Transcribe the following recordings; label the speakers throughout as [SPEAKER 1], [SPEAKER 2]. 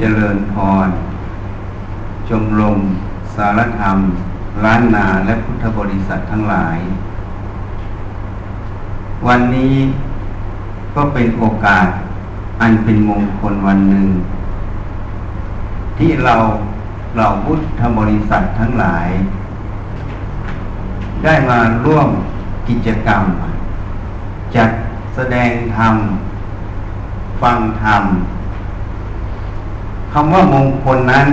[SPEAKER 1] เจริญพร ชมรม สารธรรม ล้านนาและพุทธบริษัททั้งหลาย วันนี้ก็เป็นโอกาสอันเป็นมงคลวันหนึ่ง ที่เราเราพุทธบริษัททั้งหลาย ได้มาร่วมกิจกรรม จัดแสดงธรรม ฟังธรรม คำว่ามงคลนั้น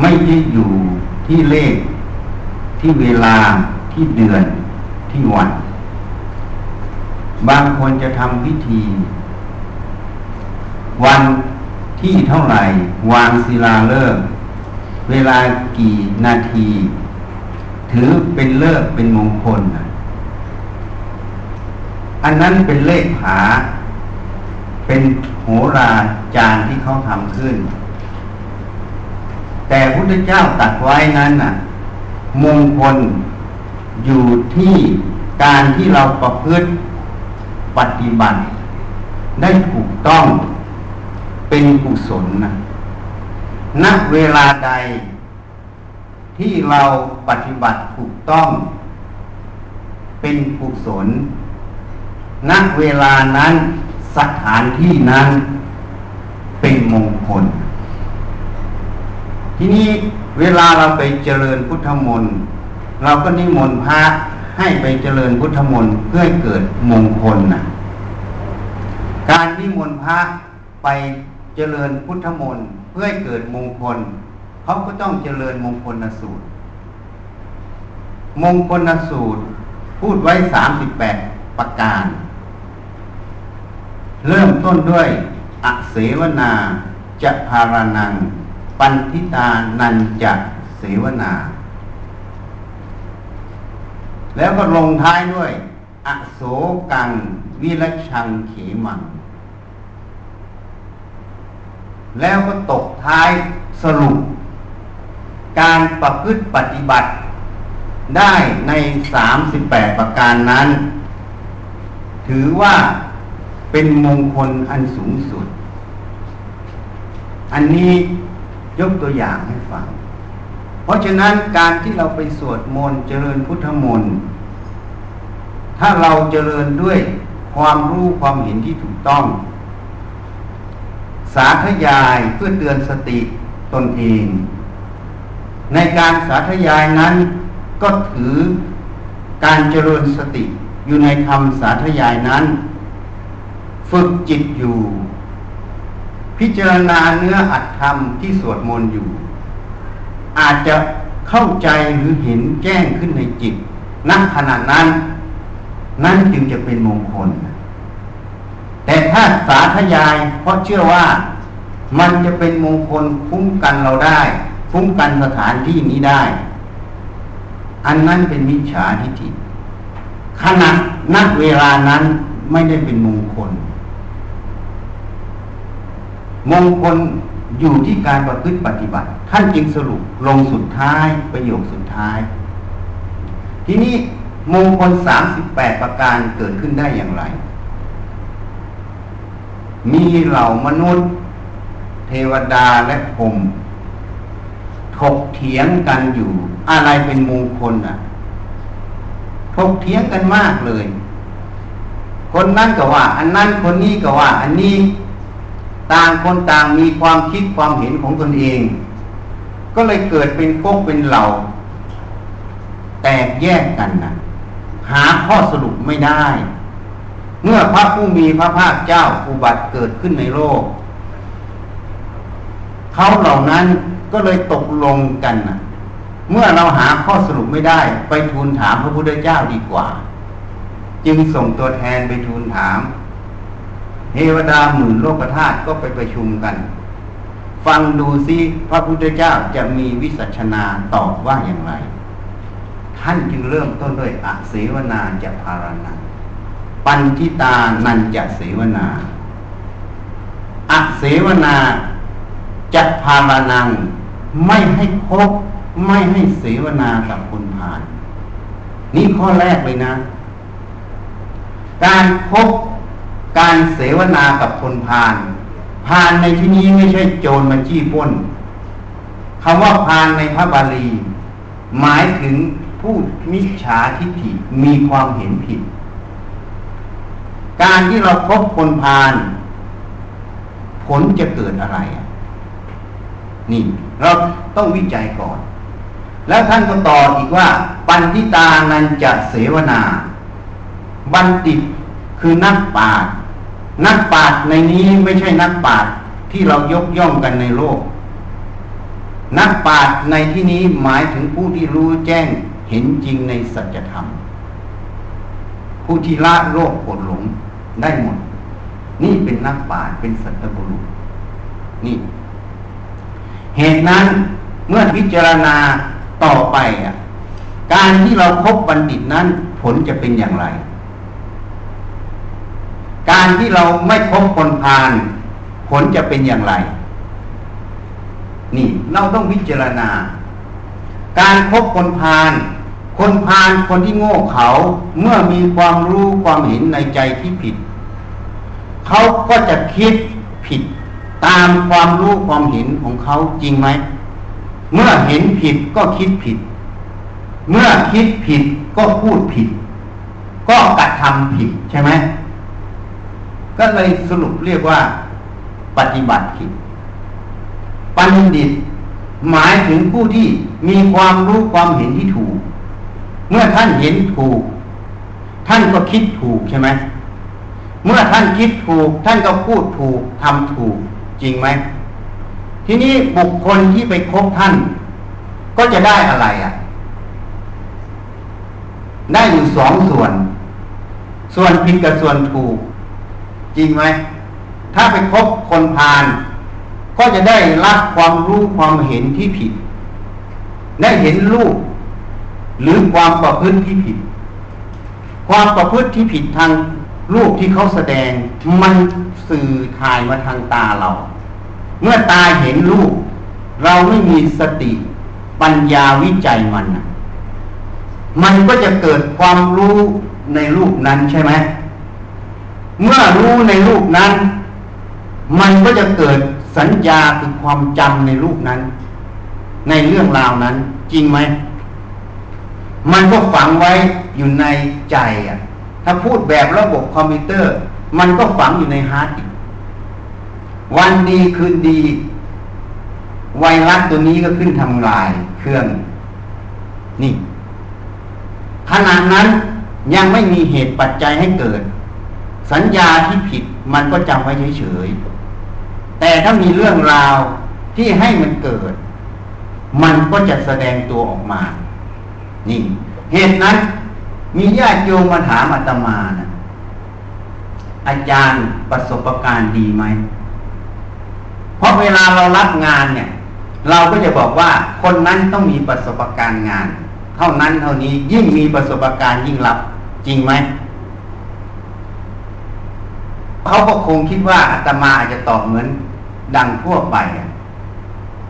[SPEAKER 1] ไม่ได้อยู่ที่เลข ที่เวลาที่เดือนที่วัน บางคนจะทำพิธี วันที่เท่าไหร่ วางศิลาเลิก เวลากี่นาที ถือเป็นเลิกเป็นมงคล อันนั้นเป็นเลขผา เป็นโหราจารย์ที่เขาทำขึ้น แต่พุทธเจ้าตัดไว้นั้นน่ะ มงคลอยู่ที่การที่เราประพฤติปฏิบัติ ได้ถูกต้องเป็นกุศลนะณเวลาใดที่เราปฏิบัติถูกต้อง เป็นกุศลณเวลานั้น สถานที่นั้นเป็นมงคล ทีนี้เวลาเราไปเจริญพุทธมนต์เราก็นิมนต์พระให้ไปเจริญพุทธมนต์เพื่อเกิดมงคลนะการนิมนต์พระไปเจริญพุทธมนต์เพื่อเกิดมงคลเขาก็ต้องเจริญมงคลนสูตร มงคลนสูตร พูดไว้สามสิบแปดประการ เริ่มต้นด้วยอเสวนาจะพารานัง ปันทิตานันจะเสวนา แล้วก็ลงท้ายด้วย อโศกัง วิรชังเขมัง แล้วก็ตกท้ายสรุป การประพฤติปฏิบัติ ได้ใน 38 ประการนั้น ถือว่า เป็นมงคลอันสูงสุด อันนี้ยกตัวอย่างให้ฟัง เพราะฉะนั้นการที่เราไปสวดมนต์เจริญพุทธมนต์ถ้าเราเจริญด้วยความรู้ความเห็นที่ถูกต้อง สาธยายเพื่อเตือนสติตนเอง ในการสาธยายนั้นก็ถือการเจริญสติอยู่ในคำสาธยายนั้น ฝึกจิตอยู่ พิจารณาเนื้ออัตธรรมที่สวดมนต์อยู่ อาจจะเข้าใจหรือเห็นแจ้งขึ้นในจิตณขณะนั้น นั่นจึงจะเป็นมงคล แต่ถ้าสาธยายเพราะเชื่อว่ามันจะเป็นมงคลคุ้มกันเราได้ คุ้มกันสถานที่นี้ได้ อันนั้นเป็นมิจฉาทิฏฐิขณะนักเวลานั้นไม่ได้เป็นมงคล มงคลอยู่ที่การประพฤติปฏิบัติ ท่านจึงสรุปลงสุดท้ายประโยคสุดท้าย ทีนี้มงคลสามสิบแปดประการเกิดขึ้นได้อย่างไร มีเหล่ามนุษย์ เทวดาและพรมถกเถียงกันอยู่ อะไรเป็นมงคลอะถกเถียงกันมากเลย คนนั้นก็ว่า อันนั้นคนนี้ก็ว่า อันนี้ ต่างคนต่างมีความคิดความเห็นของตนเอง ก็เลยเกิดเป็นพวกเป็นเหล่า แตกแยกกันนะหาข้อสรุปไม่ได้ เมื่อพระผู้มีพระภาคเจ้าอุบัติเกิดขึ้นในโลก เขาเหล่านั้นก็เลยตกลงกันนะเมื่อเราหาข้อสรุปไม่ได้ ไปทูลถามพระพุทธเจ้าดีกว่า จึงส่งตัวแทนไปทูลถาม เทวดาหมื่นโลกธาตุก็ไปประชุมกัน ฟังดูซิพระพุทธเจ้าจะมีวิสัชนาตอบว่าอย่างไร ท่านจึงเริ่มต้นด้วยอเสวนาจะพารณาปัญทิตานันจะเสวนาอเสวนาจะพารนัง ไม่ให้คบไม่ให้เสวนากับคนผ่าน นี่ข้อแรกเลยนะ การคบ การเสวนากับคนพาลพานในที่นี้ไม่ใช่โจรมาจี้ป้นคำว่าพานในพระบาลี หมายถึงผู้มิจฉาทิฏฐิมีความเห็นผิด การที่เราคบคนพานผลจะเกิดอะไร นี่ เราต้องวิจัยก่อน แล้วท่านก็ต่ออีกว่า ปันทิตานันจะเสวนา บัณฑิตคือนักปราชญ์ นักปราชญ์ในนี้ไม่ใช่นักปราชญ์ที่เรายกย่องกันในโลก นักปราชญ์ในที่นี้หมายถึงผู้ที่รู้แจ้งเห็นจริงในสัจธรรม ผู้ที่ละโลกโกรหลงได้หมด นี่เป็นนักปราชญ์เป็นสัตบุรุษ นี่ เหตุนั้นเมื่อพิจารณาต่อไปอะ การที่เราพบบัณฑิตนั้นผลจะเป็นอย่างไร การที่เราไม่พบคนพาลผลจะเป็นอย่างไร นี่เราต้องพิจารณา การพบคนพาลคนพาลคนที่โง่เขาเมื่อมีความรู้ความเห็นในใจที่ผิด เขาก็จะคิดผิดตามความรู้ความเห็นของเขาจริงไหม เมื่อเห็นผิดก็คิดผิด เมื่อคิดผิดก็พูดผิด ก็กระทำผิดใช่ไหม ก็เลยสรุปเรียกว่า ปฏิบัติผิดปัณฑิต หมายถึงผู้ที่มีความรู้ความเห็นที่ถูก เมื่อท่านเห็นถูก ท่านก็คิดถูกใช่ไหมเมื่อท่านคิดถูก ท่านก็พูดถูกทำถูกจริงไหมทีนี้บุคคลที่ไปคบท่าน ก็จะได้อะไรอะ่ะ ได้อยู่สองส่วน ส่วนผิดกับส่วนถูก จริงไหม ถ้าไปคบคนพาลก็จะได้รับความรู้ความเห็นที่ผิด ได้เห็นรูป หรือความประพฤติที่ผิด ความประพฤติที่ผิดทางรูปที่เขาแสดงมันสื่อถ่ายมาทางตาเรา เมื่อตาเห็นรูป เราไม่มีสติปัญญาวิจัยมัน มันก็จะเกิดความรู้ในรูปนั้นใช่ไหม เมื่อรู้ในรูปนั้น มันก็จะเกิดสัญญาคือความจำในรูปนั้น ในเรื่องราวนั้น จริงไหม มันก็ฝังไว้อยู่ในใจอะ ถ้าพูดแบบระบบคอมพิวเตอร์ มันก็ฝังอยู่ในฮาร์ดดิสก์วันดีคืนดี ไวรัสตัวนี้ก็ขึ้นทำลายเครื่อง นี่ขณะนั้นยังไม่มีเหตุปัจจัยให้เกิด สัญญาที่ผิดมันก็จำไว้เฉยๆ แต่ถ้ามีเรื่องราวที่ให้มันเกิด มันก็จะแสดงตัวออกมา นี่ เหตุนั้น มีญาติโยมมาถามอาตมานะอาจารย์ประสบการณ์ดีไหม เพราะเวลาเรารับงานเนี่ย เราก็จะบอกว่าคนนั้นต้องมีประสบการณ์งาน เท่านั้นเท่านี้ยิ่งมีประสบการณ์ยิ่งรับ จริงไหม เขาก็คงคิดว่าอาตมาอาจจะตอบเหมือนดังทั่วไป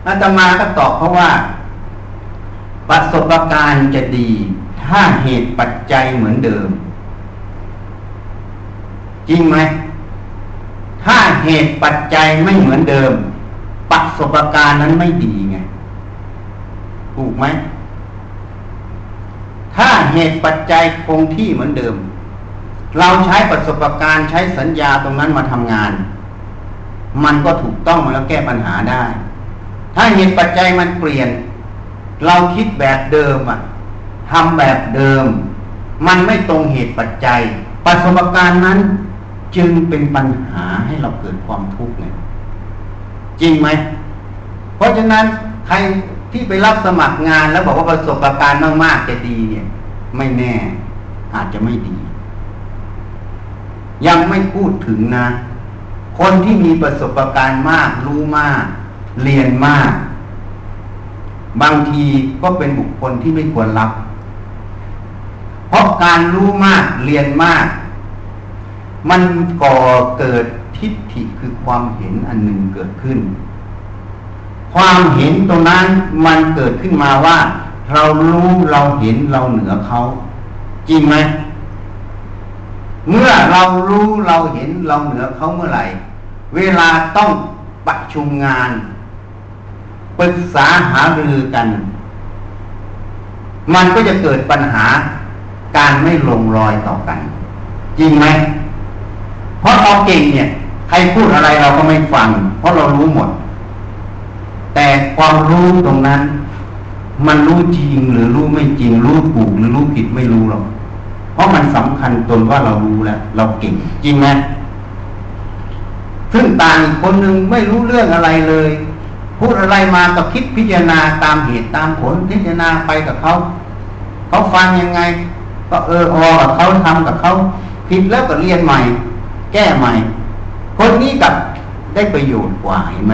[SPEAKER 1] อาตมาก็ตอบเพราะว่า ประสบการณ์จะดี ถ้าเหตุปัจจัยเหมือนเดิม จริงไหม ถ้าเหตุปัจจัยไม่เหมือนเดิม ประสบการณ์นั้นไม่ดีไงถูกไหมถ้าเหตุปัจจัยคงที่เหมือนเดิม เราใช้ประสบการณ์ใช้สัญญาตรงนั้นมาทำงาน มันก็ถูกต้องมาแล้วแก้ปัญหาได้ ถ้าเหตุปัจจัยมันเปลี่ยน เราคิดแบบเดิมอะทำแบบเดิม มันไม่ตรงเหตุปัจจัย ประสบการณ์นั้น จึงเป็นปัญหาให้เราเกิดความทุกข์ไงจริงไหม เพราะฉะนั้นใครที่ไปรับสมัครงานแล้วบอกว่าประสบการณ์มากๆจะดีเนี่ย ไม่แน่อาจจะไม่ดี ยังไม่พูดถึงนะ คนที่มีประสบการณ์มาก รู้มาก เรียนมาก บางทีก็เป็นบุคคลที่ไม่ควรรับ เพราะการรู้มากเรียนมาก มันก่อเกิดทิฏฐิคือความเห็นอันหนึ่งเกิดขึ้น ความเห็นตรงนั้นมันเกิดขึ้นมาว่า เรารู้เราเห็นเราเหนือเขา จริงไหม เมื่อเรารู้เราเห็นเราเหนือเขาเมื่อไหร่ เวลาต้องประชุมงานปรึกษาหารือกัน มันก็จะเกิดปัญหาการไม่ลงรอยต่อกัน จริงไหมเพราะเราเก่งเนี่ย ใครพูดอะไรเราก็ไม่ฟัง เพราะเรารู้หมด แต่ความรู้ตรงนั้น มันรู้จริงหรือรู้ไม่จริง รู้ถูกหรือรู้ผิดไม่รู้หรอก เพราะมันสำคัญตนว่าเรารู้แล้ว เราเก่ง จริงไหมซึ่งต่างคนหนึ่งไม่รู้เรื่องอะไรเลย พูดอะไรมาก็คิดพิจารณาตามเหตุตามผลพิจารณาไปกับเขาเขาฟังยังไง ก็เออออกับเขาทำกับเขาผิดแล้วก็เรียนใหม่ แก้ใหม่ คนนี้กับได้ประโยชน์กว่าเห็นไหม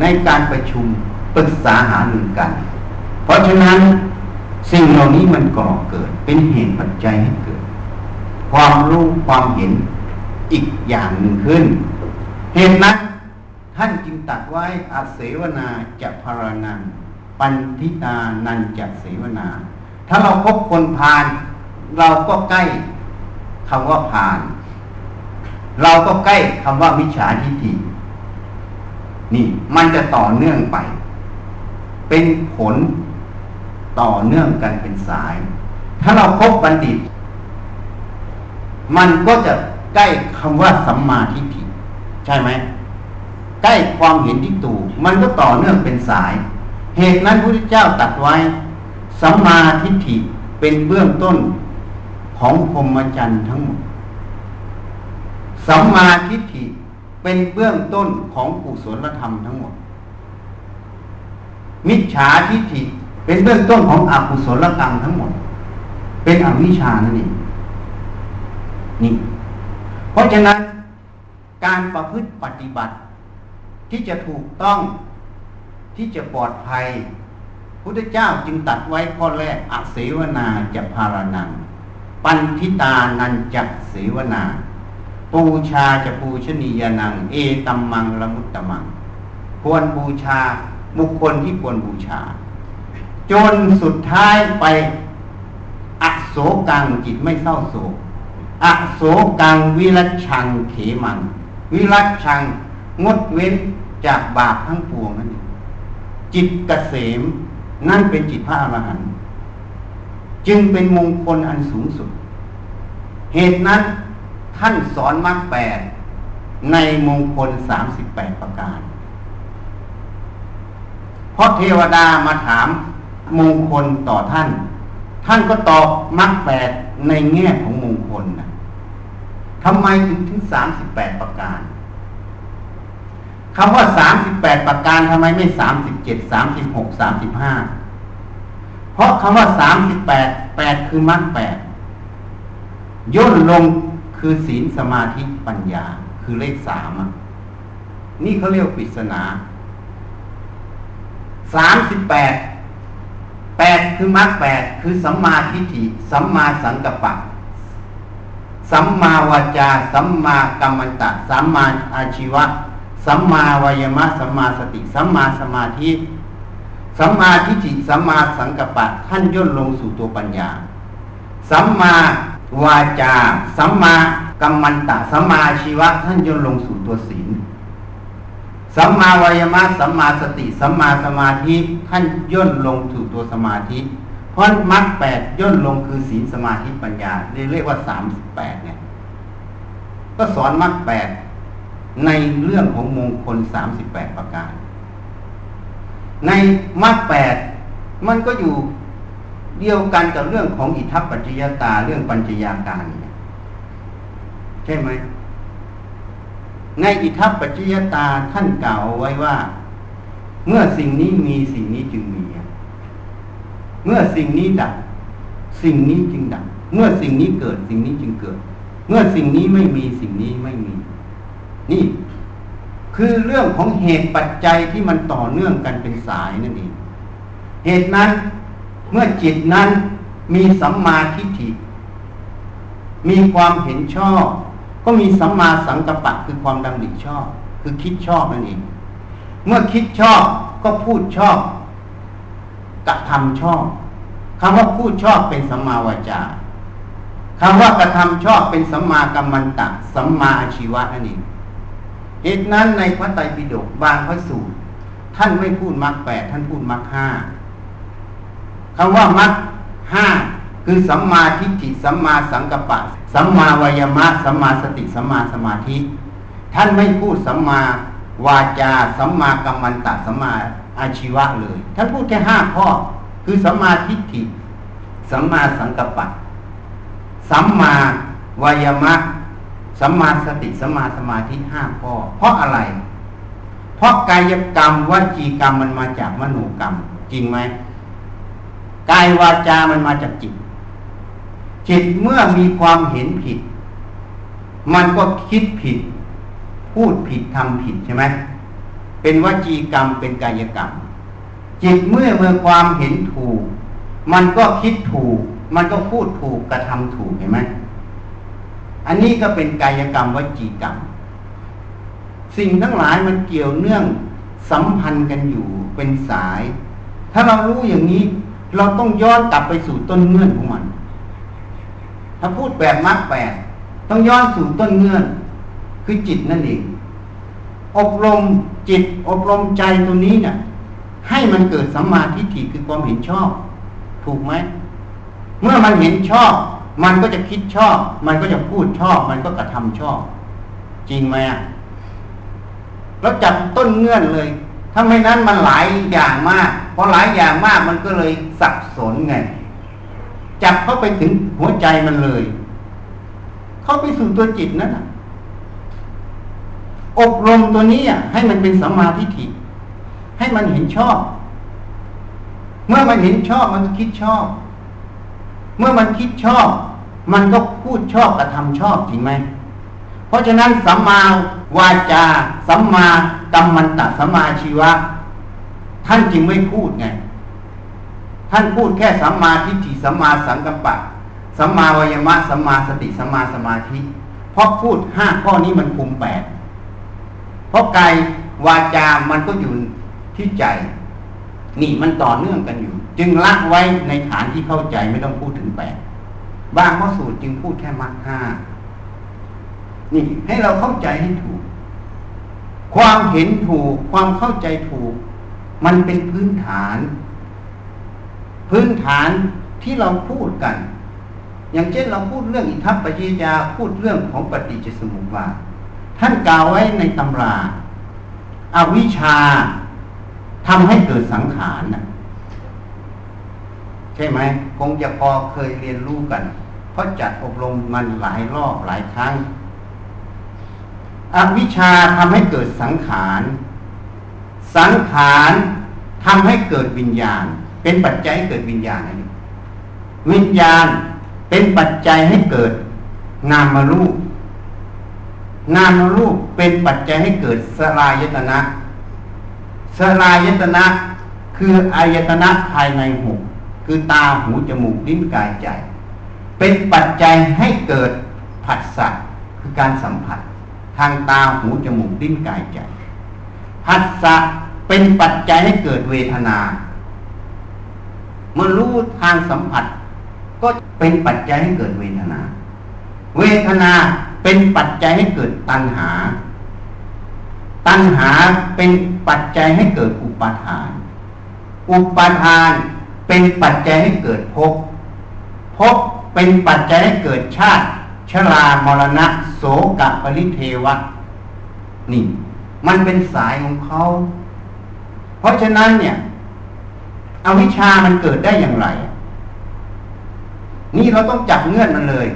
[SPEAKER 1] ในการประชุมปรึกษาหารือกัน เพราะฉะนั้น สิ่งเหล่านี้มันก่อเกิด เป็นเหตุปัจจัยให้เกิด ความรู้ความเห็นอีกอย่างหนึ่งขึ้น เหตุนั้นท่านจึงตัดไว้อาเสวนาจะพารนังปันทิตานันจะเสวนา ถ้าเราพบคนพาลเราก็ใกล้คำว่าพาลเราก็ใกล้คำว่ามิจฉาทิฏฐินี่ มันจะต่อเนื่องไป เป็นผล ต่อเนื่องกันเป็นสาย ถ้าเราพบบัณฑิต มันก็จะใกล้คำว่าสัมมาทิฏฐิใช่ไหมใกล้ความเห็นที่ถูก มันก็ต่อเนื่องเป็นสาย เหตุนั้นพระพุทธเจ้าตัดไว้ สัมมาทิฏฐิเป็นเบื้องต้นของพรหมจรรย์ทั้งหมด สัมมาทิฏฐิเป็นเบื้องต้นของกุศลธรรมทั้งหมด มิจฉาทิฏฐิ เป็นเบื้องต้นของอกุศลกรรมทั้งหมด เป็นอวิชชานั่นเองนี่ เพราะฉะนั้นการประพฤติปฏิบัติ ที่จะถูกต้องที่จะปลอดภัยพุทธเจ้าจึงตัดไว้ข้อแรกอเสวนาจะพารนัง ปันทิตานันจักเสวนา ปูชาจะปูชนียนัง เอตัมมังละมุตตมัง ควรบูชาบุคคลที่ควรบูชา จนสุดท้ายไปอโศกังจิตไม่เศร้าโศกอโศกังวิรัชังเขมันวิรัชังงดเว้นจากบาปทั้งปวงนั่นเองจิตเกษมนั่นเป็นจิตพระอรหันต์จึงเป็นมงคลอันสูงสุด เหตุนั้นท่านสอนมรรคแปดในมงคลสามสิบแปดประการ เพราะเทวดามาถาม มงคลต่อท่าน ท่านก็ตอบมรรคแปดในแง่ของมงคลนะทำไมถึงถึงสามสิบแปดประการคำว่าสามสิบแปดประการทำไมไม่สามสิบเจ็ดสามสิบหกสามสิบห้าเพราะคำว่าสามสิบแปดแปดคือมรรคแปดย่นลงคือศีลสมาธิปัญญา คือเลขสามนี่เขาเรียกปริศนาสามสิบแปด แปดคือมรรคแปดคือสัมมาทิฏฐิสัมมาสังกัปปะ สัมมาวาจา สัมมากัมมันตะ สัมมาอาชีวะ สัมมาวายมะสัมมาสติ สัมมาสมาธิ สัมมาทิฏฐิสัมมาสังกัปปะท่านย่นลงสู่ตัวปัญญา สัมมาวาจา สัมมากัมมันตะ สัมมาชีวะท่านย่นลงสู่ตัวศีล สัมมาวายมะสัมมาสติ สัมมาสมาธิท่านย่นลงสู่ตัวสมาธิ เพราะมรรคแปดย่นลงคือศีลสมาธิปัญญาเรียกว่าสามสิบแปดเนี่ย ก็สอนมรรคแปดในเรื่องของมงคลสามสิบแปดประการ ในมรรคแปดมันก็อยู่เดียวกันกับเรื่องของอิทัปปัจจยตาเรื่องปัญจยาการใช่ไหม ในอิทัปปัจจยตาท่านกล่าวไว้ว่า เมื่อสิ่งนี้มีสิ่งนี้จึงมี เมื่อสิ่งนี้ดับสิ่งนี้จึงดับเมื่อสิ่งนี้เกิดสิ่งนี้จึงเกิด เมื่อสิ่งนี้ไม่มีสิ่งนี้ไม่มี นี่ คือเรื่องของเหตุปัจจัยที่มันต่อเนื่องกันเป็นสายนั่นเองเหตุนั้นเมื่อจิตนั้นมีสัมมาทิฏฐิมีความเห็นชอบ ก็มีสัมมาสังกัปปะคือความดำริชอบ คือคิดชอบนั่นเอง เมื่อคิดชอบก็พูดชอบกระทำชอบคำว่าพูดชอบเป็นสัมมาวาจาคำว่ากระทำชอบเป็นสัมมากัมมันตะสัมมาอาชีวะนั่นเองเหตุนั้นในพระไตรปิฎกบางพระสูตร ท่านไม่พูดมรรคแปดท่านพูดมรรคห้าคำว่ามรรคห้าคือสัมมาทิฏฐิสัมมาสังกัปปะ สัมมาวายมะสัมมาสติสัมมาสมาธิ ท่านไม่พูดสัมมาวาจาสัมมากัมมันตะสัมมาอาชีวะเลย ท่านพูดแค่ห้าข้อ คือสัมมาทิฏฐิสัมมาสังกัปปะสัมมาวายมะสัมมาสติสัมมาสมาธิห้าข้อ เพราะอะไร เพราะกายกรรมวจีกรรมมันมาจากมโนกรรม จริงไหมกายวาจามันมาจากจิต จิตเมื่อมีความเห็นผิด มันก็คิดผิด พูดผิดทำผิดใช่ไหมเป็นวจีกรรมเป็นกายกรรม จิตเมื่อเมื่อความเห็นถูก มันก็คิดถูก มันก็พูดถูกกระทำถูกเห็นไหมอันนี้ก็เป็นกายกรรมวจีกรรม สิ่งทั้งหลายมันเกี่ยวเนื่องสัมพันธ์กันอยู่เป็นสาย ถ้าเรารู้อย่างนี้ เราต้องย้อนกลับไปสู่ต้นเงื่อนของมัน ถ้าพูดแบบมรรคแปดต้องย้อนสู่ต้นเงื่อน คือจิตนั่นเอง อบรมจิตอบรมใจตรงนี้เนี่ยให้มันเกิดสัมมาทิฏฐิคือความเห็นชอบ ถูกไหม เมื่อมันเห็นชอบ มันก็จะคิดชอบ มันก็จะพูดชอบ มันก็กระทำชอบ จริงไหมอะเราจับต้นเงื่อนเลย ถ้าไม่นั้นมันหลายอย่างมากพอหลายอย่างมากมันก็เลยสับสนไง จับเข้าไปถึงหัวใจมันเลย เข้าไปสู่ตัวจิตนั่นอบรมตัวนี้อะให้มันเป็นสัมมาทิฏฐิให้มันเห็นชอบ เมื่อมันเห็นชอบมันคิดชอบ เมื่อมันคิดชอบ มันก็พูดชอบกระทำชอบจริงไหมเพราะฉะนั้นสัมมาวาจา สัมมากัมมันตะสัมมาชีวะ ท่านจึงไม่พูดไง ท่านพูดแค่สัมมาทิฏฐิสัมมาสังกัปปะสัมมาวายมะสัมมาสติสัมมาสมาธิเพราะพูดห้าข้อนี้มันคุมแปดเพราะกายวาจามันก็อยู่ที่ใจ นี่มันต่อเนื่องกันอยู่ จึงละไว้ในฐานที่เข้าใจไม่ต้องพูดถึงแปดบางข้อสูตรจึงพูดแค่มรรคห้านี่ให้เราเข้าใจให้ถูก ความเห็นถูก ความเข้าใจถูก มันเป็นพื้นฐาน พื้นฐานที่เราพูดกัน อย่างเช่นเราพูดเรื่องอิทัปปัจจยาพูดเรื่องของปฏิจจสมุปบาทท่านกล่าวไว้ในตำราอาวิชาทำให้เกิดสังขารนะใช่ไหมคงจะพอเคยเรียนรู้กัน เพราะจัดอบรมมันหลายรอบหลายครั้งอวิชชาทำให้เกิดสังขาร สังขารทำให้เกิดวิญญาณ เป็นปัจจัยให้เกิดวิญญาณนี่วิญญาณเป็นปัจจัยให้เกิดนามรูปนามรูปเป็นปัจจัยให้เกิดสลายตนะสลายตนะคืออายตนะภายในหูคือตาหูจมูกลิ้นกายใจ เป็นปัจจัยให้เกิดผัสสะคือการสัมผัส ทางตาหูจมูกลิ้นกายใจผัสสะเป็นปัจจัยให้เกิดเวทนา เมื่อรู้ทางสัมผัส ก็เป็นปัจจัยให้เกิดเวทนา เวทนาเป็นปัจจัยให้เกิดตัณหา ตัณหาเป็นปัจจัยให้เกิดอุปาทาน อุปาทานเป็นปัจจัยให้เกิดภพภพเป็นปัจจัยให้เกิดชาติชรามรณะ โสกปริเทวะ นี่ มันเป็นสายของเขา เพราะฉะนั้นเนี่ย อวิชามันเกิดได้อย่างไร นี่เราต้องจับเงื่อนมันเลย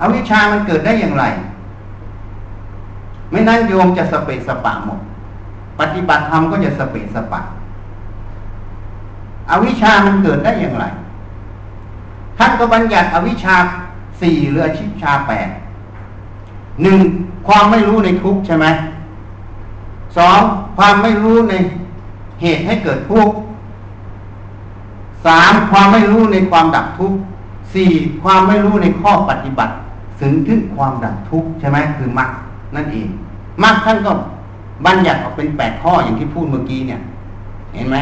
[SPEAKER 1] อวิชามันเกิดได้อย่างไร ไม่นั้นโยมจะสเปสปะหมด ปฏิบัติธรรมก็จะสเปสปะ อวิชามันเกิดได้อย่างไรท่านก็บัญญัติอวิชชาสี่หรืออชิชาแปดหนึ่งความไม่รู้ในทุกใช่ไหมสองความไม่รู้ใน เหตุให้เกิดทุกข์สามความไม่รู้ในความดับทุกข์สี่ความไม่รู้ในข้อปฏิบัติถึงถึงความดับทุกข์ใช่ไหมคือมรรคนั่นเองมรรคท่านก็บัญญัติออกเป็นแปดข้ออย่างที่พูดเมื่อกี้เนี่ย เห็นไหม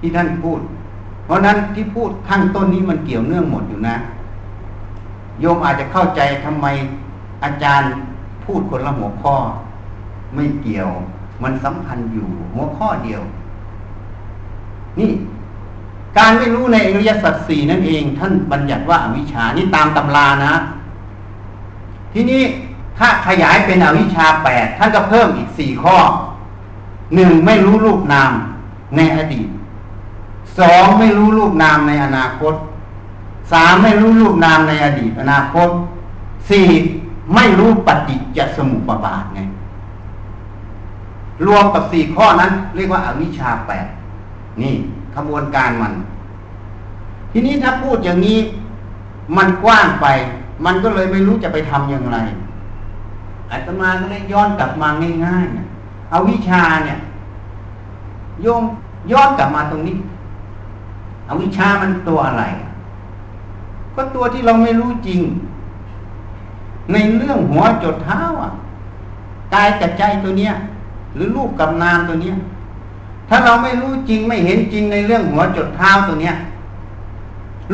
[SPEAKER 1] ที่ท่านพูด เพราะนั้นที่พูดข้างต้นนี้มันเกี่ยวเนื่องหมดอยู่นะ โยมอาจจะเข้าใจทำไมอาจารย์พูดคนละหัวข้อ ไม่เกี่ยว มันสัมพันธ์อยู่หัวข้อเดียว นี่การไม่รู้ในอริยสัจสี่นั่นเอง ท่านบัญญัติว่าอวิชชานี่ตามตำรานะ ทีนี้ถ้าขยายเป็นอวิชชาแปดท่านก็เพิ่มอีกสี่ข้อหนึ่งไม่รู้รูปนามในอดีตสองไม่รู้รูปนามในอนาคตสามไม่รู้รูปนามในอดีตอนาคตสี่ไม่รู้ปฏิจจสมุปบาทไงรวมกับสี่ข้อนั้น เรียกว่าอาวิชชาแปด นี่ขบวนการมัน ทีนี้ถ้าพูดอย่างนี้ มันกว้างไป มันก็เลยไม่รู้จะไปทำอย่างไรอาตมาก็เลยย้อนกลับมาง่ายๆเอาวิชาเนี่ยโยมย้อนกลับมาตรงนี้เอาวิชามันตัวอะไร ก็ตัวที่เราไม่รู้จริง ในเรื่องหัวจดเท้าอะกายกับใจตัวเนี้ย หรือรูปกับนามตัวเนี้ย ถ้าเราไม่รู้จริงไม่เห็นจริงในเรื่องหัวจดเท้าตัวเนี้ย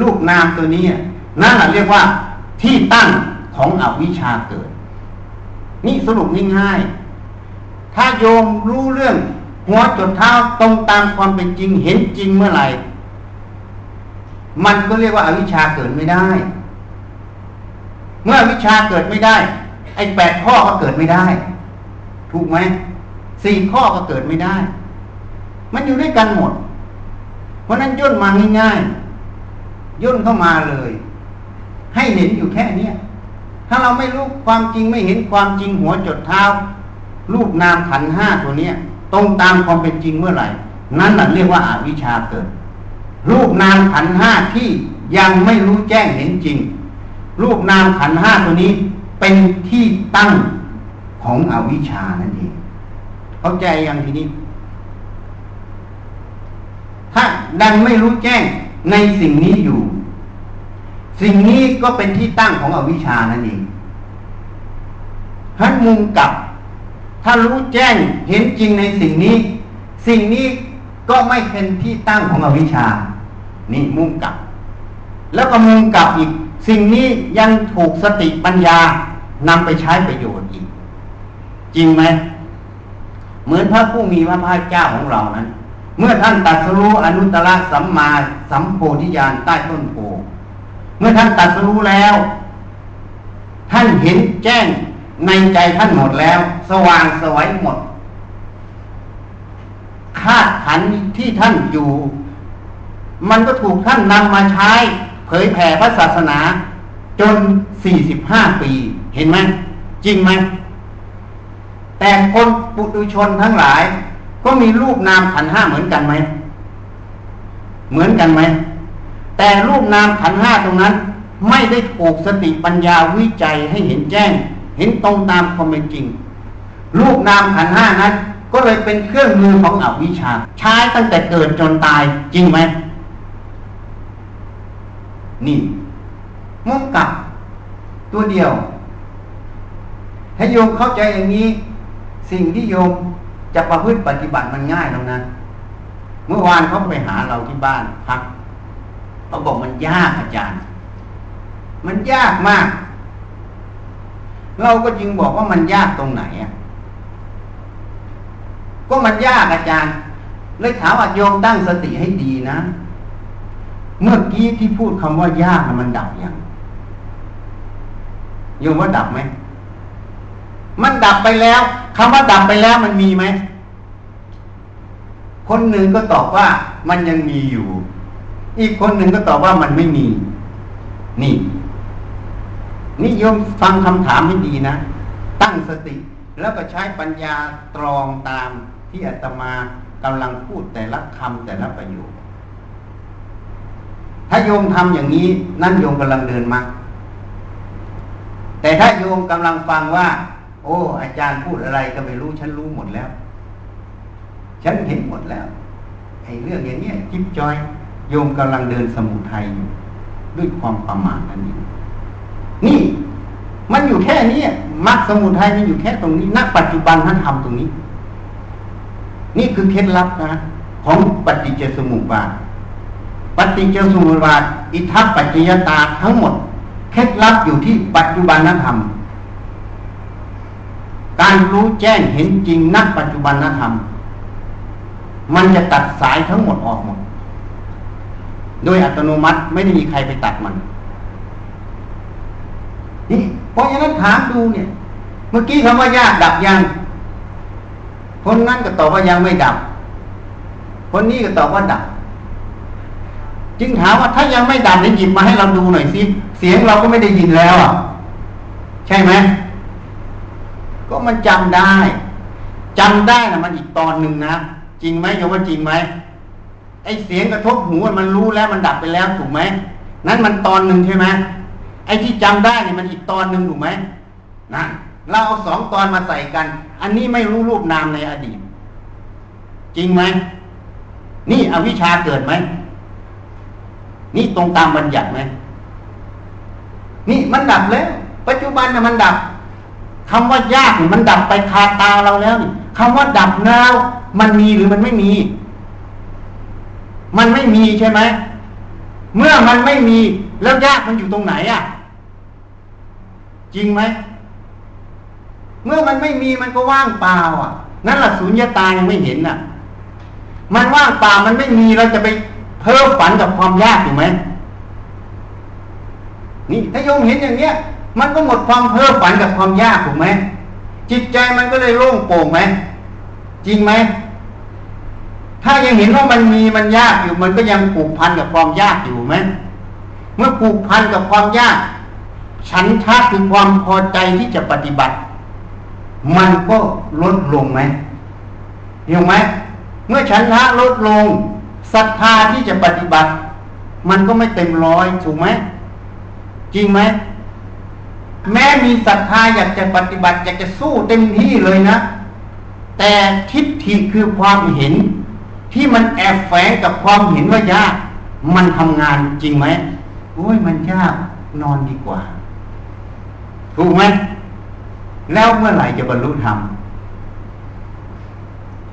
[SPEAKER 1] รูปนามตัวนี้นั่นแหละเรียกว่าที่ตั้งของอวิชชาเกิด นี่สรุปง่ายๆถ้าโยมรู้เรื่องหัวจดเท้าตรงตามความเป็นจริงเห็นจริงเมื่อไหร่ มันก็เรียกว่าอาวิชชาเกิดไม่ได้ เมื่อวิชาเกิดไม่ได้ ไอ้แปดข้อก็เกิดไม่ได้ ถูกไหมสี่ข้อก็เกิดไม่ได้ มันอยู่ด้วยกันหมด เพราะนั้นย่นมาง่ายๆย่นเข้ามาเลย ให้เห็นอยู่แค่เนี้ยถ้าเราไม่รู้ความจริงไม่เห็นความจริงหัวจดเท้า รูปนามขันห้าตัวเนี้ยตรงตามความเป็นจริงเมื่อไหร่ นั่นแหละเรียกว่าอาวิชชาเกิด รูปนามขันห้าที่ยังไม่รู้แจ้งเห็นจริง รูปนามขันห้าตัวนี้เป็นที่ตั้งของอวิชชานั่นเองเข้าใจยังทีนี้ ถ้าดังไม่รู้แจ้งในสิ่งนี้อยู่ สิ่งนี้ก็เป็นที่ตั้งของอวิชชานั่นเองฮันมุงกับ ถ้ารู้แจ้งเห็นจริงในสิ่งนี้ สิ่งนี้ก็ไม่เป็นที่ตั้งของอวิชชา นี่มุ่งกับ แล้วก็มุ่งกับอีก สิ่งนี้ยังถูกสติปัญญานำไปใช้ประโยชน์อีก จริงไหม เหมือนพระผู้มีพระภาคเจ้าของเรานั้น เมื่อท่านตัดสรู้อนุตตรสัมมาสัมโพธิญาณใต้ต้นโพเมื่อท่านตัดสรู้แล้ว ท่านเห็นแจ้งในใจท่านหมดแล้ว สว่างสวัยหมดคาดขันที่ท่านอยู่ มันก็ถูกท่านนำมาใช้ เผยแผ่พระศาสนา จนสี่สิบห้าปี เห็นไหมจริงไหมแต่คนปุถุชนทั้งหลาย ก็มีรูปนามขันห้าเหมือนกันไหม เหมือนกันไหม แต่รูปนามขันห้าตรงนั้น ไม่ได้ถูกสติปัญญาวิจัยให้เห็นแจ้ง เห็นตรงตามความเป็นจริง รูปนามขันห้านั้น ก็เลยเป็นเครื่องมือของอวิชชา ใช้ตั้งแต่เกิดจนตายจริงไหม นี่มุกกับตัวเดียว ให้โยมเข้าใจอย่างนี้ สิ่งที่โยม จะประพฤติปฏิบัติมันง่ายแล้วนะ เมื่อวานเขาไปหาเราที่บ้านพักเขาบอกมันยากอาจารย์ มันยากมาก เราก็จึงบอกว่ามันยากตรงไหนอะก็มันยากอาจารย์ เลยถามว่าโยมตั้งสติให้ดีนะ เมื่อกี้ที่พูดคำว่ายากมันดับยังโยมว่าดับไหม มันดับไปแล้วคำว่าดับไปแล้วมันมีไหม คนหนึ่งก็ตอบว่ามันยังมีอยู่ อีกคนหนึ่งก็ตอบว่ามันไม่มี นี่นี่โยมฟังคำถามให้ดีนะ ตั้งสติ แล้วก็ใช้ปัญญาตรองตามที่อาตมากำลังพูดแต่ละคำแต่ละประโยคถ้าโยมทำอย่างนี้ นั่นโยมกำลังเดินมาแต่ถ้าโยมกำลังฟังว่า โอ้ อาจารย์พูดอะไรก็ไม่รู้ฉันรู้หมดแล้ว ฉันเห็นหมดแล้วไอ้เรื่องอย่างเนี้ยจิ๊บจอย โยมกำลังเดินสมุทัยอยู่ด้วยความประมาทนั่นเองนี่มันอยู่แค่นี้มรรคสมุทัยมันอยู่แค่ตรงนี้ณปัจจุบันท่านทำตรงนี้ นี่คือเคล็ดลับนะของปฏิจจสมุปบาทปฏิจจสมุปบาทอิทัปปัจจยตาทั้งหมด เคล็ดลับอยู่ที่ปัจจุบันธรรม การรู้แจ้งเห็นจริงนักปัจจุบันธรรม มันจะตัดสายทั้งหมดออกหมด โดยอัตโนมัติไม่ได้มีใครไปตัดมัน นี่เพราะฉะนั้นถามดูเนี่ย เมื่อกี้คำว่ายากดับยังคนนั้นก็ตอบว่ายังไม่ดับ คนนี้ก็ตอบว่าดับ จึงถามว่าถ้ายังไม่ดับนี่หยิบมาให้เราดูหน่อยสิเสียงเราก็ไม่ได้ยินแล้วอะใช่ไหม ก็มันจำได้จำได้นะมันอีกตอนหนึ่งนะจริงไหมโยมว่าจริงไหมไอเสียงกระทบหูมันรู้แล้วมันดับไปแล้วถูกไหมนั้นมันตอนหนึ่งใช่ไหมไอ้ที่จำได้เนี่ยมันอีกตอนหนึ่งถูกไหมนะเราเอาสองตอนมาใส่กัน อันนี้ไม่รู้รูปนามในอดีต จริงไหมนี่อวิชชาเกิดไหมนี่ตรงตามบัญญัติไหมนี่มันดับแล้ว ปัจจุบันนะมันดับ คำว่ายากนี่มันดับไปคาตาเราแล้วนี่คำว่าดับนาวมันมีหรือมันไม่มี มันไม่มีใช่ไหมเมื่อมันไม่มีแล้วยากมันอยู่ตรงไหนอะ จริงไหมเมื่อมันไม่มีมันก็ว่างเปล่า อะ นั่นแหละสุญญาตายังไม่เห็นอะ มันว่างเปล่ามันไม่มีเราจะไปเพ้อฝันกับความยากถูกไหมนี่ถ้าโยมเห็นอย่างเนี้ย มันก็หมดความเพ้อฝันกับความยากถูกไหมจิตใจมันก็เลยโล่งโปร่งไหมจริงไหมถ้ายังเห็นว่ามันมีมันยากอยู่ มันก็ยังผูกพันกับความยากอยู่ไหมเมื่อผูกพันกับความยาก ฉันทะคือความพอใจที่จะปฏิบัติ มันก็ลดลงไหมเห็นไหมเมื่อฉันทะลดลงศรัทธาที่จะปฏิบัติ มันก็ไม่เต็มร้อยถูกไหมจริงไหม แม้มีศรัทธาอยากจะปฏิบัติอยากจะสู้เต็มที่เลยนะ แต่ทิฏฐิคือความเห็น ที่มันแอบแฝงกับความเห็นว่ายาก มันทำงานจริงไหมโอ้ยมันยากนอนดีกว่า ถูกไหมแล้วเมื่อไหร่จะบรรลุธรรม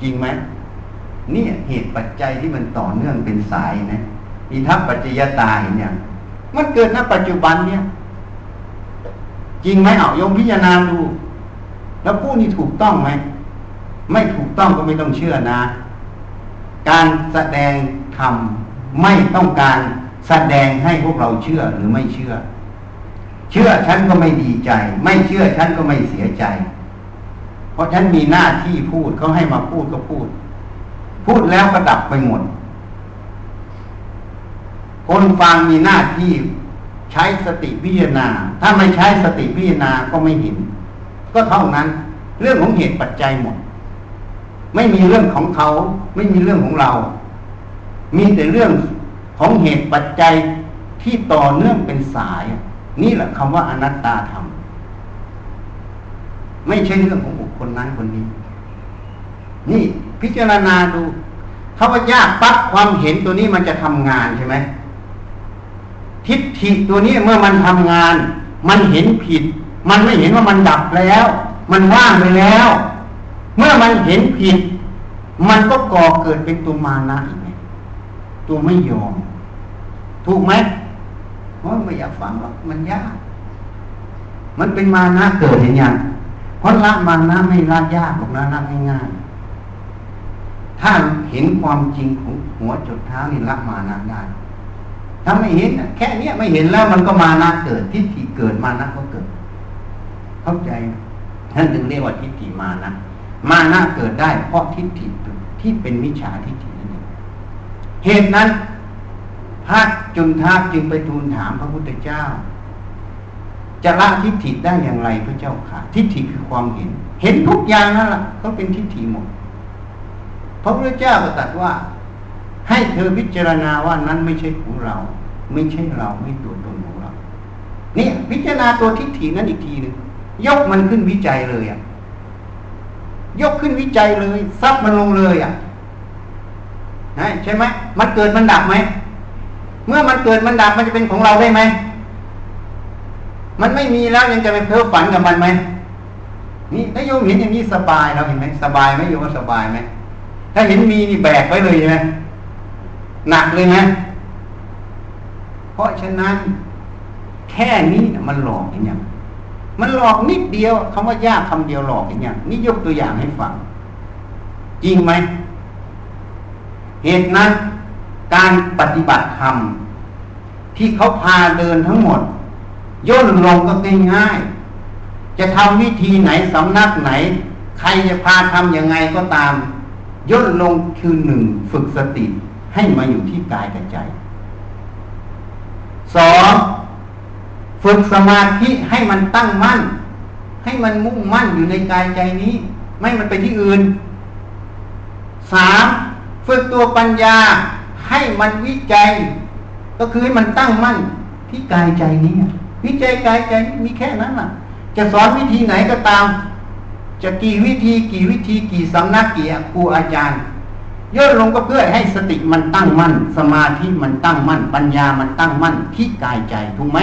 [SPEAKER 1] จริงไหมนี่เหตุปัจจัยที่มันต่อเนื่องเป็นสายนะอิทัปปัจจยตาเห็นอย่างมันเกิดณปัจจุบันเนี่ย จริงไหมเอาโยมพิจารณาดู แล้วผู้นี้ถูกต้องไหมไม่ถูกต้องก็ไม่ต้องเชื่อนะ การแสดงธรรมไม่ต้องการแสดงให้พวกเราเชื่อหรือไม่เชื่อ เชื่อฉันก็ไม่ดีใจ ไม่เชื่อฉันก็ไม่เสียใจ เพราะฉันมีหน้าที่พูดเขาให้มาพูดก็พูด พูดแล้วก็ดับไปหมดคนฟังมีหน้าที่ ใช้สติพิจารณา ถ้าไม่ใช้สติพิจารณาก็ไม่เห็น ก็เท่านั้น เรื่องของเหตุปัจจัยหมด ไม่มีเรื่องของเขา ไม่มีเรื่องของเรา มีแต่เรื่องของเหตุปัจจัยที่ต่อเนื่องเป็นสาย นี่แหละคำว่าอนัตตาธรรม ไม่ใช่เรื่องของบุคคลนั้นคนนี้ นี่พิจารณาดูคำว่ายากปั๊บความเห็นตัวนี้มันจะทำงานใช่ไหม ทิฏฐิตัวนี้เมื่อมันทำงาน มันเห็นผิด มันไม่เห็นว่ามันดับแล้ว มันว่างไปแล้ว เมื่อมันเห็นผิด มันก็ก่อเกิดเป็นตัวมานะอีกไงตัวไม่ยอม ถูกไหมเพราะไม่อยากฟังหรอกมันยาก มันเป็นมานะเกิดเห็นยังเพราะละมานะไม่ละยากหรอกนะละง่ายๆถ้าเห็นความจริงของหัวจุดเท้านี่ละมานะได้ ถ้าไม่เห็นแค่นี้ไม่เห็นแล้วมันก็มานะเกิดทิฏฐิเกิดมานะก็เกิด เข้าใจท่านถึงเรียกว่าทิฏฐิมานะมานะเกิดได้ เพราะทิฏฐิที่เป็นมิจฉาทิฏฐินั่นเองเหตุนั้นพระจุนทาจึงไปทูลถามพระพุทธเจ้า จะละทิฏฐิได้อย่างไรพระเจ้าค่ะ ทิฏฐิคือความเห็น เห็นทุกอย่างนั่นแหละก็เป็นทิฏฐิหมดพระพุทธเจ้าก็ตรัสว่า ให้เธอพิจารณาว่านั้นไม่ใช่ของเรา ไม่ใช่เราไม่ตัวตนของเรา เนี่ย พิจารณาตัวทิฏฐินั้นอีกทีหนึ่งยกมันขึ้นวิจัยเลยอะยกขึ้นวิจัยเลยซับมันลงเลยอะใช่ไหมมันเกิดมันดับไหมเมื่อมันเกิดมันดับมันจะเป็นของเราได้ไหมมันไม่มีแล้วยังจะไปเพ้อฝันกับมันไหมนี่ถ้าโยมเห็นอย่างนี้สบายเราเห็นไหมสบายไหมโยมว่าสบายไหมถ้าเห็นมีนี่แบกไว้เลยใช่ไหม หนักเลยนะ เพราะฉะนั้น แค่นี้มันหลอกอย่างมันหลอกนิดเดียวคำว่ายากคำเดียวหลอกอย่างเงี้ยนี่ยกตัวอย่างให้ฟัง จริงไหมเหตุนั้น การปฏิบัติธรรมที่เขาพาเดินทั้งหมด ย่นลงก็ง่ายๆจะทำวิธีไหนสำนักไหน ใครจะพาทำยังไงก็ตาม ย่นลงคือหนึ่งฝึกสติ ให้มาอยู่ที่กายกับใจสองฝึกสมาธิให้มันตั้งมั่น ให้มันมุ่งมั่นอยู่ในกายใจนี้ ไม่มันไปที่อื่นสามฝึกตัวปัญญาให้มันวิจัย ก็คือให้มันตั้งมั่นที่กายใจนี้ วิจัยกายใจมีแค่นั้นล่ะ จะสอนวิธีไหนก็ตาม จะกี่วิธีกี่วิธีกี่สำนักกี่ครูอาจารย์ ย่นลงก็เพื่อให้สติมันตั้งมั่น สมาธิมันตั้งมั่น ปัญญามันตั้งมั่นที่กายใจถูกไหม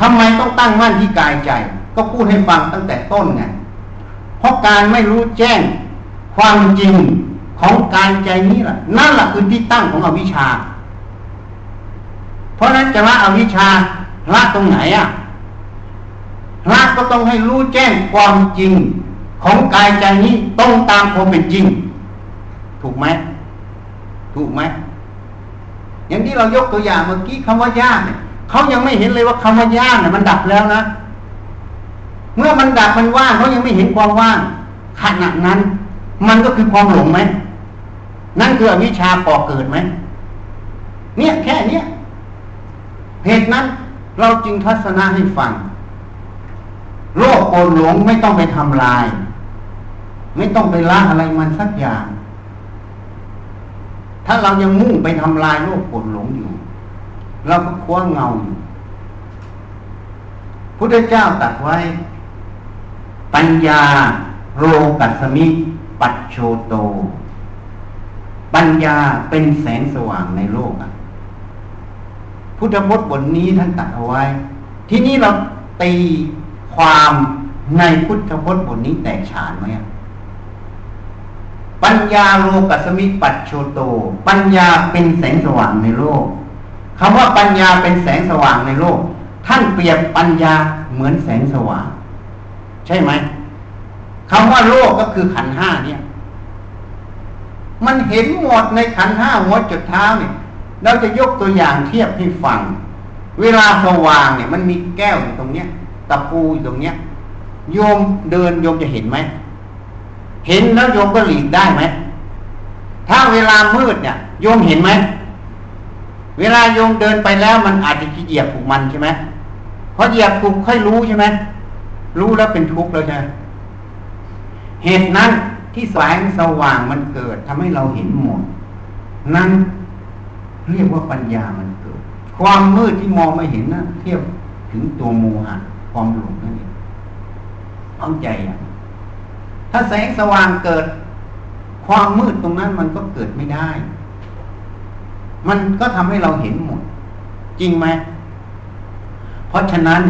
[SPEAKER 1] ทำไมต้องตั้งมั่นที่กายใจ ก็พูดให้ฟังตั้งแต่ต้นไงเพราะการไม่รู้แจ้งความจริงของกายใจนี้แหละนั่นแหละคือที่ตั้งของอวิชชา เพราะนั้นจะละอวิชชาละตรงไหนอะละก็ต้องให้รู้แจ้งความจริงของกายใจนี้ต้องตามความเป็นจริง ถูกไหมถูกไหมอย่างที่เรายกตัวอย่างเมื่อกี้คำว่ายากเนี่ยเขายังไม่เห็นเลยว่าคำว่ายาเนี่ยมันดับแล้วนะ เมื่อมันดับมันว่างเขายังไม่เห็นความว่างขณะนั้น มันก็คือความหลงไหมนั่นคืออวิชชาก่อเกิดไหมเนี่ยแค่เนี้ยเหตุนั้นเราจึงทัศนะให้ฟังโลกโกรหลงไม่ต้องไปทำลาย ไม่ต้องไปละอะไรมันสักอย่าง ถ้าเรายังมุ่งไปทำลายโลกโกรธหลงอยู่ เราก็คว้าเงาอยู่พุทธเจ้าตรัสไว้ ปัญญาโรกัสมิ ปัจโชโต ปัญญาเป็นแสงสว่างในโลกอะพุทธพจน์บทนี้ท่านตรัสเอาไว้ ที่นี้เราตีความในพุทธพจน์บทนี้แตกฉานไหม ปัญญาโลกัสมิปัจโชโต ปัญญาเป็นแสงสว่างในโลกคำว่าปัญญาเป็นแสงสว่างในโลก ท่านเปรียบปัญญาเหมือนแสงสว่าง ใช่ไหมคำว่าโลกก็คือขันห้าเนี่ย มันเห็นหมดในขันห้าหัวจุดเท้าเนี่ย เราจะยกตัวอย่างเทียบให้ฟัง เวลาสว่างเนี่ย มันมีแก้วอยู่ตรงเนี้ยตะปูอยู่ตรงเนี้ยโยมเดินโยมจะเห็นไหม เห็นแล้วโยมก็หลีกได้ไหมถ้าเวลามืดเนี่ยโยมเห็นไหมเวลาโยมเดินไปแล้วมันอาจจะเหยียบถูกมันใช่ไหมเพราะเหยียบถูกค่อยรู้ใช่ไหมรู้แล้วเป็นทุกข์แล้วใช่เหตุนั้นที่แสงสว่างมันเกิดทำให้เราเห็นหมดนั้นเรียกว่าปัญญามันเกิด ความมืดที่มองไม่เห็นนะเทียบถึงตัวโมหะความหลงนั่นเองเข้าใจอะ ถ้าแสงสว่างเกิด ความมืดตรงนั้นมันก็เกิดไม่ได้ มันก็ทำให้เราเห็นหมด จริงไหม เพราะฉะนั้น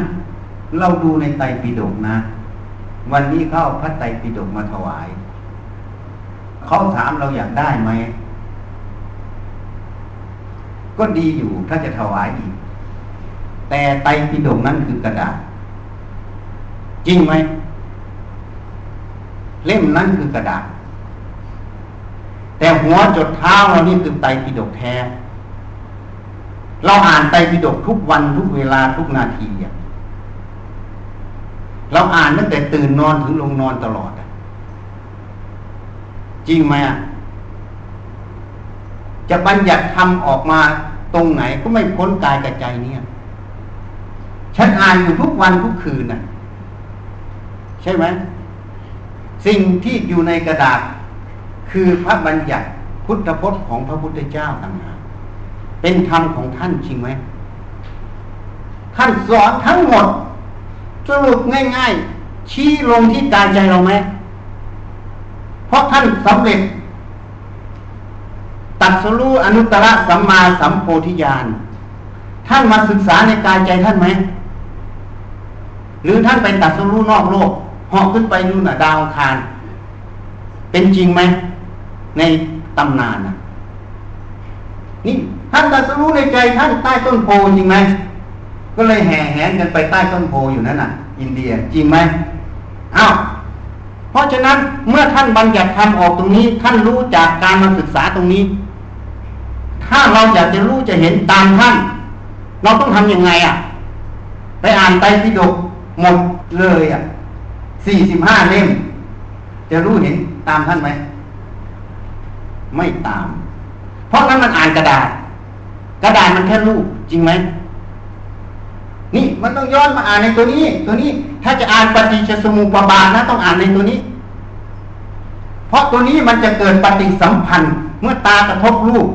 [SPEAKER 1] เราดูในไตรปิฎกนะ วันนี้เข้าพระไตรปิฎกมาถวาย เขาถามเราอยากได้ไหม ก็ดีอยู่ถ้าจะถวายอีก แต่ไตรปิฎกนั้นคือกระดาษ จริงไหม เล่มนั้นคือกระดาษ แต่หัวจดเท้าเรานี่คือไตปิฎกแท้ เราอ่านไตปิฎกทุกวันทุกเวลาทุกนาทีเราอ่านตั้งแต่ตื่นนอนถึงลงนอนตลอดจริงไหมอะจะบัญญัติทำออกมาตรงไหนก็ไม่พ้นกายกับใจเนี่ย ฉันอ่านอยู่ทุกวันทุกคืนน่ะ ใช่ไหม สิ่งที่อยู่ในกระดาษ คือพระบัญญัติพุทธพจน์ของพระพุทธเจ้าต่างหากเป็นธรรมของท่านจริงไหมท่านสอนทั้งหมด สรุปง่ายๆ ชี้ลงที่กายใจเราไหมเพราะท่านสำเร็จ ตัดสรู้อนุตตรสัมมาสัมโพธิญาณท่านมาศึกษาในกายใจท่านไหมหรือท่านไปตัดสรู้นอกโลก หอกขึ้นไปนู่นน่ะ ดาวคาร เป็นจริงไหม ในตำนานน่ะนี่ท่านตรัสรู้ในใจท่านใต้ต้นโพจริงไหมก็เลยแห่แหนกันไปใต้ต้นโพอยู่นั่นน่ะ อินเดียจริงไหมอ้าวเพราะฉะนั้นเมื่อท่านบัญญัติธรรมออกตรงนี้ ท่านรู้จากการมาศึกษาตรงนี้ ถ้าเราอยากจะรู้จะเห็นตามท่าน เราต้องทํำยังไงอะ ไปอ่านไตรปิฎกหมดเลยอะ สี่สิบห้าเล่ม จะรู้เห็นตามท่านไหม ไม่ตาม เพราะนั้นมันอ่านกระดาษ กระดาษมันแค่รูปจริงไหม นี่มันต้องย้อนมาอ่านในตัวนี้ ตัวนี้ ถ้าจะอ่านปฏิจจสมุปบาทนะต้องอ่านในตัวนี้ เพราะตัวนี้มันจะเกิดปฏิสัมพันธ์ เมื่อตากระทบรูป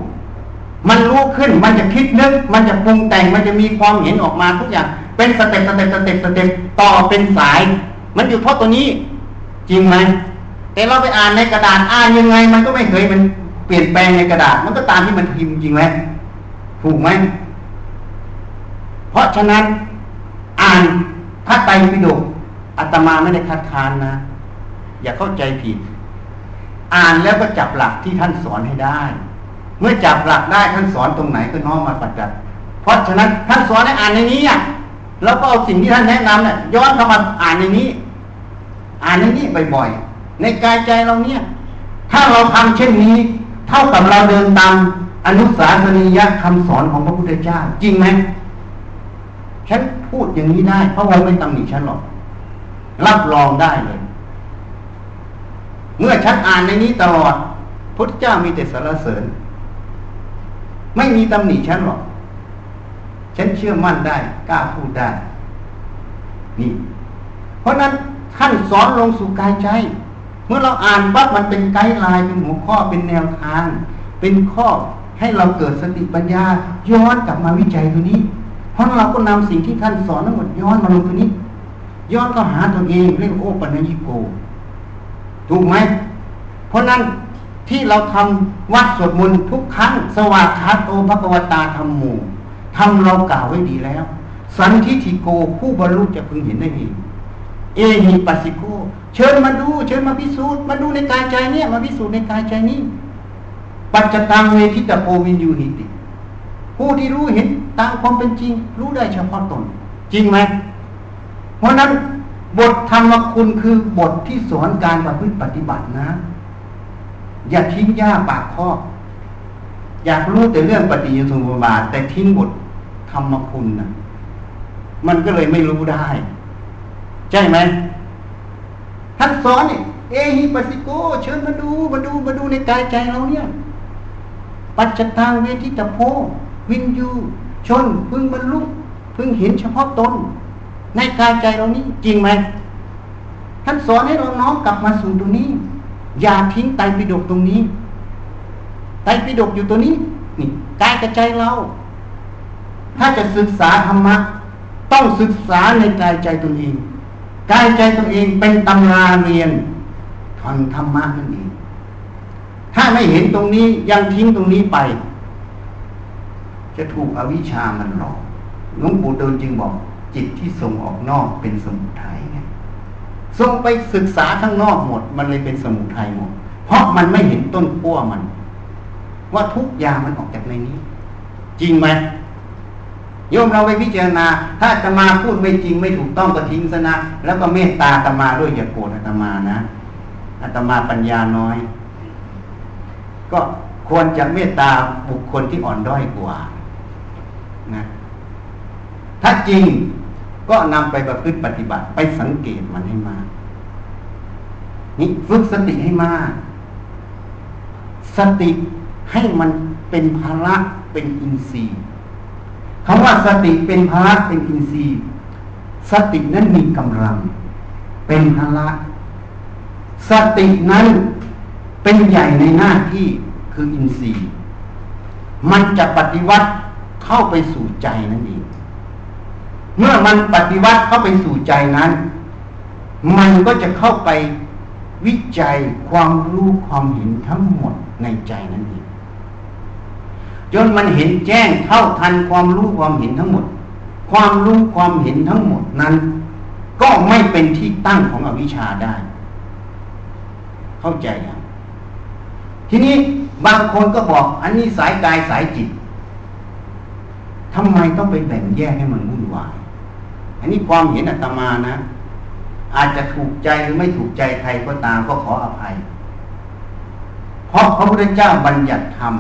[SPEAKER 1] มันรู้ขึ้น มันจะคิดนึก มันจะปรุงแต่ง มันจะมีความเห็นออกมาทุกอย่าง เป็น step step step step ต่อเป็นสาย มันอยู่เพราะตัวนี้จริงไหมแต่เราไปอ่านในกระดาษอ่านยังไง มันก็ไม่เคยมันเปลี่ยนแปลงในกระดาษ มันก็ตามที่มันพิมพ์จริงไหมถูกไหมเพราะฉะนั้นอ่านพระไตรปิฎกอาตมาไม่ได้คัดค้านนะ อย่าเข้าใจผิด อ่านแล้วก็จับหลักที่ท่านสอนให้ได้ เมื่อจับหลักได้ท่านสอนตรงไหนก็น้อมมาปฏิบัติเพราะฉะนั้นท่านสอนให้อ่านในนี้อะแล้วก็เอาสิ่งที่ท่านแนะนำเนี่ยย้อนเข้ามาอ่านในนี้ อ่านในนี้บ่อยๆ ในกายใจเราเนี่ย ถ้าเราทำเช่นนี้ เท่ากับเราเดินตามอนุสาสนียคำสอนของพระพุทธเจ้า จริงไหมฉันพูดอย่างนี้ได้พระองค์ไม่ตำหนิฉันหรอก รับรองได้เลย เมื่อฉันอ่านในนี้ตลอดพุทธเจ้ามีแต่สรรเสริญ ไม่มีตำหนิฉันหรอก ฉันเชื่อมั่นได้กล้าพูดได้ นี่ เพราะนั้น ท่านสอนลงสู่กายใจ เมื่อเราอ่านปั๊บมันเป็นไกด์ไลน์เป็นหัวข้อเป็นแนวทาง เป็นข้อให้เราเกิดสติปัญญาย้อนกลับมาวิจัยตัวนี้ เพราะเราก็นำสิ่งที่ท่านสอนทั้งหมดย้อนมาลงตัวนี้ ย้อนก็หาตัวเองเรียกโอปัญญิโก ถูกไหมเพราะนั้นที่เราทำวัดสวดมนต์ทุกครั้งสวากขาโตภควตาธรรมโมทำเรากล่าวไว้ดีแล้ว สันทิฐิโกผู้บรรลุจะพึงเห็นได้เอง เอหิปัสสิโกเชิญมาดูเชิญมาพิสูจน์มาดูในกายใจเนี่ยมาพิสูจน์ในกายใจนี้ ปัจจตังเวทิตโพวินยูหิติ ผู้ที่รู้เห็นตามความเป็นจริง รู้ได้เฉพาะตน จริงไหมเพราะนั้นบทธรรมคุณคือบทที่สอนการประพฤติปฏิบัตินะ อย่าทิ้งย่าปากข้ออยากรู้แต่เรื่องปฏิยสมุปบาท แต่ทิ้งบทธรรมคุณนะมันก็เลยไม่รู้ได้ ช่ไหมท่านสอนนี่เอหิปัสสิโก เชิญมาดูมาดูมาดูในกายใจเราเนี่ย ปัจจตังเวทิตโพวินยูชนพึงบรรลุพึงเห็นเฉพาะตน ในกายใจเรานี้จริงไหมท่านสอนให้เราน้อมกลับมาสู่ตรงนี้ อย่าทิ้งไตปิฎกตรงนี้ไตรปิฎกอยู่ตัวนี้นี่กายกับใจเรา ถ้าจะศึกษาธรรมะต้องศึกษาในกายใจตนเอง กายใจตนเองเป็นตำราเรียนทางธรรมะนั่นเองถ้าไม่เห็นตรงนี้ยังทิ้งตรงนี้ไป จะถูกอวิชามันหลอกหลวงปู่เดูลจึงบอก จิตที่ส่งออกนอกเป็นสมุทัยไงส่งไปศึกษาข้างนอกหมด มันเลยเป็นสมุทัยหมด เพราะมันไม่เห็นต้นขั้วมัน ว่าทุกอย่างมันออกจากในนี้ จริงไหม โยมเราไปพิจารณา ถ้าตมาพูดไม่จริงไม่ถูกต้องก็ทิ้งซะนะแล้วก็เมตตาตมาด้วยอย่าโกรธอาตมานะอาตมาปัญญาน้อย ก็ควรจะเมตตาบุคคลที่อ่อนด้อยกว่านะถ้าจริงก็นำไปประพฤติปฏิบัติไปสังเกตมันให้มากนี่ฝึกสติให้มาก สติให้มันเป็นภาระเป็นอินทรีย์ คำว่าสติเป็นภาระเป็นอินทรีย์ สตินั้นมีกำลัง เป็นภาระสตินั้นเป็นใหญ่ในหน้าที่คืออินทรีย์ มันจะปฏิวัติเข้าไปสู่ใจนั่นเองเมื่อมันปฏิวัติเข้าไปสู่ใจนั้น มันก็จะเข้าไปวิจัยความรู้ความเห็นทั้งหมดในใจนั่นเอง จนมันเห็นแจ้งเท่าทันความรู้ความเห็นทั้งหมด ความรู้ความเห็นทั้งหมดนั้น ก็ไม่เป็นที่ตั้งของอวิชชาได้ เข้าใจยังทีนี้บางคนก็บอก อันนี้สายกายสายจิตทำไมต้องไปแบ่งแยกให้มันวุ่นวาย อันนี้ความเห็นอาตมานะ อาจจะถูกใจหรือไม่ถูกใจใครก็ตามก็ขออภัย เพราะพระพุทธเจ้าบัญญัติธรรม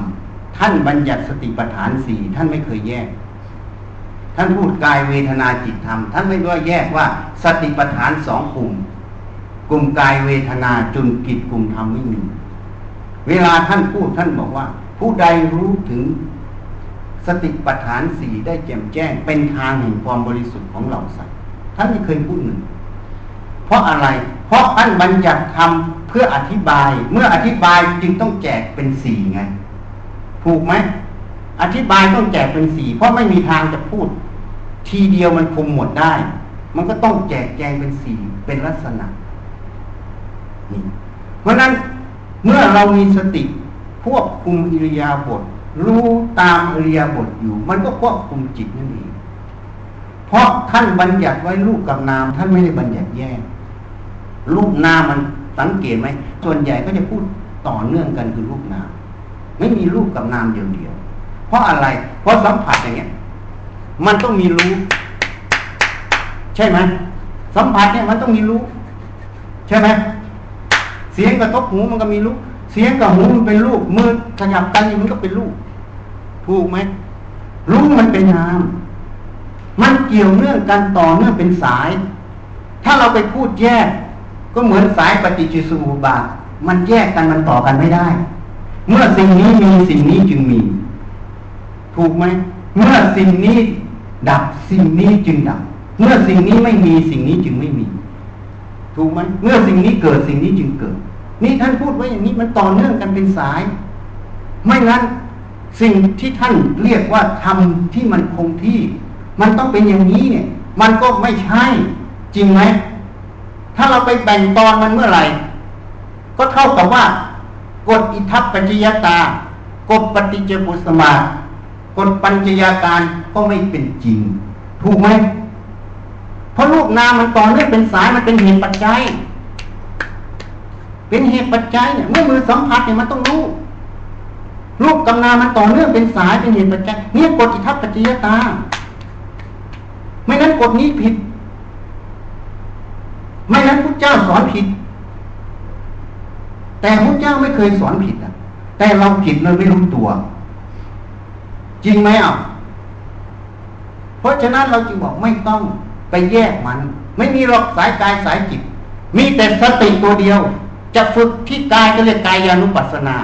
[SPEAKER 1] ท่านบัญญัติสติปัฏฐานสี่ท่านไม่เคยแยก ท่านพูดกายเวทนาจิตธรรม ท่านไม่ได้แยกว่าสติปัฏฐานสองกลุ่ม กลุ่มกายเวทนาจุนกิจกลุ่มธรรมไม่มีเวลาท่านพูดท่านบอกว่า ผู้ใดรู้ถึงสติปัฏฐานสี่ได้แจ่มแจ้ง เป็นทางแห่งความบริสุทธิ์ของเราสัตว์ท่านไม่เคยพูดหนึ่ง เพราะอะไร เพราะท่านบัญญัติทำเพื่ออธิบาย เมื่ออธิบายจึงต้องแจกเป็นสี่ไง ถูกไหม อธิบายต้องแจกเป็นสี่เพราะไม่มีทางจะพูด ทีเดียวมันคุมหมดได้ มันก็ต้องแจกแจงเป็นสี่เป็นลักษณะนี่เพราะนั้นเมื่อเรามีสติควบคุมอิริยาบถรู้ตามอิริยาบทอยู่ มันก็ควบคุมจิตนั่นเองเพราะท่านบัญญัติไว้รูปกับนาม ท่านไม่ได้บัญญัติแยกรูปนามมันสังเกตไหมส่วนใหญ่ก็จะพูดต่อเนื่องกันคือรูปนาม ไม่มีรูปกับนามเดียวเดียวเพราะอะไร เพราะสัมผัสอย่างเงี้ย มันต้องมีรู้ ใช่ไหมสัมผัสเนี่ยมันต้องมีรู้ ใช่ไหมเสียงกระทบหูมันก็มีรู้ เสียงกับหูมันเป็นรูปมือขยับกันมันก็เป็นรูปถูกไหมรู้มันเป็นนาม มันเกี่ยวเนื่องกันต่อเนื่องเป็นสาย ถ้าเราไปพูดแยก ก็เหมือนสายปฏิจจสมุปบาทมันแยกกันมันต่อกันไม่ได้ เมื่อสิ่งนี้มีสิ่งนี้จึงมี ถูกไหมเมื่อสิ่งนี้ดับสิ่งนี้จึงดับ เมื่อสิ่งนี้ไม่มีสิ่งนี้จึงไม่มี ถูกไหมเมื่อสิ่งนี้เกิดสิ่งนี้จึงเกิด นี่ท่านพูดไว้อย่างนี้มันต่อเนื่องกันเป็นสาย ไม่งั้นสิ่งที่ท่านเรียกว่าทำที่มันคงที่ มันต้องเป็นอย่างนี้เนี่ย มันก็ไม่ใช่ จริงไหมถ้าเราไปแบ่งตอนมันเมื่อไหร่ ก็เท่ากับว่า กฎอิทัปปัจจยตากฎปฏิจจบุสมากฎปัญจยาการก็ไม่เป็นจริง ถูกไหมเพราะลูกนามมันต่อเนื่องเป็นสายมันเป็นเหตุปัจจัย เป็นเหตุปัจจัยเนี่ยเมื่อมือสัมผัสเนี่ยมันต้องรู้รูปกำนามันต่อเนื่องเป็นสายเป็นเหตุปัจจัยเนี่ยกฎอิทัปปัจจยตา ไม่นั้นกฎนี้ผิด ไม่นั้นพระเจ้าสอนผิด แต่พระเจ้าไม่เคยสอนผิดอะ แต่เราผิดเราไม่รู้ตัว จริงไหมอะเพราะฉะนั้นเราจึงบอกไม่ต้องไปแยกมัน ไม่มีหรอกสายกายสายจิต มีแต่สติตัวเดียว จะฝึกที่กายก็เรียกกายานุปัสสนา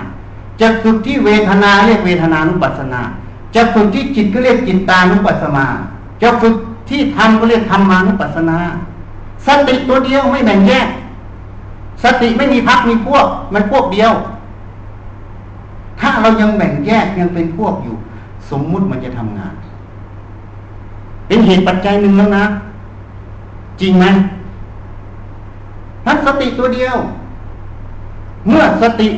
[SPEAKER 1] จะฝึกที่เวทนาเรียกเวทนานุปัสสนา จะฝึกที่จิตก็เรียกจิตตานุปัสสนาจะฝึกที่ธรรมก็เรียกธรรมานุปัสสนา สติตัวเดียวไม่แบ่งแยก สติไม่มีพักมีพวก มันพวกเดียว ถ้าเรายังแบ่งแยกยังเป็นพวกอยู่ สมมุติมันจะทำงาน เป็นเหตุปัจจัยหนึ่งแล้วนะ จริงไหมทั้งสติตัวเดียว เมื่อสติ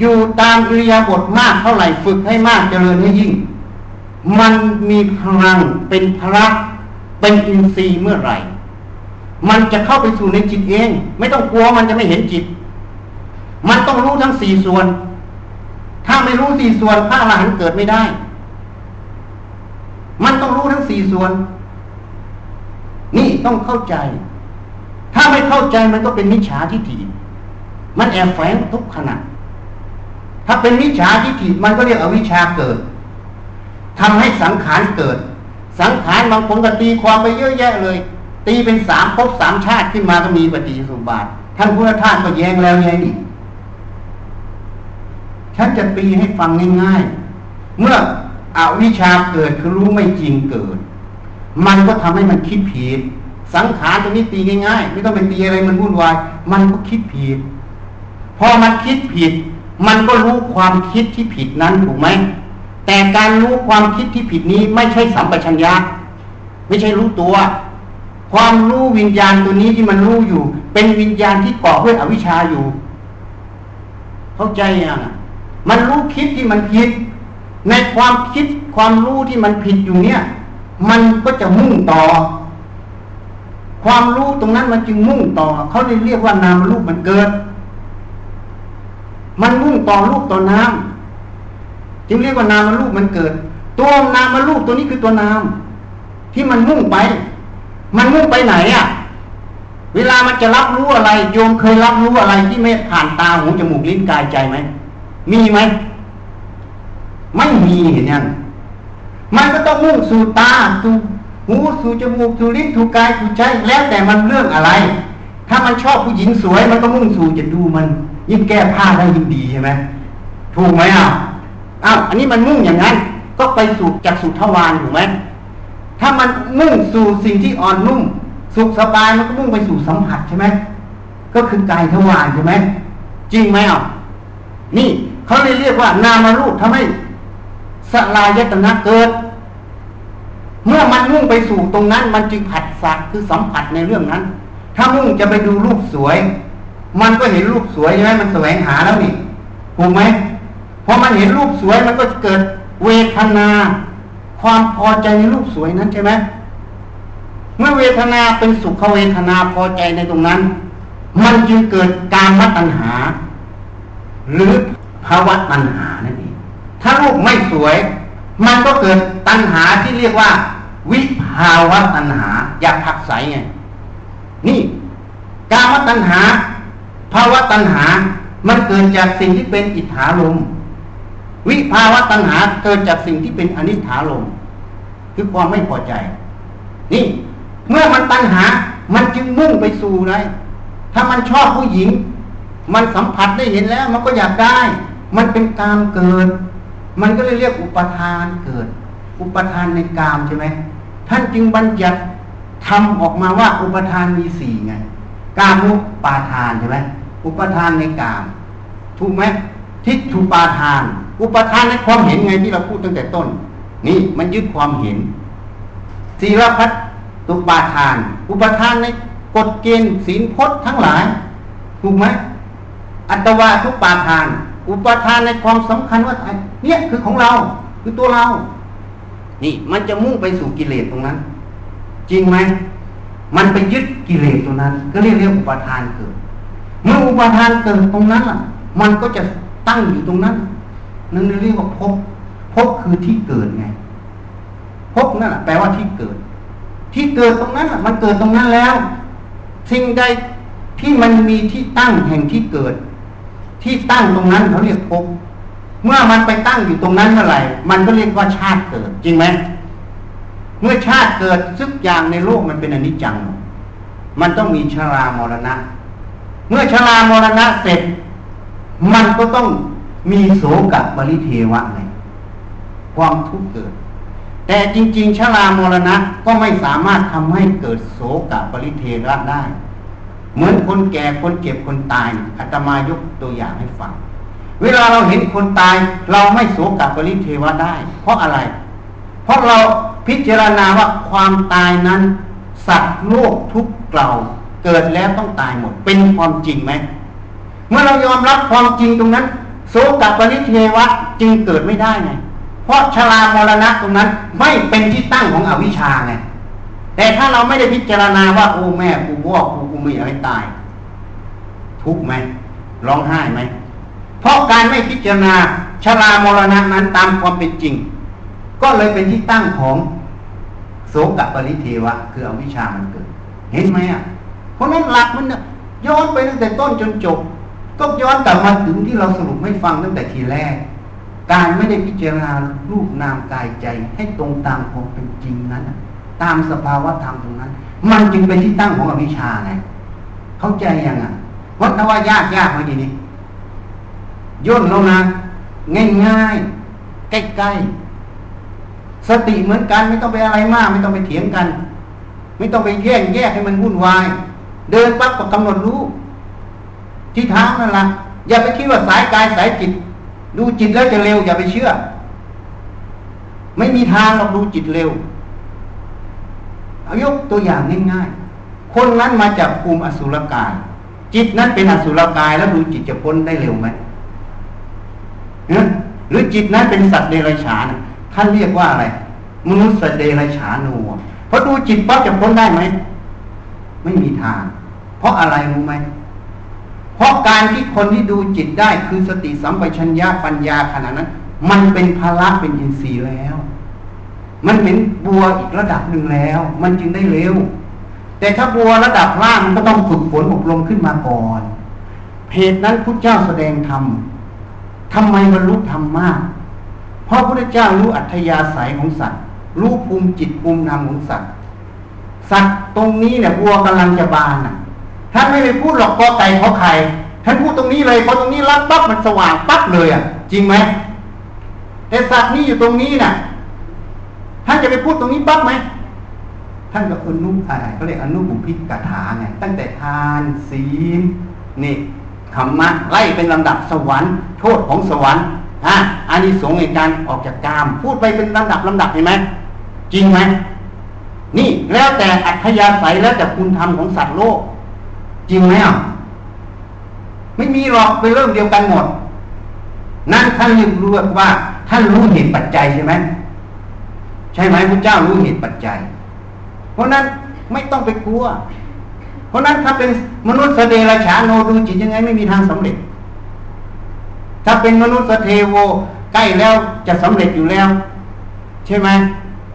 [SPEAKER 1] อยู่ตามอิริยาบถมากเท่าไหร่ฝึกให้มากเจริญให้ยิ่ง มันมีพลังเป็นพลังเป็นอินทรีย์เมื่อไหร่ มันจะเข้าไปสู่ในจิตเอง ไม่ต้องกลัวมันจะไม่เห็นจิต มันต้องรู้ทั้งสี่ส่วน ถ้าไม่รู้สี่ส่วนพระอรหันต์เกิดไม่ได้ มันต้องรู้ทั้งสี่ส่วน นี่ต้องเข้าใจ ถ้าไม่เข้าใจมันก็เป็นมิจฉาทิฏฐิมันแอบแฝงทุกขณะถ้าเป็นวิชาทิฏฐิมันก็เรียกอวิชาเกิดทำให้สังขารเกิด สังขารบางคนก็ตีความไปเยอะแยะเลย ตีเป็นสามภพสามชาติขึ้นมาก็มีปฏิสุบาท ท่านพุทธทาสก็แย้งแล้วแย้งอีกฉันจะตีให้ฟังง่ายๆ เมื่ออวิชาเกิดคือรู้ไม่จริงเกิด มันก็ทำให้มันคิดผิด สังขารตัวนี้ตีง่ายๆ ไม่ต้องไปตีอะไรมันวุ่นวาย มันก็คิดผิด พอมันคิดผิด มันก็รู้ความคิดที่ผิดนั้นถูกไหม แต่การรู้ความคิดที่ผิดนี้ไม่ใช่สัมปชัญญะ ไม่ใช่รู้ตัว ความรู้วิญญาณตัวนี้ที่มันรู้อยู่ เป็นวิญญาณที่เกาะด้วยอวิชชาอยู่ เข้าใจยังมันรู้คิดที่มันผิด ในความคิดความรู้ที่มันผิดอยู่เนี่ย มันก็จะมุ่งต่อ ความรู้ตรงนั้นมันจึงมุ่งต่อ เขาเลยเรียกว่านามรูปมันเกิด มันมุ่งต่อรูปต่อน้ำจึงเรียกว่านามรูปมันเกิด ตัวนามรูปตัวนี้คือตัวนาม ที่มันมุ่งไป มันมุ่งไปไหนอะ เวลามันจะรับรู้อะไร โยมเคยรับรู้อะไรที่ไม่ผ่านตาหูจมูกลิ้นกายใจไหมมีไหมไม่มีเห็นยังมันก็ต้องมุ่งสู่ตาสู่หูสู่จมูกสู่ลิ้นสู่กายสู่ใจแล้วแต่มันเรื่องอะไร ถ้ามันชอบผู้หญิงสวย มันก็มุ่งสู่จะดูมัน ยิ่งแก้ผ้าได้ยิ่งดีใช่ไหมถูกไหมอะอ้าวอันนี้มันมุ่งอย่างนั้น ก็ไปสู่จากสุทวารถูกไหม ถ้ามันมุ่งสู่สิ่งที่อ่อนนุ่ม สุขสบายมันก็มุ่งไปสู่สัมผัสใช่ไหมก็คือกายทวารใช่ไหมจริงไหมอะนี่เขาเลยเรียกว่านามารูปทำให้สลายตนะเกิด เมื่อมันมุ่งไปสู่ตรงนั้น มันจึงผัดสสะคือสัมผัสในเรื่องนั้น ถ้ามุ่งจะไปดูรูปสวย มันก็เห็นรูปสวยใช่ไหมมันแสวงหาแล้วนี่ถูกไหมพอมันเห็นรูปสวยมันก็เกิดเวทนา ความพอใจในรูปสวยนั้นใช่ไหมเมื่อเวทนาเป็นสุขเวทนาพอใจในตรงนั้น มันจึงเกิดการมัตัญหา หรือภาวะตัญหานั่นเองถ้ารูปไม่สวย มันก็เกิดตัณหาที่เรียกว่า วิภาวะตัณหา อยากผักใสไงนี่กามตัณหาภาวะตัณหา มันเกิดจากสิ่งที่เป็นอิทธาลม วิภาวะตัณหาเกิดจากสิ่งที่เป็นอนิถาลมคือความไม่พอใจ นี่ เมื่อมันตัณหา มันจึงมุ่งไปสู่ไรถ้ามันชอบผู้หญิง มันสัมผัสได้เห็นแล้ว มันก็อยากได้ มันเป็นกามเกิด มันก็เลยเรียกอุปทานเกิด อุปทานในกามใช่ไหมท่านจึงบัญญัติทำออกมาว่าอุปทานมีสี่ไง กามุปาทานใช่ไหมอุปทานในกาม ถูกไหมทิฏฐุปาทาน อุปทานในความเห็นไงที่เราพูดตั้งแต่ต้น นี่มันยึดความเห็นศีลพัตตุปาทาน อุปทานในกฎเกณฑ์ศีลพจน์ทั้งหลายถูกไหมอัตวาทุปาทาน อุปทานในความสำคัญว่าเนี่ยคือของเราคือตัวเรา นี่มันจะมุ่งไปสู่กิเลสตรงนั้น จริงไหมมันไปยึดกิเลสตรงนั้น ก็เรียกเรียกอุปทานเกิด เมื่ออุปทานเกิดตรงนั้นล่ะ มันก็จะตั้งอยู่ตรงนั้น นั่นเรียกว่าพภพบคือที่เกิดไงภพนั่นแปลว่าที่เกิด ที่เกิดตรงนั้นมันเกิดตรงนั้นแล้ว สิ่งใดที่มันมีที่ตั้งแห่งที่เกิด ที่ตั้งตรงนั้นเขาเรียกภพเมื่อมันไปตั้งอยู่ตรงนั้นเมื่อไหร่ มันก็เรียกว่าชาติเกิด จริงไหมเมื่อชาติเกิดซึกอย่างในโลกมันเป็นอนิจจัง มันต้องมีชรามรณะ เมื่อชรามรณะเสร็จ มันก็ต้อง มีโสกบริเทวะไงความทุกข์เกิด แต่จริง ๆชรามรณะก็ไม่สามารถทำให้เกิดโสกบริเทวะได้ เหมือนคนแก่คนเจ็บคนตายอาตมายกตัวอย่างให้ฟัง เวลาเราเห็นคนตาย เราไม่โศกกับปริเทวะได้ เพราะอะไร เพราะเราพิจารณาว่าความตายนั้น สัตว์โลกทุกเกล่าเกิดแล้วต้องตายหมด เป็นความจริงไหมเมื่อเรายอมรับความจริงตรงนั้น โศกับปริเทวะจึงเกิดไม่ได้ไง เพราะชรามรณะตรงนั้นไม่เป็นที่ตั้งของอวิชชาไง แต่ถ้าเราไม่ได้พิจารณาว่าโอ้แม่กูพ่อกูกูไม่อยากให้ตาย ทุกไหมร้องไห้ไหม เพราะการไม่พิจารณาชรามรณะนั้นตามความเป็นจริง ก็เลยเป็นที่ตั้งของโสกปริเทวะ คืออวิชามันเกิด เห็นไหมอะ เพราะนั้นหลักมันย้อนไปตั้งแต่ต้นจนจบ ก็ย้อนกลับมาถึงที่เราสรุปไม่ฟังตั้งแต่ทีแรก การไม่ได้พิจารณารูปนามกายใจให้ตรงตามความเป็นจริงนั้น ตามสภาวะธรรมตรงนั้น มันจึงเป็นที่ตั้งของอวิชชาไงเข้าใจยังอะวัดนว่ายากยากมาทีนี้ย่นลงนะง่ายง่ายใกล้ใกล้สติเหมือนกันไม่ต้องไปอะไรมาก ไม่ต้องไปเถียงกัน ไม่ต้องไปแยกแยกให้มันวุ่นวาย เดินปั๊บก็กำหนดรู้ ที่เท้านั่นละอย่าไปคิดว่าสายกายสายจิต ดูจิตแล้วจะเร็ว อย่าไปเชื่อ ไม่มีทางเราดูจิตเร็วเอายกตัวอย่างง่ายๆ คนนั้นมาจากภูมิอสุรกาย จิตนั้นเป็นอสุรกายแล้วดูจิตจะพ้นได้เร็วไหมหรือจิตนั้นเป็นสัตว์เดรัจฉานท่านเรียกว่าอะไร มนุษย์เดรัจฉานูเพราะดูจิตปั๊บจะพ้นได้ไหม ไม่มีทาง เพราะอะไรรู้ไหม เพราะการที่คนที่ดูจิตได้คือสติสัมปชัญญะปัญญาขนาดนั้น มันเป็นภาระเป็นอินทรีย์แล้ว มันเป็นบัวอีกระดับหนึ่งแล้ว มันจึงได้เร็ว แต่ถ้าบัวระดับล่างมันก็ต้องฝึกฝนอบรมขึ้นมาก่อนเหตุนั้นพุทธเจ้าแสดงธรรมทำไมบรรลุธรรมมาก เพราะพระเจ้ารู้อัธยาศัยของสัตว์ รู้ภูมิจิตภูมิธรรมของสัตว์ สัตว์ตรงนี้เนี่ยบัวกำลังจะบานอะ ท่านไม่ไปพูดหรอกกอไก่เขาไข่ท่านพูดตรงนี้เลยพอตรงนี้รับปั๊บมันสว่างปั๊บเลยอะ จริงไหมแต่สัตว์นี้อยู่ตรงนี้น่ะ ท่านจะไปพูดตรงนี้ปั๊บไหมท่านก็อนุอะไรเขาเรียกอนุบุพิกถาไงตั้งแต่ทานศีลนี่ธรรมะไล่เป็นลำดับสวรรค์โทษของสวรรค์อะอานิสงส์ในการออกจากกาม พูดไปเป็นลำดับลำดับเห็นไหมจริงไหมนี่แล้วแต่อัธยาศัยแล้วแต่คุณธรรมของสัตว์โลก จริงไหมอะไม่มีหรอกเป็นเรื่องเดียวกันหมด นั่นท่านยังรู้ว่า ท่านรู้เหตุปัจจัยใช่ไหมใช่ไหมพระเจ้ารู้เหตุปัจจัย เพราะนั้นไม่ต้องไปกลัว เพราะนั้นถ้าเป็นมนุษย์สเดรฉาโนดูจิตยังไงไม่มีทางสำเร็จ ถ้าเป็นมนุษย์สเทโวใกล้แล้วจะสำเร็จอยู่แล้ว ใช่ไหม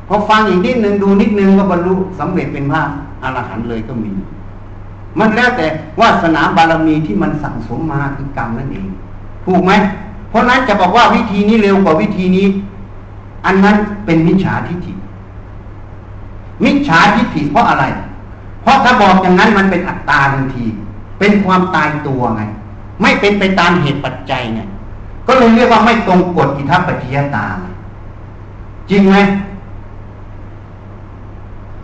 [SPEAKER 1] พอฟังอีกนิดนึงดูนิดนึงก็บรรลุสำเร็จเป็นพระอรหันต์เลยก็มี มันแล้วแต่วาสนาบารมีที่มันสั่งสมมาคือกรรมนั่นเอง ถูกไหม เพราะนั้นจะบอกว่าวิธีนี้เร็วกว่าวิธีนี้ อันนั้นเป็นมิจฉาทิฏฐิ มิจฉาทิฏฐิเพราะอะไร เพราะถ้าบอกอย่างนั้นมันเป็นอัตตาทันที เป็นความตายตัวไง ไม่เป็นไปตามเหตุปัจจัยไงก็เลยเรียกว่าไม่ตรงกฎอิทัปปัจจยตา จริงไหม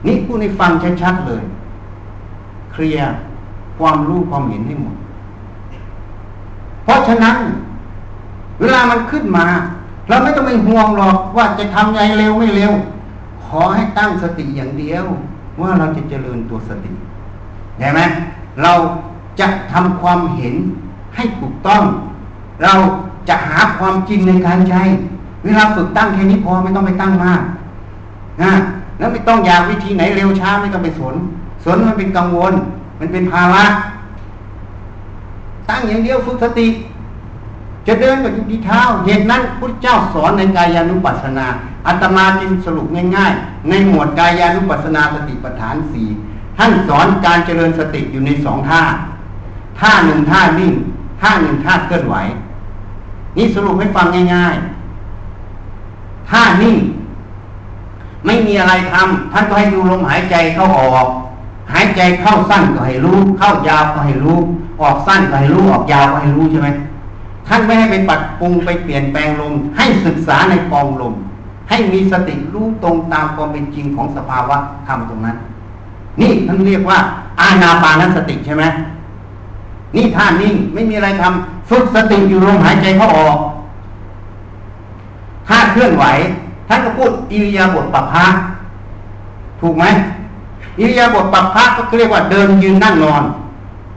[SPEAKER 1] นี่พูดในฟังชัดๆเลย เคลียร์ความรู้ความเห็นให้หมด เพราะฉะนั้น เวลามันขึ้นมา เราไม่ต้องไปห่วงหรอกว่าจะทำไงเร็วไม่เร็ว ขอให้ตั้งสติอย่างเดียว ว่าเราจะเจริญตัวสติเห็นไหมเราจะทำความเห็นให้ถูกต้อง เราจะหาความจริงในการใช้ เวลาฝึกตั้งแค่นี้พอไม่ต้องไปตั้งมากนะแล้วไม่ต้องอยากวิธีไหนเร็วช้าไม่ต้องไปสน สนมันเป็นกังวล มันเป็นภาระตั้งอย่างเดียวฝึกสติ จะเดินกับยุติเท้าเหตุนั้นพุทธเจ้าสอนในกายานุปัสสนาอัตมาจึงสรุปง่ายๆ ในหมวดกายานุปัสสนาสติปัฏฐานสี่ท่านสอนการเจริญสติอยู่ในสองท่า ท่าหนึ่งท่านิ่งท่าหนึ่งท่าเคลื่อนไหว นี่สรุปให้ฟังง่ายๆ ท่านิ่งไม่มีอะไรทำท่านก็ให้ดูลมหายใจเข้าออก หายใจเข้าสั้นก็ให้รู้ เข้ายาวก็ให้รู้ ออกสั้นก็ให้รู้ออกยาวก็ให้รู้ใช่ไหมท่านไม่ให้ไปปัดปรุงไปเปลี่ยนแปลงลมให้ศึกษาในกองลมให้มีสติรู้ตรงตามความเป็นจริงของสภาวะธรรมตรงนั้น นี่ท่านเรียกว่า อาณาปานสติใช่ไหมนี่ท่านิ่งไม่มีอะไรทำฝึกสติอยู่ลมหายใจเข้าออกถ้าเคลื่อนไหวท่านก็พูดอิริยาบถปรับพะถูกไหม อิริยาบถปรับพะก็เรียกว่าเดินยืนนั่งนอน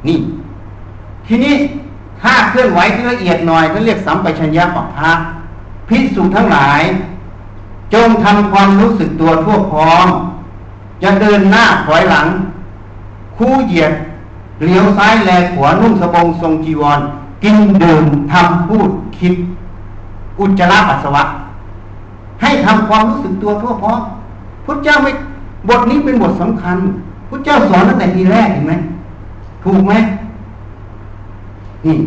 [SPEAKER 1] นี่ ทีนี้ถ้าเคลื่อนไหวที่ละเอียดหน่อยก็เรียกสัมปชัญญะปรับพะพิสูจน์ทั้งหลาย จงทำความรู้สึกตัวทั่วพร้อมจะเดินหน้าถอยหลัง คู่เหยียดเลี้ยวซ้ายแลขวานุ่งสบงทรงจีวร กินดื่มทำพูดคิด อุจจาระปัสสาวะ ให้ทำความรู้สึกตัวทั่วพร้อมพุทธเจ้าไม่ บทนี้เป็นบทสำคัญพุทธเจ้าสอนตั้งแต่ทีแรกเห็นไหมถูกไหมนี่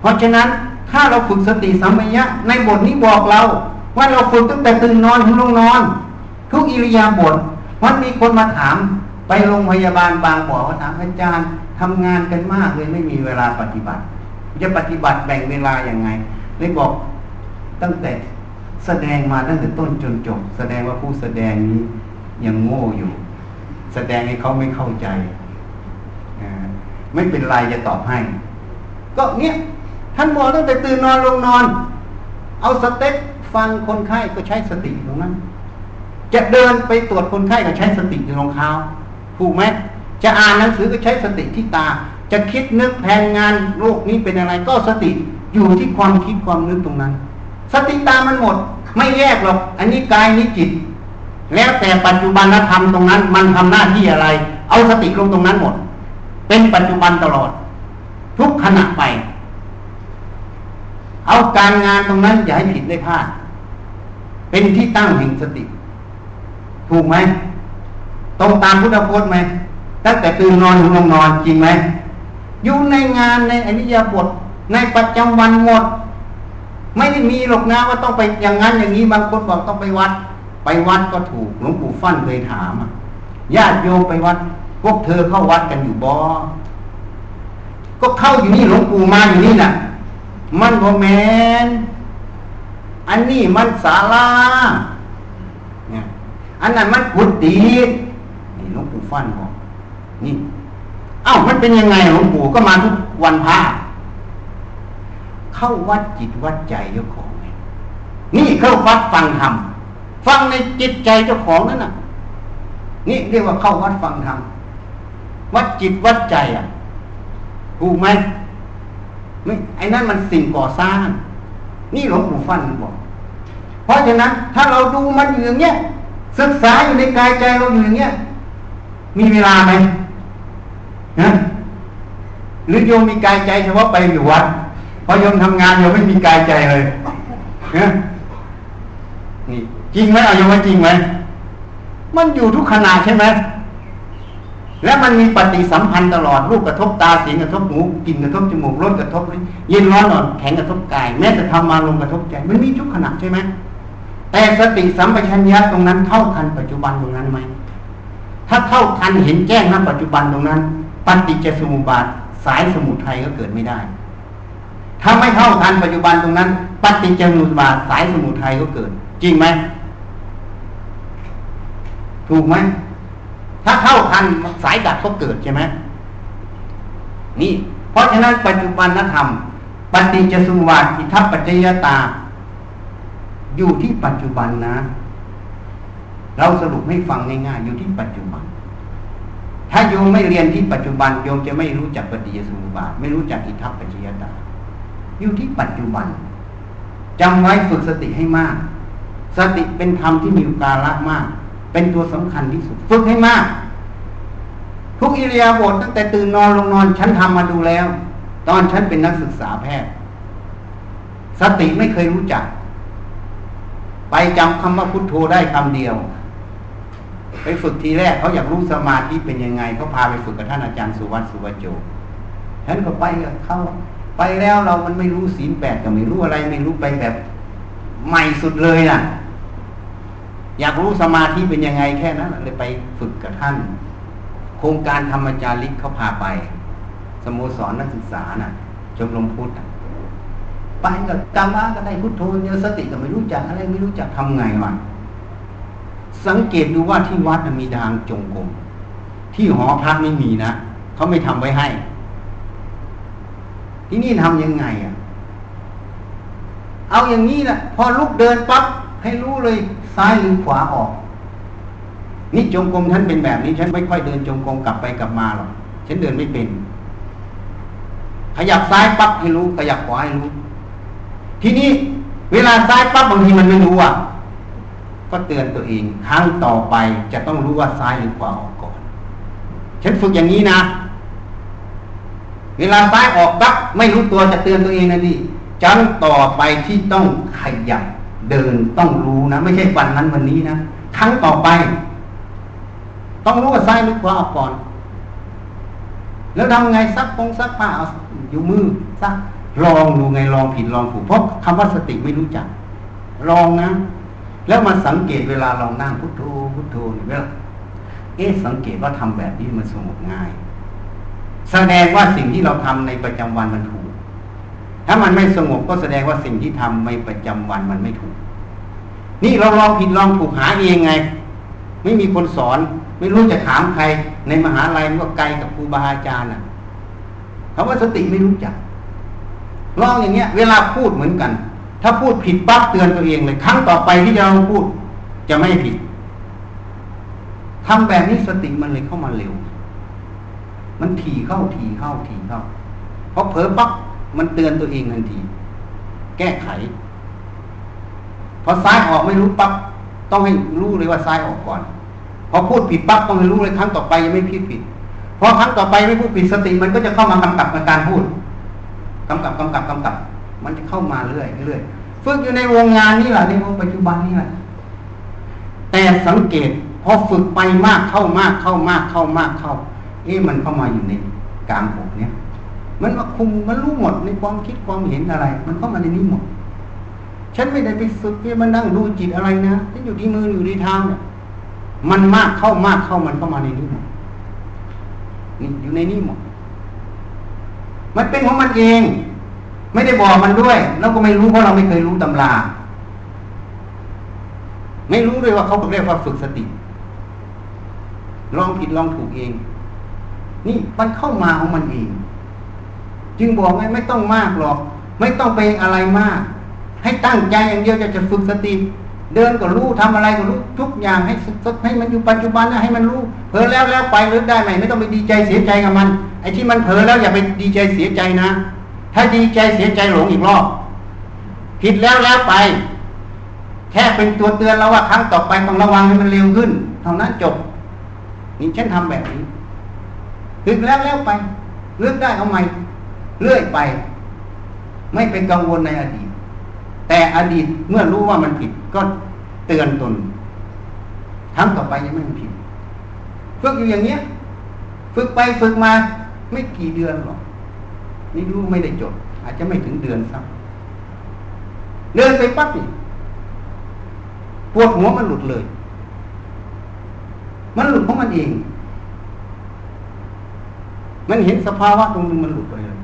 [SPEAKER 1] เพราะฉะนั้นถ้าเราฝึกสติสัมปชัญญะในบทนี้บอกเรา ว่าเราฝึกตั้งแต่ตื่นนอนถึงลงนอน ทุกอิริยาบถวันมีคนมาถามไปโรงพยาบาลบางบ่อถามอาจารย์ทำงานกันมากเลยไม่มีเวลาปฏิบัติ จะปฏิบัติแบ่งเวลาอย่างไงเลยบอกตั้งแต่ แสดงมาตั้งแต่ต้นจนจบ แสดงว่าผู้แสดงนี้ยังโง่อยู่ แสดงให้เขาไม่เข้าใจไม่เป็นไรจะตอบให้ ก็เนี้ยท่านบอกตั้งแต่ตื่นนอนลงนอน เอาสเต็ปฟังคนไข้ก็ใช้สติตรงนั้น จะเดินไปตรวจคนไข้ก็ใช้สติในรองเท้าถูกไหมจะอ่านหนังสือก็ใช้สติที่ตา จะคิดนึกแผนงานโลกนี้เป็นอะไร ก็สติอยู่ที่ความคิดความนึกตรงนั้น สติตามันหมด ไม่แยกหรอก อันนี้กายนี้จิต แล้วแต่ปัจจุบันธรรมตรงนั้น มันทำหน้าที่อะไร เอาสติลงตรงนั้นหมด เป็นปัจจุบันตลอด ทุกขณะไป เอาการงานตรงนั้นอย่าให้ผิดได้พลาด เป็นที่ตั้งแห่งสติ ถูกไหมตรงตามพุทธพจน์ไหมตั้งแต่ตื่นนอนถึงลงนอนจริงไหมอยู่ในงานในอริยบทในประจำวันหมด ไม่ได้มีหรอกนะว่าต้องไปอย่างนั้นอย่างนี้บางคนบอกต้องไปวัด ไปวัดก็ถูกหลวงปู่ฟั่นเคยถามญาติโยมไปวัด พวกเธอเข้าวัดกันอยู่บ่ก็เข้าอยู่นี่หลวงปู่มาอยู่นี่น่ะ มันโมแมนอันนี้มันศาลาเนี่ยอันนั้นมันกุฏินี่หลวงปู่ฟั่นบอกนี่ เอ้ามันเป็นยังไงหลวงปู่ก็มาทุกวันพระ เข้าวัดจิตวัดใจเจ้าของ นี่เข้าวัดฟังธรรมฟังในจิตใจเจ้าของนั่นน่ะ นี่เรียกว่าเข้าวัดฟังธรรมวัดจิตวัดใจอะถูกไหมไม่ไอ้นั่นมันสิ่งก่อสร้าง นี่หลวงปู่ฟันบอก เพราะฉะนั้น ถ้าเราดูมันอยู่อย่างเงี้ยศึกษาอยู่ในกายใจเราอยู่อย่างเงี้ย มีเวลาไหมนะหรือโยมมีกายใจเฉพาะไปอยู่วัด พอโยมทำงานโยมไม่มีกายใจเลยนะนี่จริงไหมเอาโยมว่าจริงไหมมันอยู่ทุกขณะใช่ไหมและมันมีปฏิสัมพันธ์ตลอดรูปกระทบตาเสียงกระทบหูกลิ่นกระทบจมูกรสกระทบเย็นร้อนอ่อนแข็งกระทบกาย แม้แต่ทำมาลงกระทบใจ มันมีทุกขณะใช่ไหมแต่สติสัมปชัญญะตรงนั้นเท่าทันปัจจุบันตรงนั้นไหมถ้าเท่าทันเห็นแจ้งณปัจจุบันตรงนั้นปฏิจจสมุปบาทสายสมุทัยก็เกิดไม่ได้ ถ้าไม่เท่าทันปัจจุบันตรงนั้นปฏิจจสมุปบาทสายสมุทัยก็เกิด จริงไหมถูกไหมถ้าเท่าทันสายดับก็เกิดใช่ไหมนี่ เพราะฉะนั้นปัจจุบันธรรมปฏิจจสมุปบาทอิทัปปัจจยตา อยู่ที่ปัจจุบันนะ เราสรุปให้ฟังง่ายๆอยู่ที่ปัจจุบัน ถ้าโยมไม่เรียนที่ปัจจุบันโยมจะไม่รู้จักปฏิจจสมุปบาท ไม่รู้จักอิทัปปัจจยตา อยู่ที่ปัจจุบันจำไว้ฝึกสติให้มาก สติเป็นธรรมที่มีกาละมาก เป็นตัวสำคัญที่สุด ฝึกให้มาก ทุกอิริยาบถตั้งแต่ตื่นนอนลงนอน ฉันทำมาดูแล้ว ตอนฉันเป็นนักศึกษาแพทย์ สติไม่เคยรู้จัก ไปจำคำว่าพุทโธได้คำเดียว ไปฝึกทีแรกเขาอยากรู้สมาธิเป็นยังไงเขาพาไปฝึกกับท่านอาจารย์สุวัตสุวัจโจฉันก็ไปกับเขา ไปแล้วเรามันไม่รู้ศีลแปดก็ไม่รู้อะไร ไม่รู้ไปแบบใหม่สุดเลยนะ่ะ อยากรู้สมาธิเป็นยังไงแค่นั้นเลยไปฝึกกับท่าน โครงการธรรมจาริกเขาพาไป สโมสรนักศึกษาน่ะชมรมพุทธไปกับกรรมะก็ได้พุทโธเนี่ยสติก็ไม่รู้จักอะไรไม่รู้จักทำไงวะสังเกตดูว่าที่วัดมีทางจงกรมที่หอพักไม่มีนะเขาไม่ทำไว้ให้ ที่นี่ทํำยังไงอะ เอาอย่างนี้แหละพอลุกเดินปั๊บให้รู้เลยซ้ายหรือขวาออก นี่จงกรมฉันเป็นแบบนี้ ฉันไม่ค่อยเดินจงกรมกลับไปกลับมาหรอกฉันเดินไม่เป็น ขยับซ้ายปั๊บให้รู้ ขยับขวาให้รู้ ทีนี้เวลาซ้ายปั๊บบางทีมันไม่รู้อะก็เตือนตัวเองครั้งต่อไปจะต้องรู้ว่าซ้ายหรือขวาออกก่อน ฉันฝึกอย่างนี้นะ เวลาซ้ายออกปั๊บไม่รู้ตัวจะเตือนตัวเองนะดิจังต่อไปที่ต้องขยับเดินต้องรู้นะ ไม่ใช่วันนั้นวันนี้นะครั้งต่อไป ต้องรู้ว่าซ้ายหรือขวาออกก่อน แล้วทำไงซักปงซักผ้าเอาอยู่มือซักลองดูไงลองผิดลองถูกเพราะคำว่าสติไม่รู้จัก ลองนะ แล้วมาสังเกตเวลาลองนั่งพุทโธพุทโธนี่เวลาเอ๊ะสังเกตว่าทำแบบนี้มันสงบง่าย แสดงว่าสิ่งที่เราทำในประจำวันมันถูก ถ้ามันไม่สงบก็แสดงว่าสิ่งที่ทำในประจำวันมันไม่ถูก นี่เราลองผิดลองถูกหาเองไง ไม่มีคนสอน ไม่รู้จะถามใคร ในมหาลัยมันก็ไกลกับครูบาอาจารย์อะเขาว่าสติไม่รู้จักลองอย่างเงี้ย เวลาพูดเหมือนกัน ถ้าพูดผิดปั๊บเตือนตัวเองเลย ครั้งต่อไปที่เราพูด จะไม่ผิดทำแบบนี้สติมันเลยเข้ามาเร็ว มันถี่เข้าถี่เข้าถี่เข้าเพราะเผลอปั๊บมันเตือนตัวเองทันที แก้ไข พอซ้ายออกไม่รู้ปั๊บต้องให้รู้เลยว่าซ้ายออกก่อน พอพูดผิดปั๊บต้องให้รู้เลยครั้งต่อไปยังไม่ผิดผิดพอครั้งต่อไปไม่พูดผิดสติมันก็จะเข้ามากำกับในการพูดกำกับกำกับกำกับ มันจะเข้ามาเรื่อยเรื่อยฝึกอยู่ในวงงานนี่แหละในวงปัจจุบันนี่แหละแต่สังเกตพอฝึกไปมากเข้ามากเข้ามากเข้ามากเข้า เอ๊ะมันเข้ามาอยู่ในกลางอกเนี้ยมันมาคุมมันรู้หมดในความคิดความเห็นอะไร มันเข้ามาในนี้หมด ฉันไม่ได้ไปฝึกที่มันนั่งดูจิตอะไรนะฉันอยู่ที่มืออยู่ที่เท้าเนี่ย มันมากเข้ามากเข้ามันเข้ามาในนี้หมดนี่อยู่ในนี้หมด มันเป็นของมันเอง ไม่ได้บอกมันด้วย แล้วก็ไม่รู้เพราะเราไม่เคยรู้ตำรา ไม่รู้ด้วยว่าเขาเรียกว่าฝึกสติลองผิดลองถูกเอง นี่มันเข้ามาของมันเอง จึงบอกไงไม่ต้องมากหรอก ไม่ต้องไปอะไรมาก ให้ตั้งใจอย่างเดียวจะจะฝึกสติเดินก็รู้ทำอะไรก็รู้ทุกอย่างให้สุดให้มันอยู่ปัจจุบันนะให้มันรู้เผลอแล้วแล้วไปหรือได้ไหมไม่ต้องไปดีใจเสียใจกับมัน ไอ้ที่มันเผลอแล้วอย่าไปดีใจเสียใจนะ ถ้าดีใจเสียใจหลงอีกรอบผิดแล้วแล้วไป แค่เป็นตัวเตือนเราว่าครั้งต่อไปต้องระวังให้มันเร็วขึ้นเท่านั้นจบนี่ฉันทำแบบนี้ ผิดแล้วแล้วไปเลือกได้เอาใหม่เลื่อยไป ไม่เป็นกังวลในอดีต แต่อดีตเมื่อรู้ว่ามันผิดก็เตือนตนครั้งต่อไปยังไม่ผิดฝึกอยู่อย่างเนี้ย ฝึกไปฝึกมา ไม่กี่เดือนหรอกนี่รู้ไม่ได้จบอาจจะไม่ถึงเดือนสักเดินไปปั๊บนี่ปวดหัวมันหลุดเลย มันหลุดเพราะมันเอง มันเห็นสภาวะตรงนึงมันหลุดไปเลย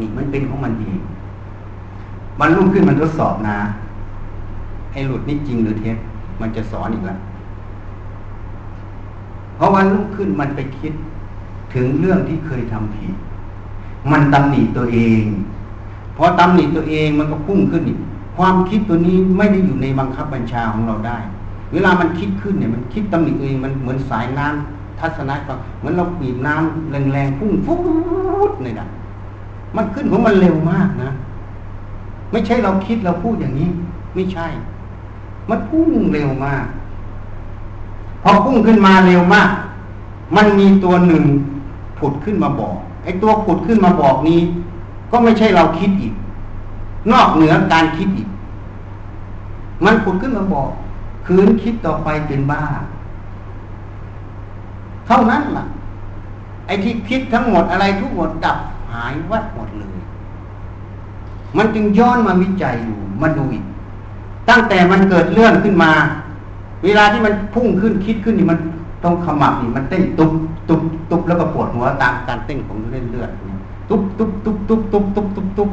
[SPEAKER 1] นี่มันเป็นของมันเองมันรุ่งขึ้นมันทดสอบนะไอ้หลุดนี่จริงหรือเท็จมันจะสอนอีกแล้วเพราะวันรุ่งขึ้นมันไปคิดถึงเรื่องที่เคยทำผิด มันตำหนิตัวเองพอตำหนิตัวเองมันก็พุ่งขึ้นอีกความคิดตัวนี้ไม่ได้อยู่ในบังคับบัญชาของเราได้ เวลามันคิดขึ้นเนี่ย มันคิดตำหนิตัวเองมันเหมือนสายน้ำ ทัศนะฟังเหมือนเราปีบน้ำแรงๆพุ่งฟุ๊ดเนี่ยนะมันขึ้นของมันเร็วมากนะ ไม่ใช่เราคิดเราพูดอย่างนี้ ไม่ใช่ มันพุ่งเร็วมาก พอพุ่งขึ้นมาเร็วมาก มันมีตัวหนึ่งผุดขึ้นมาบอกไอ้ตัวผุดขึ้นมาบอกนี้ ก็ไม่ใช่เราคิดอีก นอกเหนือการคิดอีก มันผุดขึ้นมาบอกคืนคิดต่อไปเป็นบ้า เท่านั้นล่ะ ไอ้ที่คิดทั้งหมดอะไรทุกหมดดับหายวัดหมดเลย มันจึงย้อนมาวิจัยอยู่มาดูอีกตั้งแต่มันเกิดเรื่องขึ้นมา เวลาที่มันพุ่งขึ้นคิดขึ้นนี่มันต้องขมับนี่มันเต้นตุบตุบตุบแล้วก็ปวดหัวตามการเต้นของเลือดเลือดตุบตุบตุบตุบตุบตุบตุบตุบ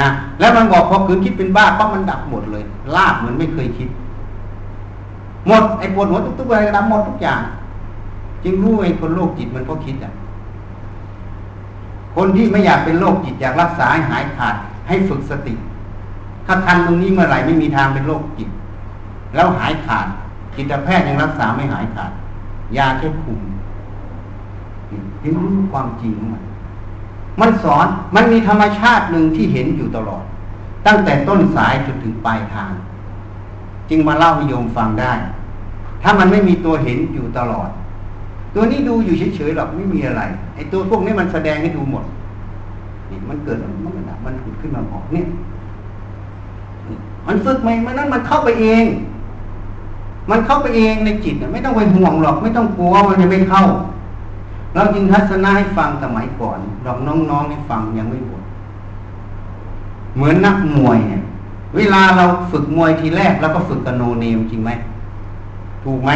[SPEAKER 1] นะแล้วมันบอกพอคืนคิดเป็นบ้าปั๊บมันดับหมดเลยลาบเหมือนไม่เคยคิด หมดไอ้ปวดหัวตุบตุบอะไรดับหมดทุกอย่าง จึงรู้ไอ้คนโรคจิตมันก็คิดอะ คนที่ไม่อยากเป็นโรคจิตอยากรักษาให้หายขาดให้ฝึกสติ ถ้าทันตรงนี้เมื่อไหร่ไม่มีทางเป็นโรคจิต แล้วหายขาดจิตแพทย์ยังรักษาไม่หายขาด ยาแค่คุมเห็นรู้ความจริงของมัน มันสอนมันมีธรรมชาติหนึ่งที่เห็นอยู่ตลอด ตั้งแต่ต้นสายจนถึงปลายทาง จึงมาเล่าให้โยมฟังได้ ถ้ามันไม่มีตัวเห็นอยู่ตลอด ตัวนี้ดูอยู่เฉยๆหรอกไม่มีอะไรไอ้ตัวพวกนี้มันแสดงให้ดูหมดนี่มันเกิดมันมันมันผุดขึ้นมาบอกเนี่ยมันฝึกไหมมันนั้นมันเข้าไปเอง มันเข้าไปเองในจิตไม่ต้องไปห่วงหรอก ไม่ต้องกลัวมันจะไม่เข้า เราจึงทัศนะให้ฟังสมัยก่อนลองน้องๆให้ฟังยังไม่หมดเหมือนนักมวยเนี่ย เวลาเราฝึกมวยทีแรกเราก็ฝึกกับโนเนมจริงไหมถูกไหม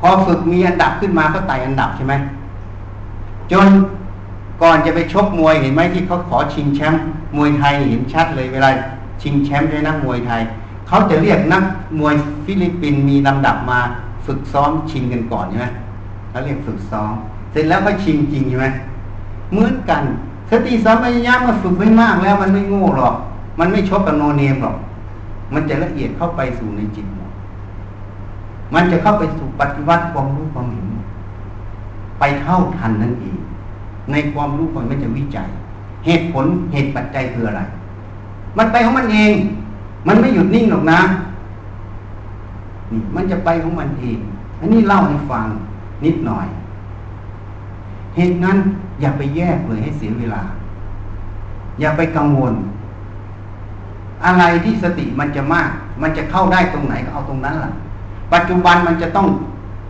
[SPEAKER 1] พอฝึกมีอันดับขึ้นมาก็ไต่อันดับใช่ไหมจนก่อนจะไปชกมวยเห็นไหมที่เขาขอชิงแชมป์มวยไทยเห็นชัดเลยเวลาชิงแชมป์ด้วยนักมวยไทยเขาจะเรียกนักมวยฟิลิปปินส์มีลำดับมาฝึกซ้อมชิงกันก่อนใช่ไหมเขาเรียกฝึกซ้อมเสร็จแล้วก็ชิงจริงใช่ไหมเหมือนกันสติสัมปชัญญะมันฝึกไว้มากแล้วมันไม่โง่หรอก มันไม่ชกกับโนเนมหรอก มันจะละเอียดเข้าไปสู่ในจิต มันจะเข้าไปสู่ปฏิวัติความรู้ความเห็น ไปเท่าทันนั่นเองในความรู้ความมันจะวิจัย เหตุผลเหตุปัจจัยคืออะไร มันไปของมันเอง มันไม่หยุดนิ่งหรอกนะนี่มันจะไปของมันเอง อันนี้เล่าให้ฟังนิดหน่อย เหตุนั้นอย่าไปแยกเลยให้เสียเวลา อย่าไปกังวล อะไรที่สติมันจะมาก มันจะเข้าได้ตรงไหนก็เอาตรงนั้นล่ะ ปัจจุบันมันจะต้อง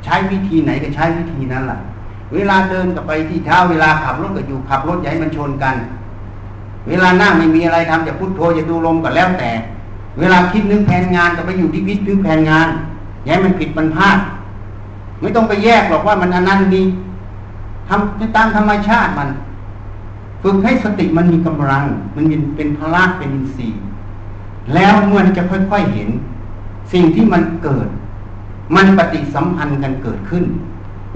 [SPEAKER 1] ใช้วิธีไหนก็ใช้วิธีนั้นแหละเวลาเดินกับไปที่เท้าเวลาขับรถก็อยู่ขับรถใหญ่มันชนกัน เวลานั่งไม่มีอะไรทำจะพุโทโธจะดูลมก็แล้วแต่ เวลาคิดนึกแผนงานก็ไปอยู่ที่คิดนึกแผนงานย้ายมันผิดมันพลาด ไม่ต้องไปแยกหรอกว่ามันอันนั้นดีทำตามธรรมชาติมันฝึกให้สติมันมีกำลัง มันเป็นพละเป็นอินทรีย์แล้วมันจะค่อยๆเห็น สิ่งที่มันเกิด มันปฏิสัมพันธ์กันเกิดขึ้น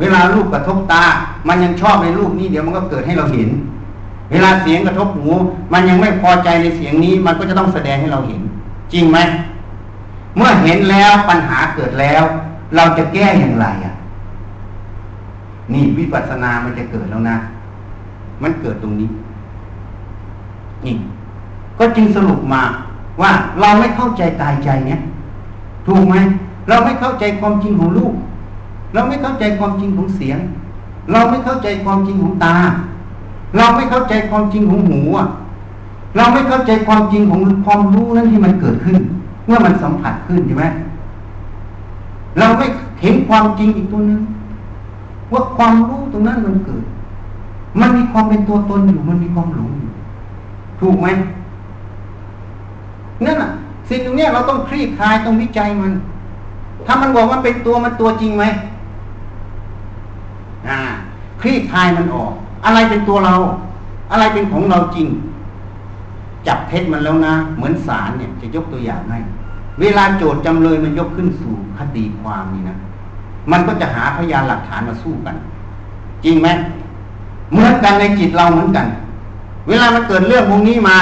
[SPEAKER 1] เวลาลูกกระทบตา มันยังชอบในรูปนี้เดี๋ยวมันก็เกิดให้เราเห็น เวลาเสียงกระทบหู มันยังไม่พอใจในเสียงนี้ มันก็จะต้องแสดงให้เราเห็น จริงไหม เมื่อเห็นแล้วปัญหาเกิดแล้ว เราจะแก้อย่างไรอะ นี่วิปัสสนามันจะเกิดแล้วนะ มันเกิดตรงนี้ นี่ ก็จึงสรุปมาว่าเราไม่เข้าใจกายใจเนี่ยถูกไหม เราไม่เข้าใจความจริงของลูกเราไม่เข้าใจความจริงของเสียง เราไม่เข้าใจความจริงของตา เราไม่เข้าใจความจริงของหูเราไม่เข้าใจความจริงของความรู้นั้นที่มันเกิดขึ้น เมื่อมันสัมผัสขึ้นใช่ไหมเราไม่เห็นความจริงอีกตัวนึงว่าความรู้ตรงนั้นมันเกิด มันมีความเป็นตัวตนอยู่ มันมีความหลงอยู่ ถูกไหมนั่นอะ สิ่งตรงนี้เราต้องคลี่คลายต้องวิจัยมัน ถ้ามันบอกว่าเป็นตัวมันตัวจริงไหมอ่าคลี่คลายมันออก อะไรเป็นตัวเรา อะไรเป็นของเราจริง จับเท็จมันแล้วนะ เหมือนศาลเนี่ย จะยกตัวอย่างให้เวลาโจทย์จำเลยมันยกขึ้นสู่คดีความนี่นะมันก็จะหาพยานหลักฐานมาสู้กัน จริงไหมเหมือนกันในจิตเราเหมือนกัน เวลามันเกิดเรื่องพวกนี้มา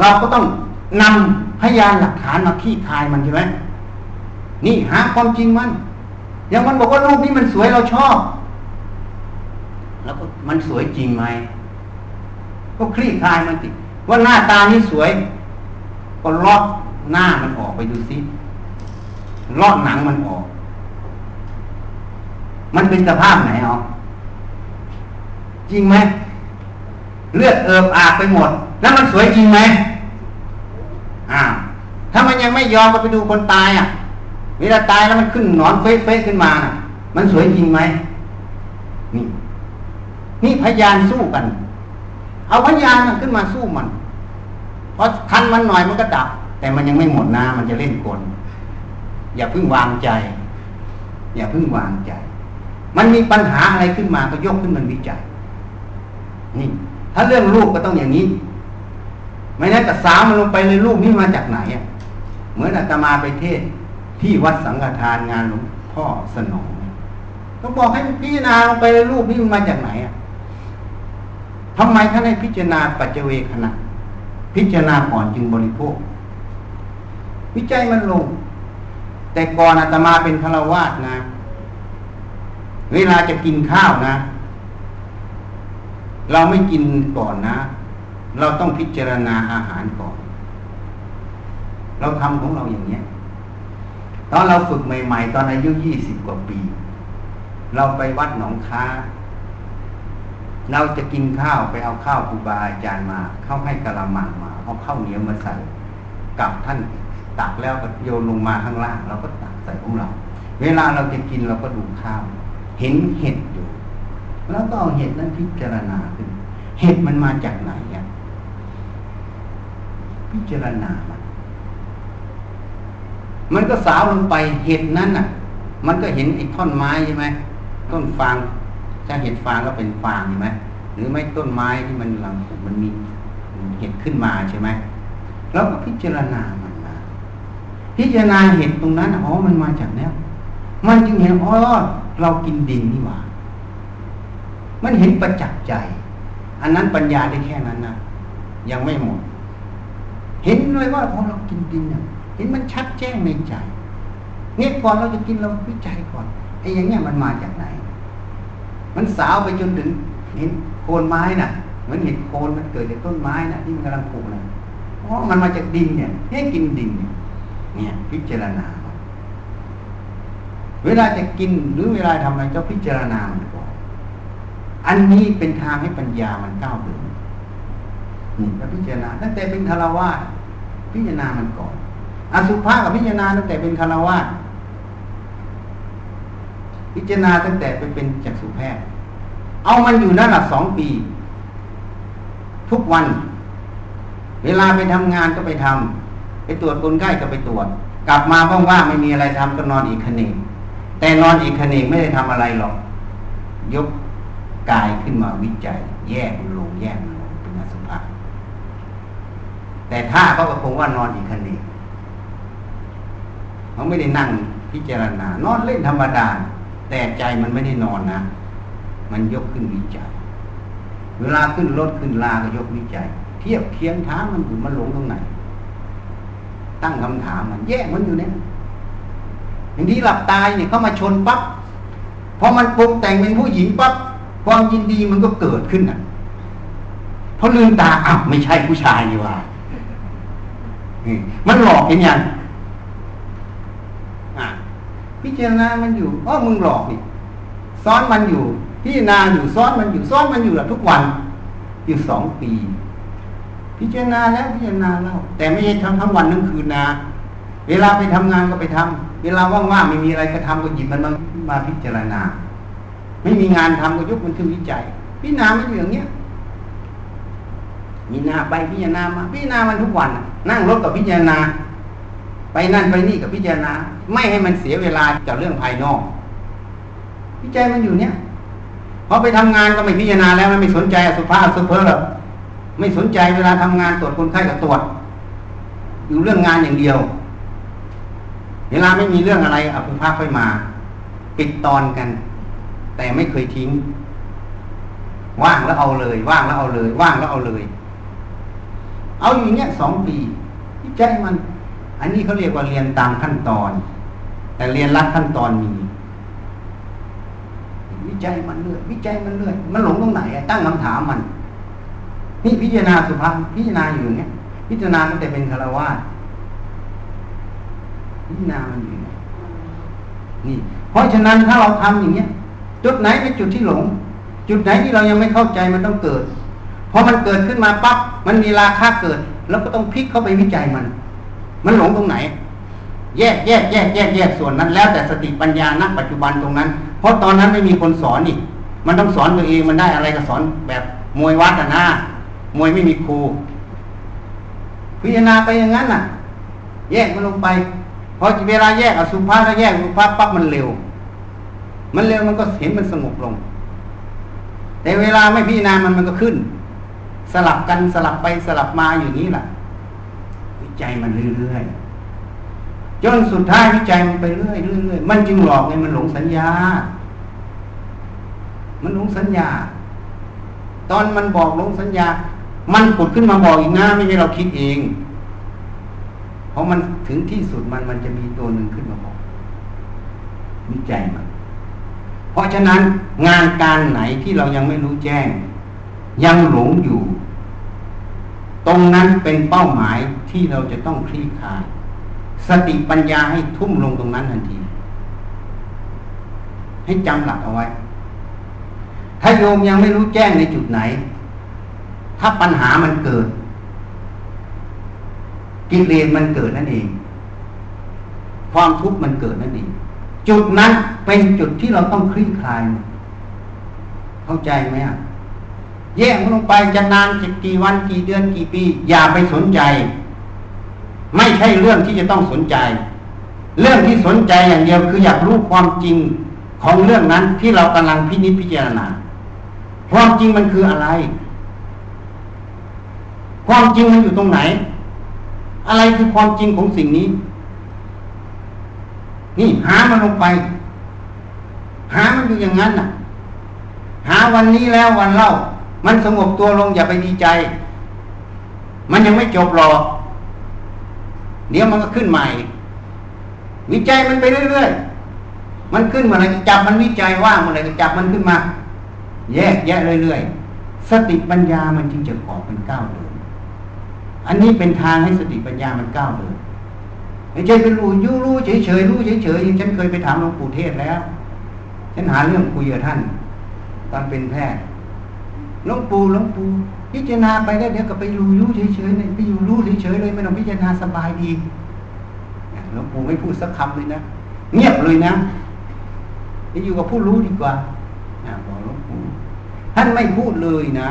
[SPEAKER 1] เราก็ต้องนำพยานหลักฐานมาขี้คายมันใช่ไหม นี่หาความจริงมัน อย่างมันบอกว่ารูปนี้มันสวยเราชอบ แล้วก็มันสวยจริงไหม ก็คลี่คลายมันติว่าหน้าตานี้สวย ก็ลอกหน้ามันออกไปดูซิลอกหนังมันออก มันเป็นสภาพไหนเอจริงไหม เลือดเอิบอาบไปหมด แล้วมันสวยจริงไหมอ้าวถ้ามันยังไม่ยอมก็ไปดูคนตายอะ เวลาตายแล้วมันขึ้นหนอนเฟ้ยๆขึ้นมาน่ะ มันสวยจริงไหมนี่นี่พยานสู้กัน เอาพยานขึ้นมาสู้มันเพราะคันมันหน่อยมันก็ดับ แต่มันยังไม่หมดนะมันจะเล่นกลอย่าเพิ่งวางใจ อย่าเพิ่งวางใจ มันมีปัญหาอะไรขึ้นมาก็ยกขึ้นมันวิจัยนี่ ถ้าเรื่องลูกก็ต้องอย่างนี้ไม่ได้แต่สาวมันลงไปเลยลูกนี่มาจากไหนอะเหมือนอาตมาไปเทศ ที่วัดสังฆทานงานหลวงพ่อสนองก็บอกให้พิจารณาลงไปเลยลูกนี่มันมาจากไหนอะทำไมท่านให้พิจารณาปัจเจเวคณะ พิจารณาก่อนจึงบริโภค วิจัยมันลง แต่ก่อนอาตมาเป็นฆราวาสนะ เวลาจะกินข้าวนะ เราไม่กินก่อนนะ เราต้องพิจารณาอาหารก่อน เราทำของเราอย่างเนี้ย ตอนเราฝึกใหม่ ๆ ตอนอายุยี่สิบกว่าปี เราไปวัดหนองค้า เราจะกินข้าวไปเอาข้าวครูบาอาจารย์มา เข้าให้กะละมังมา เอาข้าวเหนียวมาใส่กับท่านตักแล้วก็โยนลงมาข้างล่างเราก็ตักใส่ของเรา เวลาเราจะกินเราก็ดูข้าว เห็นเห็ดอยู่ แล้วก็เอาเห็ดนั้นพิจารณาขึ้น เห็ดมันมาจากไหนอะพิจารณามัน มันก็สาวลงไปเห็ดนั้นอะ มันก็เห็นไอ้ท่อนไม้ใช่ไหมต้นฟางถ้าเห็ดฟางก็เป็นฟางใช่ไหมหรือไม่ต้นไม้ที่มันหลังมันมีเห็ดขึ้นมาใช่ไหมเราก็พิจารณามันมาพิจารณาเห็ดตรงนั้นอ๋อมันมาจากแนวมันจึงเห็นอ๋อเรากินดินนี่หว่า มันเห็นประจักษ์ใจ อันนั้นปัญญาได้แค่นั้นนะยังไม่หมด เห็นเลยว่าพอเรากินดินเนี่ย เห็นมันชัดแจ้งในใจเนี่ยก่อนเราจะกินเราวิจัยก่อนไอ้อย่างเงี้ยมันมาจากไหน มันสาวไปจนถึงเห็นโคนไม้น่ะเหมือนเห็นโคนมันเกิดจากต้นไม้น่ะที่มันกำลังปลูกน่ะเพราะมันมาจากดินเนี่ยให้กินดินเนี่ยเนี่ยพิจารณา เวลาจะกินหรือเวลาทำอะไรก็พิจารณามันก่อนอันนี้เป็นทางให้ปัญญามันก้าวเดินนี่ก็พิจารณาตั้งแต่เป็นคารวาสพิจารณามันก่อน อสุภะกับพิจารณาตั้งแต่เป็นคารวาพิจารณาตั้งแต่ไปเป็นจักษุแพทย์ เอามันอยู่นั่นแหละสองปี ทุกวัน เวลาไปทำงานก็ไปทำไปตรวจคนไข้ก็ไปตรวจ กลับมาว่างๆไม่มีอะไรทำก็นอนอีกคนึงแต่นอนอีกคนึงไม่ได้ทำอะไรหรอก ยกกายขึ้นมาวิจัย แยกมันลงแยกมันลงเป็นอสุภะแต่ถ้าเขาก็คงว่านอนอีกคนึง เขาไม่ได้นั่งพิจารณา นอนเล่นธรรมดา แต่ใจมันไม่ได้นอนนะ มันยกขึ้นวิจัย เวลาขึ้นรถขึ้นลาก็ยกวิจัย เทียบเคียงท้ามันอยู่มันหลงตรงไหน ตั้งคำถามมันแยกมันอยู่เนี่ยอย่างที่หลับตายเนี่ยเข้ามาชนปั๊บพอมันปรุงแต่งเป็นผู้หญิงปั๊บความยินดีมันก็เกิดขึ้นอะพอลืมตาอ้าวไม่ใช่ผู้ชายนี่ว่ามันหลอกเห็นยัง พิจารณามันอยู่อ๋อมึงหลอกนี่ซ้อนมันอยู่พิจารณาอยู่ซ้อนมันอยู่ซ้อนมันอยู่ทุกวันอยู่สองปี พิจารณาแล้วพิจารณาแล้วแต่ไม่ใช่ทั้งทั้งวันทั้งคืนนะเวลาไปทำงานก็ไปทำเวลาว่างๆไม่มีอะไรก็ทำก็หยิบมันมามาพิจารณา ไม่มีงานทำก็ยกมันขึ้นวิจัย พิจารณามันอยู่อย่างเนี้ยมีนาไปพิจารณามาพิจารณามันทุกวันนั่งรถกับพิจารณา ไปนั่นไปนี่กับพิจารณา ไม่ให้มันเสียเวลากับเรื่องภายนอก พิจัยมันอยู่เนี้ยพอไปทำงานก็ไม่พิจารณาแล้วไม่สนใจสุภาพสุเพอหรอกไม่สนใจเวลาทำงานตรวจคนไข้กับตรวจอยู่เรื่องงานอย่างเดียว เวลาไม่มีเรื่องอะไรอภุภาคค่อยมา ปิดตอนกัน แต่ไม่เคยทิ้ง ว่างแล้วเอาเลย ว่างแล้วเอาเลย ว่างแล้วเอาเลย เอาอย่างเงี้ยสองปีวิจัยมัน อันนี้เขาเรียกว่าเรียนตามขั้นตอน แต่เรียนรัดขั้นตอนมีวิจัยมันเรื่อยวิจัยมันเรื่อยมันหลงตรงไหนตั้งคำถามมัน นี่พิจารณาสุภาพพิจารณาอยู่เนี้ยพิจารณาตั้งแต่เป็นคารวะพิจารณามันอยู่นี่ เพราะฉะนั้นถ้าเราทำอย่างเงี้ย จุดไหนเป็นจุดที่หลง จุดไหนที่เรายังไม่เข้าใจมันต้องเกิดพอมันเกิดขึ้นมาปั๊บมันมีราคาเกิด แล้วก็ต้องพลิกเข้าไปวิจัยมัน มันหลงตรงไหน แยกแยกแยกแยกแยกส่วนนั้น แล้วแต่สติปัญญาณปัจจุบันตรงนั้น เพราะตอนนั้นไม่มีคนสอนอีกมันต้องสอนตัวเองมันได้อะไรก็สอนแบบมวยวัดนะมวยไม่มีครูพิจารณาไปอย่างนั้นน่ะ แยกมันลงไปพอเวลาแยกอสุภะแล้วแยกสุภะปั๊บมันเร็ว มันเร็วมันก็เห็นมันสงบลง แต่เวลาไม่พิจารณามันมันก็ขึ้น สลับกันสลับไปสลับมาอยู่นี้แหละ วิจัยมันเรื่อยๆจนสุดท้ายวิจัยมันไปเรื่อยเรื่อยมันจึงหลอกไงมันหลงสัญญา มันหลงสัญญา ตอนมันบอกหลงสัญญา มันปุดขึ้นมาบอกอีกนะไม่ใช่เราคิดเอง เพราะมันถึงที่สุดมันมันจะมีตัวหนึ่งขึ้นมาบอก วิจัยมันเพราะฉะนั้นงานการไหนที่เรายังไม่รู้แจ้ง ยังหลงอยู่ ตรงนั้นเป็นเป้าหมายที่เราจะต้องคลี่คลาย สติปัญญาให้ทุ่มลงตรงนั้นทันที ให้จำหลักเอาไว้ ถ้าโยมยังไม่รู้แจ้งในจุดไหน ถ้าปัญหามันเกิด กิเลสมันเกิดนั่นเอง ความทุกข์มันเกิดนั่นเอง จุดนั้นเป็นจุดที่เราต้องคลี่คลาย เข้าใจไหมอะ แยกมันลงไปจะนานจะกี่วันกี่เดือนกี่ปี อย่าไปสนใจ ไม่ใช่เรื่องที่จะต้องสนใจ เรื่องที่สนใจอย่างเดียวคืออยากรู้ความจริงของเรื่องนั้นที่เรากำลังพินิจพิจารณา ความจริงมันคืออะไร ความจริงมันอยู่ตรงไหน อะไรคือความจริงของสิ่งนี้ นี่หามันลงไป หามันอยู่อย่างนั้นน่ะ หาวันนี้แล้ววันเล่า มันสงบตัวลงอย่าไปดีใจ มันยังไม่จบหรอก เดี๋ยวมันก็ขึ้นใหม่ วิจัยมันไปเรื่อยๆ มันขึ้นมาอะไรจับมันวิจัยว่างมาอะไรจับมันขึ้นมา แยกแยะเรื่อยๆ สติปัญญามันจึงจะออกเป็นก้าวเดิน อันนี้เป็นทางให้สติปัญญามันก้าวเดินไม่ใช่เป็นรู้ยู่รู้เฉยเฉยรู้เฉยเฉยอย่างฉันเคยไปถามหลวงปู่เทศแล้ว ฉันหาเรื่องคุยกับท่าน ตอนเป็นแพทย์ หลวงปู่หลวงปู่พิจารณาไปแล้วเดี๋ยวก็ไปรู้รู้เฉยๆเนี่ยไปอยู่รู้เฉยๆเลยไม่ต้องพิจารณาสบายดีหลวงปู่ไม่พูดสักคำเลยนะเงียบเลยนะไปอยู่กับผู้รู้ดีกว่าบอกหลวงปู่ท่านไม่พูดเลยนะ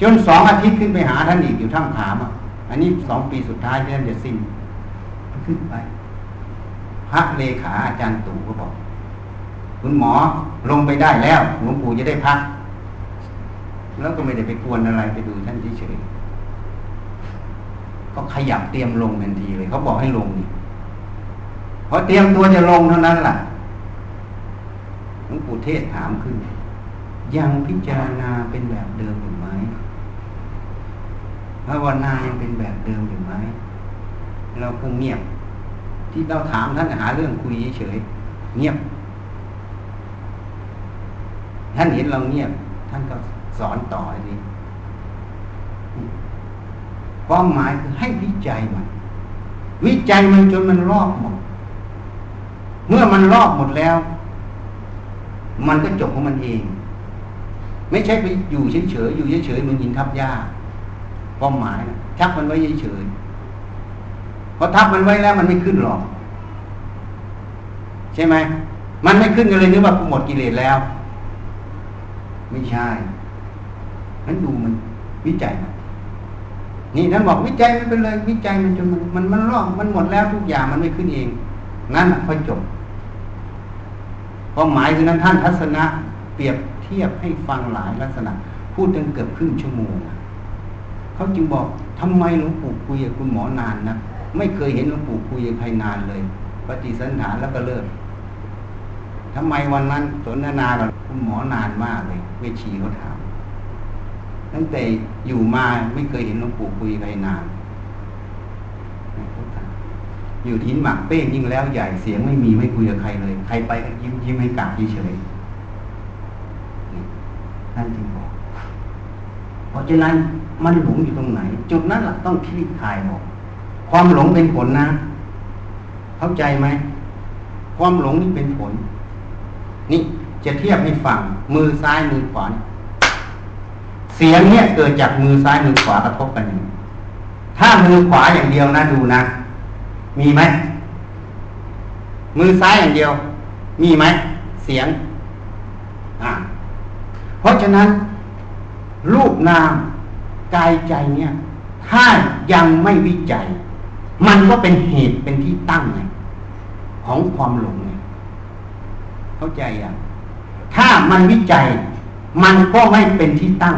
[SPEAKER 1] จนสองอาทิตย์ขึ้นไปหาท่านอีกอยู่ท่ามถามอะ อันนี้สองปีสุดท้ายที่ท่านจะสิ้นขึ้นไป พระเลขาอาจารย์ตู่ก็บอก คุณหมอลงไปได้แล้วหลวงปู่จะได้พัก แล้วก็ไม่ได้ไปกวนอะไรไปดูท่านเฉยก็ขยับเตรียมลงทันทีเลยเขาบอกให้ลงนี่พอเตรียมตัวจะลงเท่านั้นแหละหลวงปู่เทศถามขึ้น ยังพิจารณาเป็นแบบเดิมอยู่ไหมภาวนายังเป็นแบบเดิมอยู่ไหมเราก็เงียบ ที่เราถามท่านหาเรื่องคุยเฉยเงียบ ท่านเห็นเราเงียบ ท่านก็ สอนต่อดีความหมายคือให้วิจัยมัน วิจัยมันจนมันรอบหมด เมื่อมันรอบหมดแล้ว มันก็จบของมันเอง ไม่ใช่ไปอยู่เฉยๆอยู่เฉยๆมันยินทับยาความหมายนะทับมันไว้เฉยๆพอทับมันไว้แล้วมันไม่ขึ้นหรอก ใช่ไหมมันไม่ขึ้นกันเลยนึกว่าหมดกิเลสแล้ว ไม่ใช่ นั้นดูมันวิจัยนะนี่ท่านบอกวิจัยมันเป็นเลย วิจัยมันจนมันมันมันรอบมันหมดแล้วทุกอย่างมันไม่ขึ้นเอง นั่นค่อยจบความหมายคือนั้นท่านทัศนะเปรียบเทียบให้ฟังหลายลักษณะ พูดจนเกือบครึ่งชั่วโมงเขาจึงบอกทำไมหลวงปู่คุยกับคุณหมอนานนะไม่เคยเห็นหลวงปู่คุยกับใครนานเลย ปฏิสันฐานแล้วก็เลิกทำไมวันนั้นสนทนากับคุณหมอนานมากเลยเวชีเขาถาม ตั้งแต่อยู่มาไม่เคยเห็นหลวงปู่คุยใครนานอยู่ทิ้นหมากเป้งยิ่งแล้วใหญ่เสียงไม่มีไม่คุยกับใครเลย ใครไปก็ยิ้มยิ้มให้กาบเฉยท่นจึงบอกเพราะฉะนั้นมันหลงอยู่ตรงไหน จุดนั้นแหละต้องคลี่คลายออก ความหลงเป็นผลนะ เข้าใจไหม ความหลงนี่เป็นผล นี่จะเทียบให้ฟังมือซ้ายมือขวา เสียงเนี่ยเกิดจากมือซ้ายมือขวากระทบกันอย่างถ้ามือขวาอย่างเดียวนะดูนะ มีไหมมือซ้ายอย่างเดียว มีไหมเสียง อ่า เพราะฉะนั้น รูปนามกายใจเนี่ย ถ้ายังไม่วิจัย มันก็เป็นเหตุเป็นที่ตั้งไงของความหลงไงเข้าใจยังถ้ามันวิจัย มันก็ไม่เป็นที่ตั้ง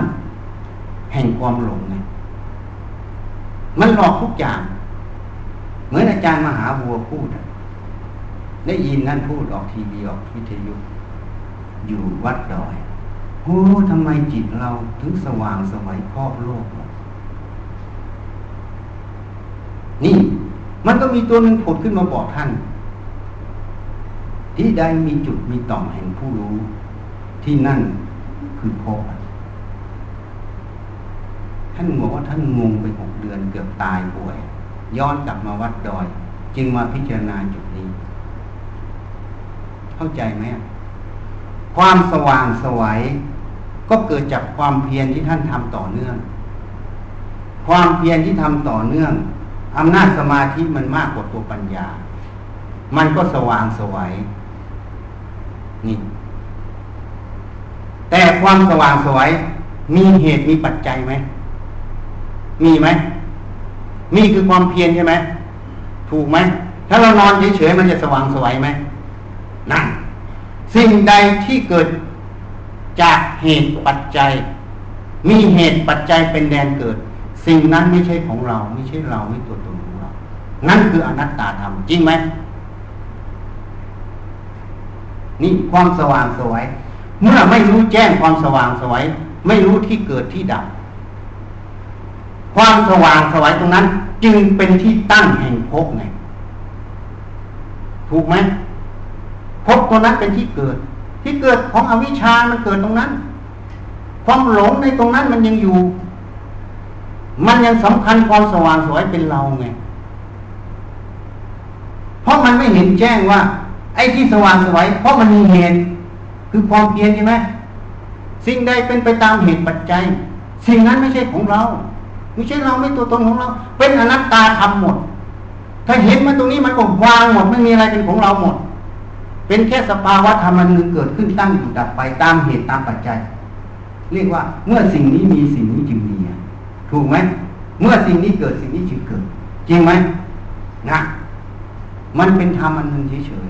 [SPEAKER 1] แห่งความหลงไงมันหลอกทุกอย่าง เหมือนอาจารย์มหาบัวพูดได้ยินนั่นพูดออกทีวีออกวิทยุ อยู่วัดดอยโอ้ทำไมจิตเราถึงสว่างสวัยครอบโลก นี่ มันก็มีตัวหนึ่งผุดขึ้นมาบอกท่าน ที่ใดมีจุดมีต่อมแห่งผู้รู้ ที่นั่น คือพบท่านบอกว่าท่านงงไปหกเดือนเกือบตายป่วย ย้อนกลับมาวัดดอย จึงมาพิจารณาจุดนี้ เข้าใจไหมความสว่างสวัยก็เกิดจากความเพียรที่ท่านทำต่อเนื่อง ความเพียรที่ทำต่อเนื่องอำนาจสมาธิมันมากกว่าตัวปัญญา มันก็สว่างสวัยนี่ แต่ความสว่างสวย มีเหตุมีปัจจัยไหม มีไหม มีคือความเพียรใช่ไหม ถูกไหม ถ้าเรานอนเฉยๆมันจะสว่างสวยไหมนั่นสิ่งใดที่เกิดจากเหตุปัจจัย มีเหตุปัจจัยเป็นแดนเกิด สิ่งนั้นไม่ใช่ของเรา ไม่ใช่เราไม่ตัวตนของเรา นั่นคืออนัตตาธรรมจริงไหมนี่ความสว่างสวย เมื่อไม่รู้แจ้งความสว่างสวยไม่รู้ที่เกิดที่ดับ ความสว่างสวยตรงนั้น จึงเป็นที่ตั้งแห่งภพไงถูกไหมภพตัวนั้นเป็นที่เกิด ที่เกิดของอวิชามันเกิดตรงนั้น ความหลงในตรงนั้นมันยังอยู่ มันยังสำคัญความสว่างสวยเป็นเราไงเพราะมันไม่เห็นแจ้งว่า ไอ้ที่สว่างสวยเพราะมันมีเหตุ คือความเพียรใช่ไหมสิ่งใดเป็นไปตามเหตุปัจจัย สิ่งนั้นไม่ใช่ของเรา ไม่ใช่เราไม่ตัวตนของเรา เป็นอนัตตาทำหมด ถ้าเห็นมันตรงนี้มันก็วางหมดไม่มีอะไรเป็นของเราหมด เป็นแค่สภาวะธรรมนึงเกิดขึ้นตั้งอยู่ดับไปตามเหตุตามปัจจัย เรียกว่า เมื่อสิ่งนี้มีสิ่งนี้จึงมีถูกไหมเมื่อสิ่งนี้เกิดสิ่งนี้จึงเกิด จริงไหมนะมันเป็นธรรมอันหนึ่งเฉย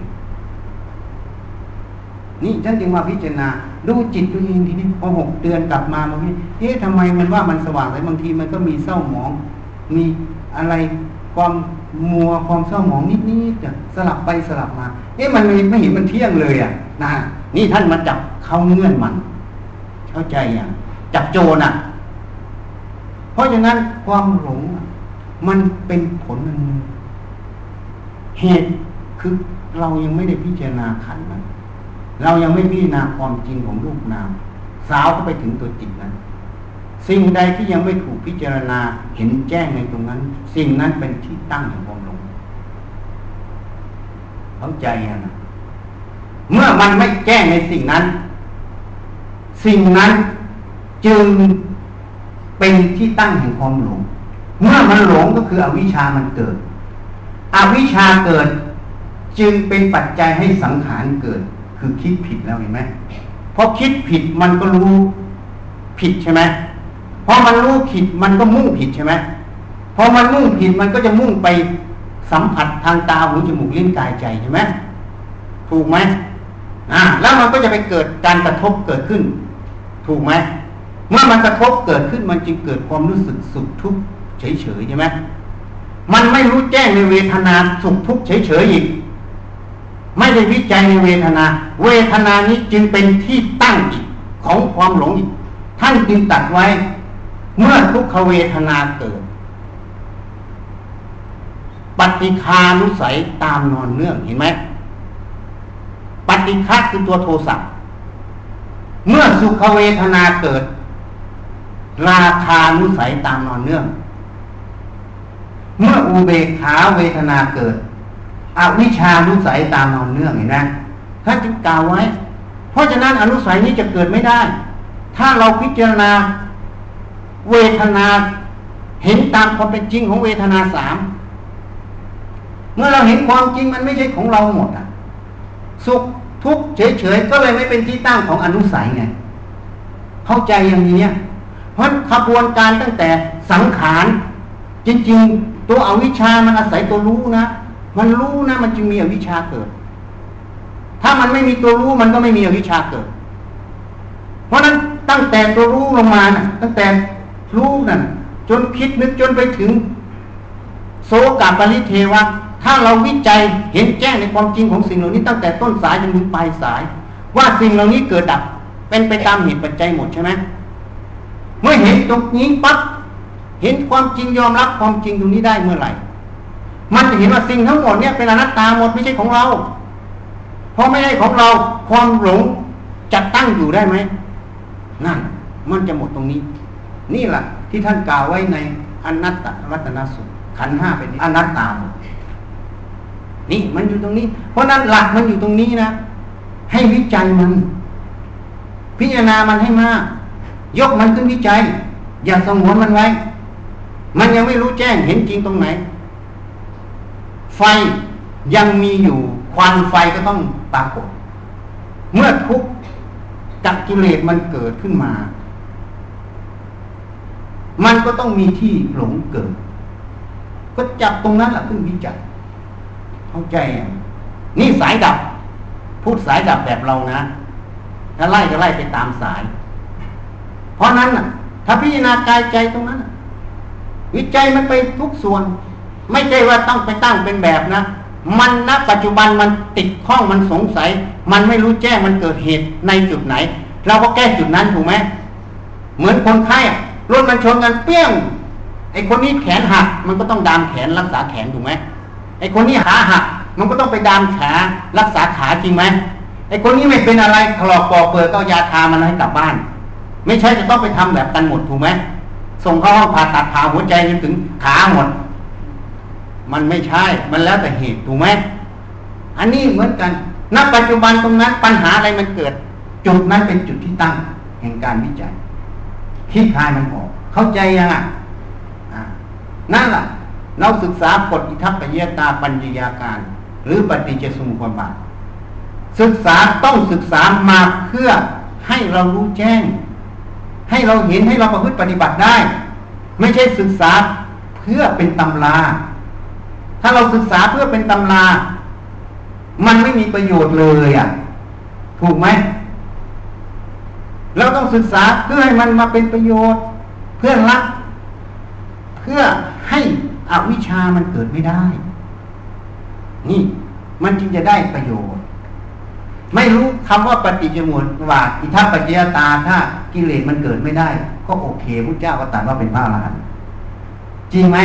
[SPEAKER 1] นี่ฉันจึงมาพิจารณา ดูจิตตัวเองทีนี้พอหกเดือนกลับมาบางทีเอ๊ะทำไมมันว่ามันสว่างแต่บางทีมันก็มีเศร้าหมอง มีอะไรความมัวความเศร้าหมองนิดๆสลับไปสลับมา เอ๊ะมันไม่เห็นมันเที่ยงเลยอะนะนี่ท่านมาจับเข้าเงื่อนมัน เข้าใจอะจับโจรอะ เพราะฉะนั้นความหลงมันเป็นผลมันเหตุคือเรายังไม่ได้พิจารณาขันนั้น เรายังไม่พิจารณาความจริงของรูปนาม สาวก็ไปถึงตัวจิตนั้น สิ่งใดที่ยังไม่ถูกพิจารณาเห็นแจ้งในตรงนั้น สิ่งนั้นเป็นที่ตั้งแห่งความหลงเข้าใจนะเมื่อมันไม่แจ้งในสิ่งนั้น สิ่งนั้นจึงเป็นที่ตั้งแห่งความหลง เมื่อมันหลงก็คืออวิชามันเกิด อวิชาเกิดจึงเป็นปัจจัยให้สังขารเกิด คือคิดผิดแล้วเห็นไหมเพราะคิดผิดมันก็รู้ผิดใช่ไหมพอมันรู้ผิดมันก็มุ่งผิดใช่ไหมพอมันมุ่งผิดมันก็จะมุ่งไปสัมผัสทางตาหูจมูกลิ้นกายใจใช่ไหมถูกไหมอ่าแล้วมันก็จะไปเกิดการกระทบเกิดขึ้น ถูกไหมเมื่อมันกระทบเกิดขึ้นมันจึงเกิดความรู้สึกสุขทุกข์เฉยๆใช่ไหมมันไม่รู้แจ้งในเวทนาสุขทุกข์เฉยๆอีก ไม่ได้วิจัยในเวทนา เวทนานี้จึงเป็นที่ตั้งอีกของความหลงอีกท่านจึงตัดไว้ เมื่อทุกขเวทนาเกิด ปฏิคานุสัยตามนอนเนื่องเห็นไหมปฏิฆาคือตัวโทสะเมื่อสุขเวทนาเกิด ราคานุสัยตามนอนเนื่อง เมื่ออุเบกขาเวทนาเกิด อวิชานุสัยตามนอนเนื่องเห็นไหมท่านจึงกล่าวไว้ เพราะฉะนั้นอนุสัยนี้จะเกิดไม่ได้ ถ้าเราพิจารณาเวทนาเห็นตามความเป็นจริงของเวทนาสามเมื่อเราเห็นความจริงมันไม่ใช่ของเราหมดอะ สุขทุกข์เฉยๆก็เลยไม่เป็นที่ตั้งของอนุสัยไงเข้าใจอย่างนี้เพราะขบวนการตั้งแต่สังขาร จริง ๆ ตัวอวิชามันอาศัยตัวรู้นะ มันรู้นะมันจึงมีอวิชชาเกิด ถ้ามันไม่มีตัวรู้มันก็ไม่มีอวิชชาเกิด เพราะนั้นตั้งแต่ตัวรู้ลงมานะตั้งแต่รู้นั่นจนคิดนึกจนไปถึง โสกาปริเทวะถ้าเราวิจัยเห็นแจ้งในความจริงของสิ่งเหล่านี้ตั้งแต่ต้นสายจนถึงปลายสาย ว่าสิ่งเหล่านี้เกิดดับ เป็นไปตามเหตุปัจจัยหมดใช่ไหมเมื่อเห็นตรงนี้ปั๊บเห็นความจริงยอมรับความจริงตรงนี้ได้เมื่อไหร่ มันจะเห็นว่าสิ่งทั้งหมดเนี่ยเป็นอนัตตาหมดไม่ใช่ของเรา เพราะไม่ใช่ของเราความหลงจะตั้งอยู่ได้ไหมนั่น มันจะหมดตรงนี้ นี่แหละที่ท่านกล่าวไว้ในอนัตตรัตนสุขขันห้าเป็นอนัตตาหมดนี่มันอยู่ตรงนี้ เพราะนั้นหลักมันอยู่ตรงนี้นะ ให้วิจัยมัน พิจารณามันให้มาก ยกมันขึ้นวิจัย อย่าสงวนมันไว้ มันยังไม่รู้แจ้งเห็นจริงตรงไหน ไฟยังมีอยู่ควันไฟก็ต้องปรากฏเมื่อทุกจักกิเลสมันเกิดขึ้นมา มันก็ต้องมีที่หลงเกิด ก็จับตรงนั้นแหละขึ้นวิจัยเข้าใจนี่สายดับ พูดสายดับแบบเรานะถ้าไล่ก็ไล่ไปตามสาย เพราะนั้นถ้าพิจารณากายใจตรงนั้นวิจัยมันไปทุกส่วน ไม่ใช่ว่าต้องไปตั้งเป็นแบบนะ มันณปัจจุบันมันติดข้องมันสงสัย มันไม่รู้แจ้งมันเกิดเหตุในจุดไหน เราก็แก้จุดนั้นถูกไหมเหมือนคนไข้รถมันชนกันเปี้ยงไอ้คนนี้แขนหัก มันก็ต้องดามแขนรักษาแขนถูกไหมไอ้คนนี้ขาหัก มันก็ต้องไปดามขารักษาขาจริงไหมไอ้คนนี้ไม่เป็นอะไรถลอกปอกเปิดก็ยาทามันให้กลับบ้าน ไม่ใช่จะต้องไปทำแบบกันหมดถูกไหมส่งเข้าห้องผ่าตัดผ่าหัวใจจนถึงขาหมด มันไม่ใช่ มันแล้วแต่เหตุถูกไหมอันนี้เหมือนกันณปัจจุบันตรงนั้นปัญหาอะไรมันเกิด จุดนั้นเป็นจุดที่ตั้ง แห่งการวิจัยคิดคายมันออก เข้าใจยังอะนั่นแหละเราศึกษากฎอิทัปปยตาปัญญยาการ หรือปฏิจจสมุปบาทศึกษาต้องศึกษามาเพื่อให้เรารู้แจ้ง ให้เราเห็นให้เราประพฤติปฏิบัติได้ ไม่ใช่ศึกษาเพื่อเป็นตำรา ถ้าเราศึกษาเพื่อเป็นตำรา มันไม่มีประโยชน์เลยอะ ถูกไหมเราต้องศึกษาเพื่อให้มันมาเป็นประโยชน์ เพื่อละ เพื่อให้อวิชามันเกิดไม่ได้ นี่ มันจึงจะได้ประโยชน์ ไม่รู้คำว่าปฏิจมุตวาอิทัปปัจจยตาถ้ากิเลสมันเกิดไม่ได้ ก็โอเคพระเจ้าก็ตัดว่าเป็นพระอรหันต์จริงไหม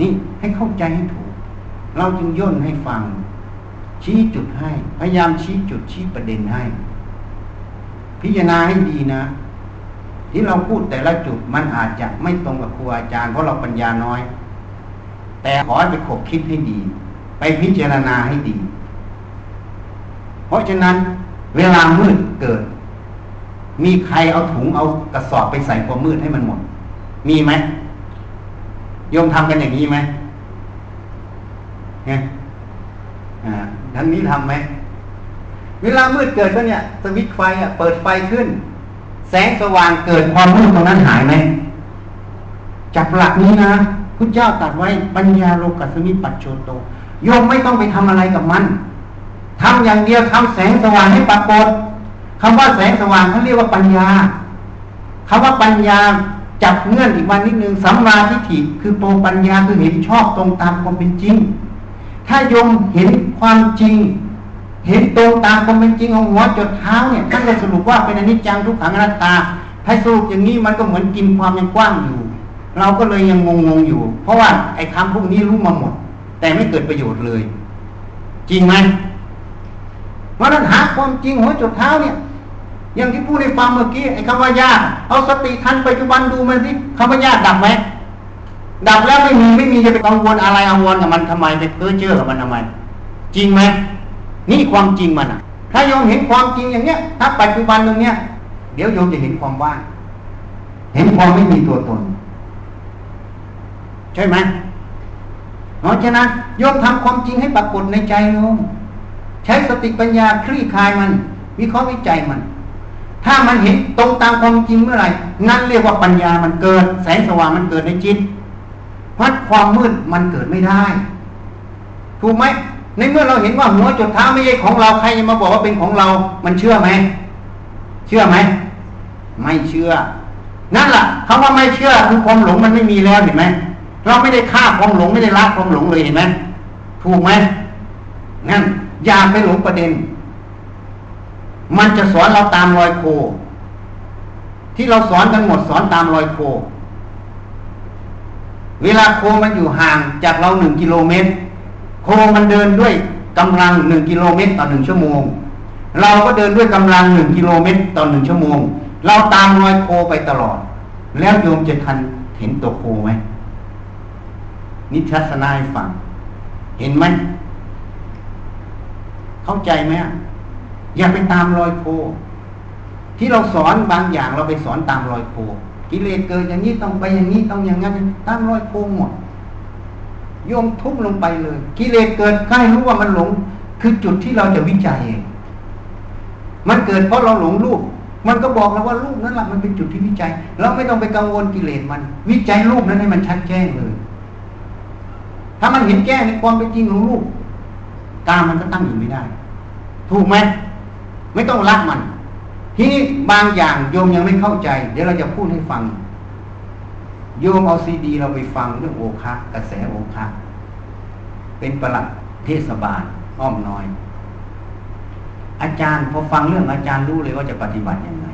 [SPEAKER 1] นี่ให้เข้าใจให้ถูก เราจึงย่นให้ฟัง ชี้จุดให้ พยายามชี้จุดชี้ประเด็นให้ พิจารณาให้ดีนะ ที่เราพูดแต่ละจุดมันอาจจะไม่ตรงกับครูอาจารย์เพราะเราปัญญาน้อย แต่ขอให้ไปขบคิดให้ดี ไปพิจารณาให้ดี เพราะฉะนั้นเวลามืดเกิด มีใครเอาถุงเอากระสอบไปใส่ความมืดให้มันหมด มีไหม โยมทำกันอย่างนี้ไหมเนี่ยอ่าท่านนี้ทำไหม เวลามืดเกิดก็เนี่ยสวิตไฟอะ เปิดไฟขึ้น แสงสว่างเกิดความมืดตรงนั้นหายไหม จับหลักนี้นะพุทธเจ้าตัดไว้ปัญญาโลกัสมิปัจโชโต โยมไม่ต้องไปทำอะไรกับมันทำอย่างเดียวทำแสงสว่างให้ปรากฏคำว่าแสงสว่างเขาเรียกว่าปัญญาคำว่าปัญญา จับเงื่อนอีกวันนิดนึงสัมมาทิฏฐิคือโตปัญญาคือเห็นชอบตรงตามความเป็นจริง ถ้าโยมเห็นความจริง เห็นตรงตามความเป็นจริงของหัวจดเท้าเนี่ยท่านก็สรุปว่าเป็นอนิจจังทุกขังอนัตตา ถ้าสรุปอย่างนี้มันก็เหมือนกินความยังกว้างอยู่ เราก็เลยยังงงงอยู่ เพราะว่าไอ้คำพวกนี้รู้มาหมด แต่ไม่เกิดประโยชน์เลย จริงไหมเพราะนั้นหาความจริงหัวจดเท้าเนี่ย อย่างที่พูดในฟังเมื่อกี้ไอ้คำว่าญาติเอาสติทันปัจจุบันดูมันสิคำว่าญาติดับไหมดับแล้วไม่มีไม่มีจะไปกังวลอะไรกังวลกับมันทำไมไปเพ้อเจ้อกับมันทำไม จริงไหมนี่ความจริงมันอะ ถ้าโยมเห็นความจริงอย่างเนี้ยถ้าปัจจุบันตรงเนี้ยเดี๋ยวโยมจะเห็นความว่างเห็นความไม่มีตัวตน ใช่ไหมเพราะฉะนั้นโยมทำความจริงให้ปรากฏในใจโยมใช้สติปัญญาคลี่คลายมันวิเคราะห์วิจัยมัน ถ้ามันเห็นตรงตามความจริงเมื่อไหร่นั่นเรียกว่าปัญญามันเกิด แสงสว่างมันเกิดในจิตพัดความมืดมันเกิดไม่ได้ ถูกไหมในเมื่อเราเห็นว่าหัวจดเท้าไม่ใช่ของเราใครจะมาบอกว่าเป็นของเรา มันเชื่อไหมเชื่อไหมไม่เชื่อ นั่นแหละคำว่าไม่เชื่อคือความหลงมันไม่มีแล้วเห็นไหมเราไม่ได้ฆ่าความหลงไม่ได้ละความหลงเลยเห็นไหมถูกไหมงั้นอย่าไปหลงประเด็น มันจะสอนเราตามรอยโค ที่เราสอนกันหมดสอนตามรอยโค เวลาโคมันอยู่ห่างจากเราหนึ่งกิโลเมตร โคมันเดินด้วยกำลังหนึ่งกิโลเมตรต่อหนึ่งชั่วโมง เราก็เดินด้วยกำลังหนึ่งกิโลเมตรต่อหนึ่งชั่วโมง เราตามรอยโคไปตลอด แล้วโยมจะทันเห็นตัวโคไหมนิทัศนาให้ฟัง เห็นไหมเข้าใจไหมอ อย่าไปตามรอยโคที่เราสอนบางอย่างเราไปสอนตามรอยโคกิเลสเกิดอย่างนี้ต้องไปอย่างนี้ต้องอย่างนั้นตามรอยโคหมดโยมทุบลงไปเลย กิเลสเกิดใกล้รู้ว่ามันหลง คือจุดที่เราจะวิจัยเองมันเกิดเพราะเราหลงรูป มันก็บอกแล้วว่ารูปนั้นแหละมันเป็นจุดที่วิจัย เราไม่ต้องไปกังวลกิเลสมัน วิจัยรูปนั้นให้มันชัดแจ้งเลย ถ้ามันเห็นแก้ในความเป็นจริงของรูปตามันก็ตั้งอยู่ไม่ได้ ถูกไหม ไม่ต้องรักมัน ทีนี้บางอย่างโยมยังไม่เข้าใจ เดี๋ยวเราจะพูดให้ฟัง โยมเอาซีดีเราไปฟังเรื่องโอคะกระแสโอคะเป็นประหลัดเทศบาลอ้อมน้อย อาจารย์พอฟังเรื่องอาจารย์รู้เลยว่าจะปฏิบัติยังไง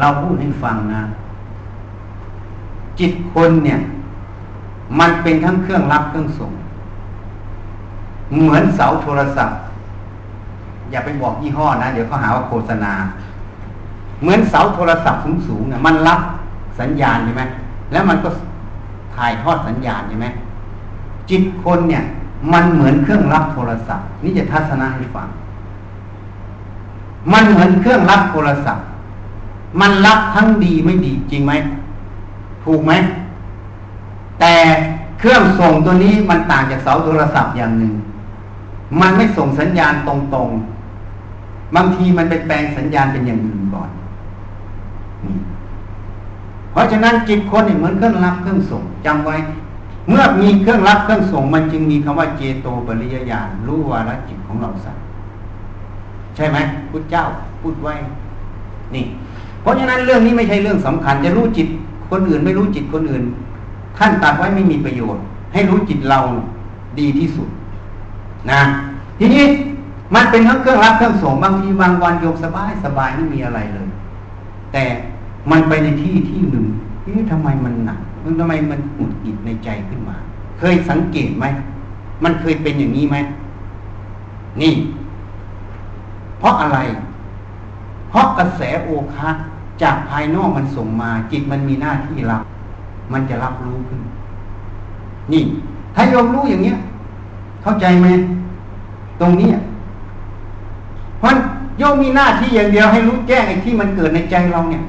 [SPEAKER 1] เราพูดให้ฟังนะ จิตคนเนี่ย มันเป็นทั้งเครื่องรับเครื่องส่ง เหมือนเสาโทรศัพท์ อย่าไปบอกยี่ห้อนะเดี๋ยวเขาหาว่าโฆษณา เหมือนเสาโทรศัพท์สูงๆเนี่ยมันรับสัญญาณใช่ไหมแล้วมันก็ถ่ายทอดสัญญาณใช่ไหมจิตคนเนี่ย มันเหมือนเครื่องรับโทรศัพท์ นี่จะทัศนะให้ฟัง มันเหมือนเครื่องรับโทรศัพท์ มันรับทั้งดีไม่ดีจริงไหมถูกไหมแต่เครื่องส่งตัวนี้มันต่างจากเสาโทรศัพท์อย่างหนึ่ง มันไม่ส่งสัญญาณตรงๆ บางทีมันไปแปลงสัญญาณเป็นอย่างอื่นก่อนเพราะฉะนั้นจิตคนเหมือนเครื่องรับเครื่องส่งจำไว้ เมื่อมีเครื่องรับเครื่องส่ง มันจึงมีคำว่าเจโตปริยญาณรู้วาระจิตของเราสักใช่ไหมพุทธเจ้าพูดไว้ นี่ เพราะฉะนั้นเรื่องนี้ไม่ใช่เรื่องสำคัญ จะรู้จิตคนอื่นไม่รู้จิตคนอื่น ท่านตัดไว้ไม่มีประโยชน์ ให้รู้จิตเราดีที่สุด นะ ทีนี้ มันเป็นทั้งเครื่องรับเครื่องส่งบางทีบางวันโยกสบายสบายไม่มีอะไรเลย แต่มันไปในที่ที่หนึ่งนี่ทำไมมันหนักมันทำไมมันหุดหิดในใจขึ้นมา เคยสังเกตไหมมันเคยเป็นอย่างนี้ไหมนี่ เพราะอะไร เพราะกระแสโอคะจากภายนอกมันส่งมา จิตมันมีหน้าที่รับ มันจะรับรู้ขึ้น นี่ ถ้าโยมรู้อย่างเนี้ย เข้าใจไหมตรงนี้ เพราะโยมมีหน้าที่อย่างเดียวให้รู้แจ้งไอ้ที่มันเกิดในใจเราเนี่ย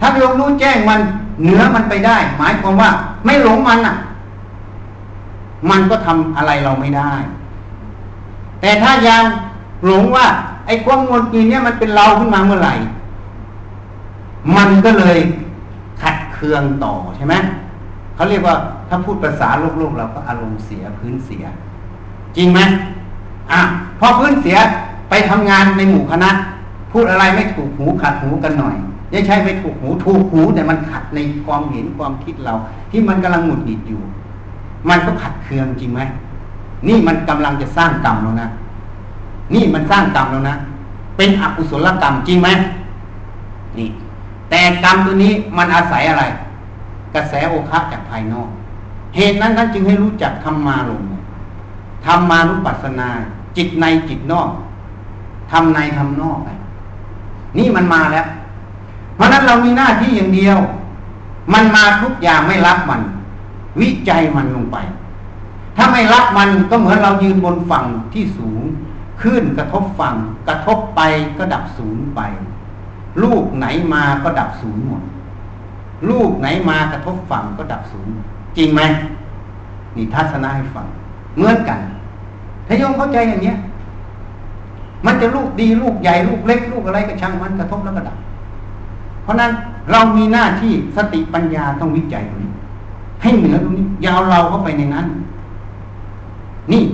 [SPEAKER 1] ถ้าโยมรู้แจ้งมันเหนือมันไปได้ หมายความว่า ไม่หลงมันอะ มันก็ทำอะไรเราไม่ได้ แต่ถ้ายังหลงว่า ไอ้ความงดงีเนี่ยมันเป็นเราขึ้นมาเมื่อไหร่ มันก็เลยขัดเคืองต่อใช่ไหมเขาเรียกว่าถ้าพูดภาษาโลกโลกเราก็อารมณ์เสียพื้นเสีย จริงไหม อะพอพื้นเสียไปทำงานในหมู่คณะ พูดอะไรไม่ถูกหูขัดหูกันหน่อยไม่ใช่ไปถูกหูถูกหูแต่มันขัดในความเห็นความคิดเรา ที่มันกำลังหงุดหงิดอยู่ มันก็ขัดเคืองจริงไหมนี่มันกำลังจะสร้างกรรมแล้วนะนี่มันสร้างกรรมแล้วนะเป็นอกุศลกรรมจริงไหมนี่ แต่กรรมตัวนี้มันอาศัยอะไร กระแสโอคะจากภายนอก เหตุนั้นท่านจึงให้รู้จักธรรมาลงธรรมานุปัสสนา จิตในจิตนอกทำในทำนอกไปนี่มันมาแล้ว เพราะนั้นเรามีหน้าที่อย่างเดียว มันมาทุกอย่างไม่รับมัน วิจัยมันลงไป ถ้าไม่รับมันก็เหมือนเรายืนบนฝั่งที่สูงขึ้นกระทบฝั่ง กระทบไปก็ดับศูนย์ไป ลูกไหนมาก็ดับศูนย์หมดลูกไหนมากระทบฝั่งก็ดับศูนย์จริงไหมนี่ทัศนะให้ฟังเหมือนกัน ถ้าโยมเข้าใจอย่างเนี้ย มันจะลูกดีลูกใหญ่ลูกเล็กลูกอะไรก็ช่างมันกระทบแล้วก็ดับ เพราะนั้นเรามีหน้าที่สติปัญญาต้องวิจัยตรงนี้ ให้เหนือตรงนี้ยาเอาเราเข้าไปในนั้น นี่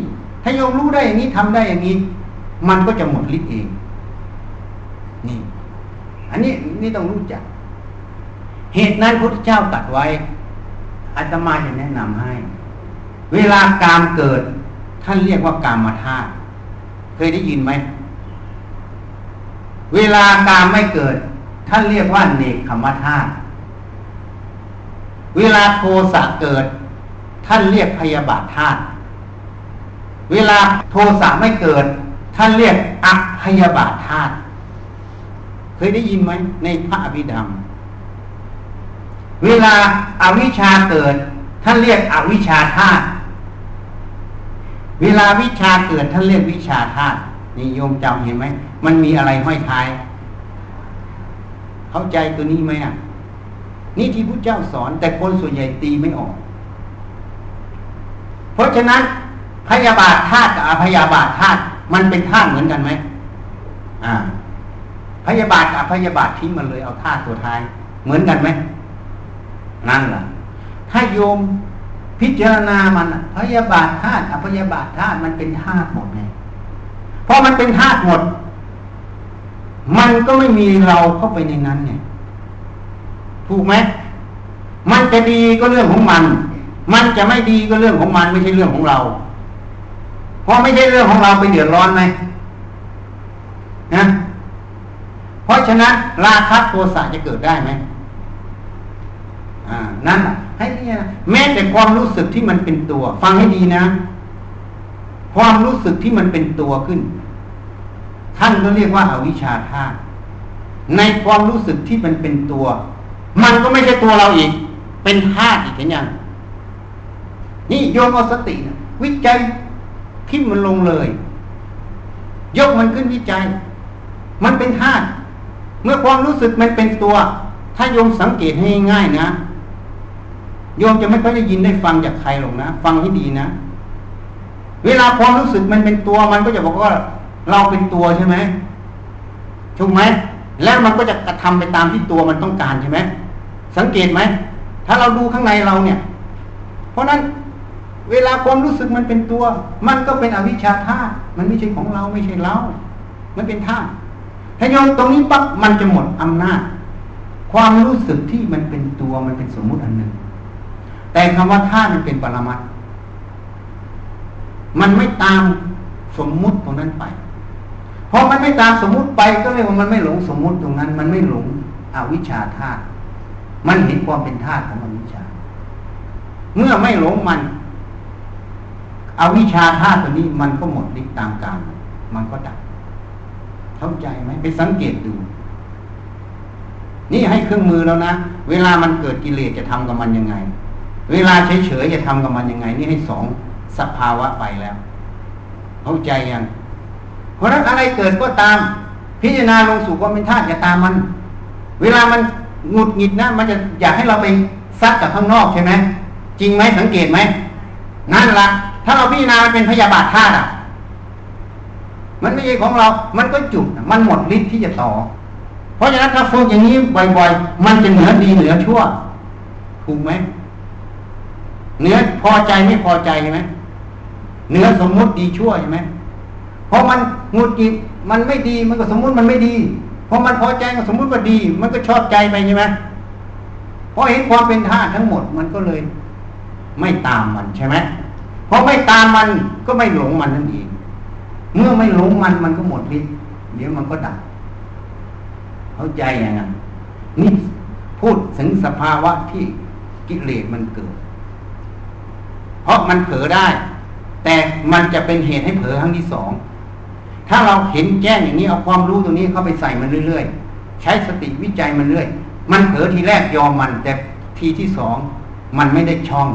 [SPEAKER 1] ถ้าโยมรู้ได้อย่างนี้ทำได้อย่างนี้ มันก็จะหมดฤทธิ์เอง นี่ อันนี้นี่ต้องรู้จัก เหตุนั้นพระพุทธเจ้าตัดไว้อาตมาจะแนะนำให้ เวลากามเกิด ท่านเรียกว่ากามมธาตุเคยได้ยินไหม เวลากามไม่เกิด ท่านเรียกว่าเนกขมธาตุเวลาโทสะเกิด ท่านเรียกพยาบาทธาตุเวลาโทสะไม่เกิด ท่านเรียกอัพยาบาทธาตุเคยได้ยินไหมในพระอภิธรรม เวลาอาวิชชาเกิด ท่านเรียกอวิชชาธาตุ เวลาวิชาเกิดท่านเรียกวิชาธาตุนี่โยมจำเห็นไหมมันมีอะไรห้อยท้าย เข้าใจตัวนี้ไหมอะ นี่ที่พระเจ้าสอน แต่คนส่วนใหญ่ตีไม่ออก เพราะฉะนั้นพยาบาทธาตุกับอพยาบาทธาตุมันเป็นธาตุเหมือนกันไหมอ่า พยาบาทกับพยาบาททิ้งมันเลยเอาธาตุตัวท้าย เหมือนกันไหมนั่นแหละถ้าโยม พิจารณามันพยาบาทธาตุอพยาบาทธาตุมันเป็นธาตุหมดไงพอมันเป็นธาตุหมด มันก็ไม่มีเราเข้าไปในนั้นเนี่ย ถูกไหมมันจะดีก็เรื่องของมัน มันจะไม่ดีก็เรื่องของมันไม่ใช่เรื่องของเรา เพราะไม่ใช่เรื่องของเราไปเดือดร้อนไหมนะ เพราะฉะนั้นราคะโทสะจะเกิดได้ไหม นั่นให้เนี่ยแม้แต่ความรู้สึกที่มันเป็นตัว ฟังให้ดีนะ ความรู้สึกที่มันเป็นตัวขึ้น ท่านก็เรียกว่าอาวิชชาธาตุในความรู้สึกที่มันเป็นตัว มันก็ไม่ใช่ตัวเราอีก เป็นธาตุอีกเห็นยังนี่โยมเอาสตินะวิจัยทิ่มันลงเลย ยกมันขึ้นวิจัย มันเป็นธาตุเมื่อความรู้สึกมันเป็นตัว ถ้าโยมสังเกตให้ง่ายนะ โยมจะไม่ค่อยได้ยินได้ฟังจากใครหรอกนะ ฟังให้ดีนะ เวลาความรู้สึกมันเป็นตัวมันก็จะบอกว่า เราเป็นตัวใช่ไหมถูกไหมแล้วมันก็จะกระทำไปตามที่ตัวมันต้องการใช่ไหมสังเกตไหมถ้าเราดูข้างในเราเนี่ย เพราะนั้นเวลาความรู้สึกมันเป็นตัว มันก็เป็นอวิชชาธาตุมันไม่ใช่ของเราไม่ใช่เรา มันเป็นธาตุถ้าโยนตรงนี้ปั๊บมันจะหมดอำนาจ ความรู้สึกที่มันเป็นตัวมันเป็นสมมุติอันหนึ่ง แต่คำว่าธาตุมันเป็นปรมัตมันไม่ตามสมมุติตรงนั้นไป เพอมันไม่ตามสมมุติไปก็เรียว่ามันไม่หลงสมมุติตรงนั้น มันไม่หลงอวิชชาธาตุมันเห็นความเป็นธาตุของอวิชชา เมื่อไม่หลงมัน อวิชชาธาตุตัวนี้มันก็หมดฤทธิ์ตามกาลมันก็ดับเข้าใจไหมไปสังเกตดู นี่ให้เครื่องมือแล้วนะ เวลามันเกิดกิเลสจะทำกับมันยังไง เวลาเฉยๆจะทำกับมันยังไง นี่ให้สองสภาวะไปแล้ว เข้าใจยัง เพราะนั้นอะไรเกิดก็ตาม พิจารณาลงสู่ความเป็นธาตุอย่าตามมัน เวลามันหงุดหงิดนะมันจะอยากให้เราไปซัดกับข้างนอกใช่ไหมจริงไหมสังเกตไหมนั่นละถ้าเราพิจารณามันเป็นพยาบาทธาตุอะ มันไม่ใช่ของเรา มันก็จุดมันหมดฤทธิ์ที่จะต่อ เพราะฉะนั้นถ้าฝึกอย่างนี้บ่อยๆ มันจะเหนือดีเหนือชั่ว ถูกไหม เนื้อพอใจไม่พอใจใช่ไหมเนื้อสมมุติดีชั่วใช่ไหมเพราะมันงุดหิดมันไม่ดีมันก็สมมุติมันไม่ดีเพอมันพอใจก็สมมุติว่าดี มันก็ชอบใจไปใช่ไหมเพอเห็นความเป็นธาตุทั้งหมดมันก็เลย ไม่ตามมันใช่ไหมเพอไม่ตามมันก็ไม่หลงมันนั่นเองเมื่อไม่หลงมันมันก็หมดฤทธิ์เดี๋ยวมันก็ดับเข้าใจอย่างนั้นนี่พูดถึงสภาวะที่กิเลสมันเกิด ราะมันเผลอได้ แต่มันจะเป็นเหตุให้เผลอครั้งที่สองถ้าเราเห็นแจ้งอย่างนี้เอาความรู้ตรงนี้เข้าไปใส่มันเรื่อยๆ ใช้สติวิจัยมันเรื่อย มันเผลอทีแรกยอมมัน แต่ทีที่สองมันไม่ได้ช่อง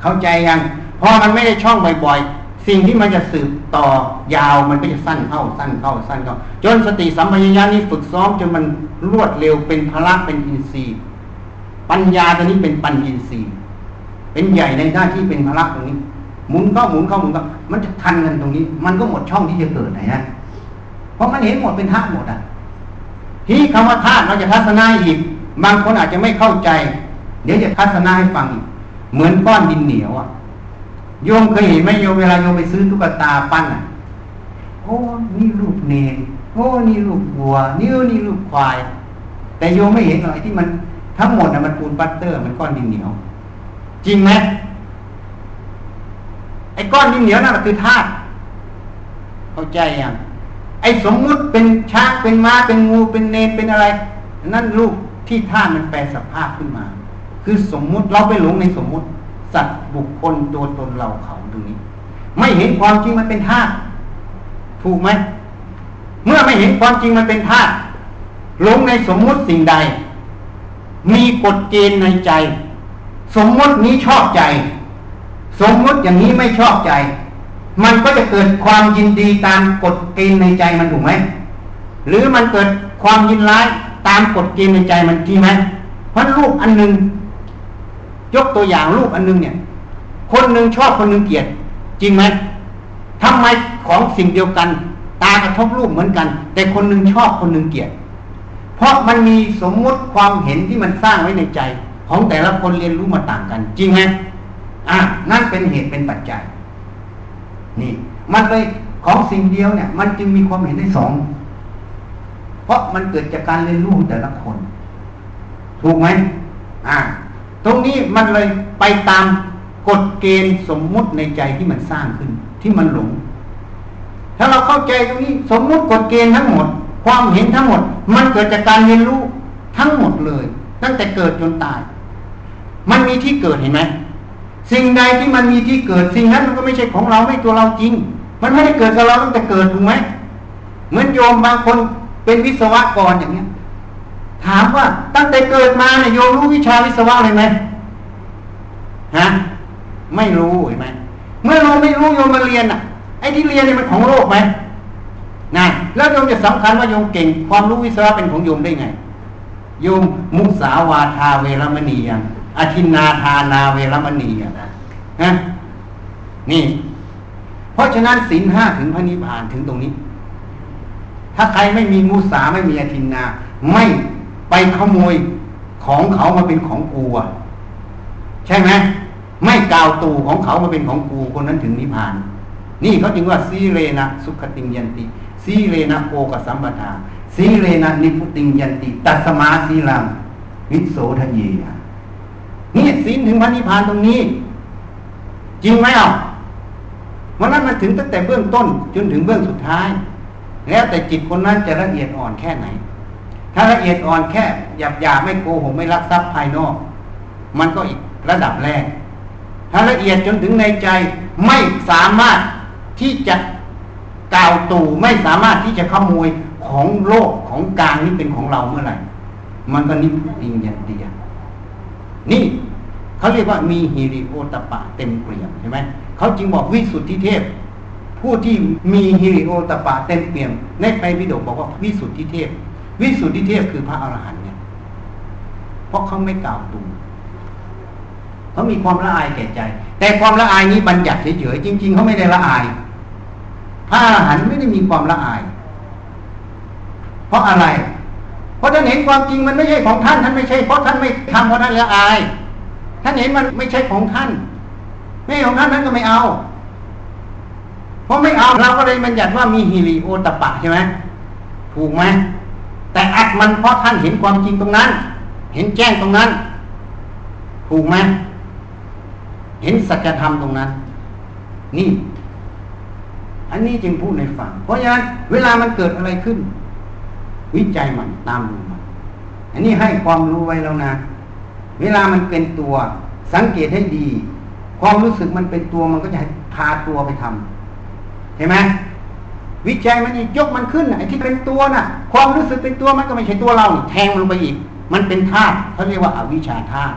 [SPEAKER 1] เข้าใจยังพอมันไม่ได้ช่องบ่อยๆ สิ่งที่มันจะสืบต่อยาวมันก็จะสั้นเข้าสั้นเข้าสั้นเข้าจนสติสัมปชัญญะนี้ฝึกซ้อมจนมันรวดเร็วเป็นพละเป็นอินทรีย์ ปัญญาตัวนี้เป็นปัญญินทรีย์ เป็นใหญ่ในหน้าที่เป็นพละตรงนี้ หมุนเข้าหมุนเข้าหมุนเข้ามันจะทันกันตรงนี้ มันก็หมดช่องที่จะเกิดไหนฮะเพราะมันเห็นหมดเป็นธาตุหมดอะ ที่คำว่าธาตุเราจะทัศนาอีกบางคนอาจจะไม่เข้าใจ เดี๋ยวจะทัศนาให้ฟังอีกเหมือนก้อนดินเหนียวอะโยมเคยเห็นไหมโยมเวลาโยมไปซื้อตุ๊กตาปั้นอะโอ้นี่รูปเนรโอ้นี่รูปวัวนี่นี่รูปควาย แต่โยมไม่เห็นหรอกที่มันทั้งหมดนะมันปูนปัตเตอร์ มันก้อนดินเหนียว จริงไหมไอ้ก้อนดินเหนียวนั่นคือธาตุเข้าใจยังไอ้สมมุติเป็นช้างเป็นม้าเป็นงูเป็นเนนเป็นอะไร นั่นรูปที่ธาตุมันแปลสภาพขึ้นมา คือสมมุติเราไปหลงในสมมุติ สัตว์บุคคลตัวตนเราเขาตรงนี้ ไม่เห็นความจริงมันเป็นธาตุถูกไหมเมื่อไม่เห็นความจริงมันเป็นธาตุหลงในสมมุติสิ่งใด มีกฎเกณฑ์ในใจ สมมุตินี้ชอบใจ สมมุติอย่างนี้ไม่ชอบใจ มันก็จะเกิดความยินดีตามกฎเกณฑ์ในใจมันถูกไหมหรือมันเกิดความยินร้ายตามกฎเกณฑ์ในใจมันจริงไหมเพราะรูปอันหนึ่งยกตัวอย่างรูปอันหนึ่งเนี่ย คนหนึ่งชอบคนหนึ่งเกลียด จริงไหมทำไมของสิ่งเดียวกัน ตากระทบรูปเหมือนกัน แต่คนหนึ่งชอบคนหนึ่งเกลียด เพราะมันมีสมมุติความเห็นที่มันสร้างไว้ในใจ ของแต่ละคนเรียนรู้มาต่างกัน จริงไหมอะนั่นเป็นเหตุเป็นปัจจัย นี่ มันเลยของสิ่งเดียวเนี่ย มันจึงมีความเห็นได้สอง เพราะมันเกิดจากการเรียนรู้แต่ละคน ถูกไหมอ่า ตรงนี้มันเลยไปตามกฎเกณฑ์สมมุติในใจที่มันสร้างขึ้น ที่มันหลง ถ้าเราเข้าใจตรงนี้ สมมุติกฎเกณฑ์ทั้งหมด ความเห็นทั้งหมด มันเกิดจากการเรียนรู้ทั้งหมดเลย ตั้งแต่เกิดจนตาย มันมีที่เกิดเห็นไหมสิ่งใดที่มันมีที่เกิดสิ่งนั้นมันก็ไม่ใช่ของเราไม่ตัวเราจริง มันไม่ได้เกิดกับเราตั้งแต่เกิดถูกไหมเหมือนโยมบางคนเป็นวิศวกรอย่างเนี้ย ถามว่าตั้งแต่เกิดมาเนี่ยโยมรู้วิชาวิศวะเลยไหมฮะไม่รู้เห็นไหมเมื่อเราไม่รู้โยมมาเรียนอะ ไอ้ที่เรียนเนี่ยมันของโลกไหมนะแล้วโยมจะสำคัญว่าโยมเก่ง ความรู้วิศวะเป็นของโยมได้ไง โยมมุสาวาทาเวรมณียัง อธินาทานาเวรมณียังนะนี่ เพราะฉะนั้นศีลห้าถึงพระนิพพานถึงตรงนี้ ถ้าใครไม่มีมุสาไม่มีอธินา ไม่ไปขโมยของเขามาเป็นของกูอะใช่ไหมไม่กล่าวตูของเขามาเป็นของกูคนนั้นถึงนิพพาน นี่เขาจึงว่าสีเรนะสุขติงยันติสีเรนะโกกสัมปทาสีเรนะนิพุติงยันติ ตัสมาสีลังวิโสทะเยนี่ ศีลถึงพระนิพพานตรงนี้ จริงไหมอะวันนั้นมันถึงตั้งแต่เบื้องต้นจนถึงเบื้องสุดท้าย แล้วแต่จิตคนนั้นจะละเอียดอ่อนแค่ไหน ถ้าละเอียดอ่อนแค่หยาบหยาไม่โกหกไม่รักทรัพย์ภายนอก มันก็อีกระดับแรก ถ้าละเอียดจนถึงในใจไม่สามารถที่จะกล่าวตู่ไม่สามารถที่จะขโมยของโลกของกลางนี้เป็นของเราเมื่อไหร่ มันก็นิพพิงยันเดีย นี่เขาเรียกว่ามีฮิริโอตปะเต็มเปี่ยมใช่ไหมเขาจึงบอกวิสุทธิเทพ ผู้ที่มีฮิริโอตปะเต็มเปี่ยมในไตรปิฎกบอกว่าวิสุทธิเทพ วิสุทธิเทพคือพระอรหันต์เนี่ยเพราะเขาไม่กล่าวตูเขามีความละอายแก่ใจ แต่ความละอายนี้บัญญัติเฉยๆจริง ๆเขาไม่ได้ละอาย พระอรหันต์ไม่ได้มีความละอาย เพราะอะไร เพราะท่านเห็นความจริงมันไม่ใช่ของท่านท่านไม่ใช่เพราะท่านไม่ทำเพราะท่านละอาย ท่านเห็นมันไม่ใช่ของท่าน ไม่ของท่านนั้นก็ไม่เอา เพราะไม่เอาเราก็เลยบัญญัติว่ามีฮิริโอตปะใช่ไหมถูกไหมแต่อัดมันเพราะท่านเห็นความจริงตรงนั้น เห็นแจ้งตรงนั้น ถูกไหมเห็นสัจธรรมตรงนั้น นี่ อันนี้จึงพูดในฝังเพราะฉะนั้นเวลามันเกิดอะไรขึ้น วิจัยมันตามดูมันอันนี้ให้ความรู้ไว้แล้วนะ เวลามันเป็นตัว สังเกตให้ดี ความรู้สึกมันเป็นตัวมันก็จะพาตัวไปทำเห็นไหมวิจัยมันยกมันขึ้นไอ้ที่เป็นตัวน่ะ ความรู้สึกเป็นตัวมันก็ไม่ใช่ตัวเราแทงมันไปอีก มันเป็นธาตุเขาเรียกว่าอาวิชชาธาตุ